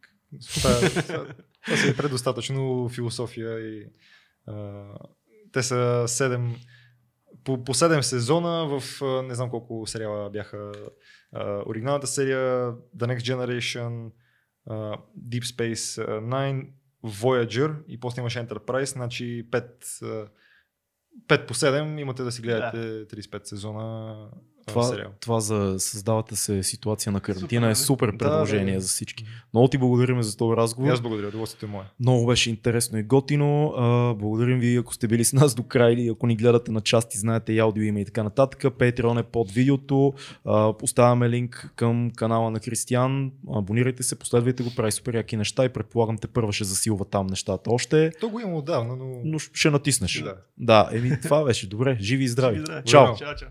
Това, си е предостатъчно философия и те са седем по, по 7 сезона в не знам колко сериала бяха а, оригиналната серия The Next Generation, а, Deep Space 9, Voyager и после имаше Enterprise, значи 5, а, 5 по 7 имате да си гледате 35 сезона
Това,
сериал.
това за създавата се ситуация на карантина
Супер,
е супер
Да,
предложение
да.
за всички. Много ти благодарим за този
И
разговор.
аз благодаря, удоволствието е мое.
Много беше интересно и готино. А, благодарим ви, ако сте били с нас до край или ако ни гледате на части, знаете и аудио има и така нататък. Patreon е под видеото. А, поставяме линк към канала на Кристиян. Абонирайте се, последвайте го, прави супер яки неща и предполагам те първа ще засилва там нещата още.
То го има отдавна, но...
Но ще натиснеш.
Да.
Да, еми това беше. Добре, живи и здрави.
Живи, здраве.
Чао.
Чао, чао.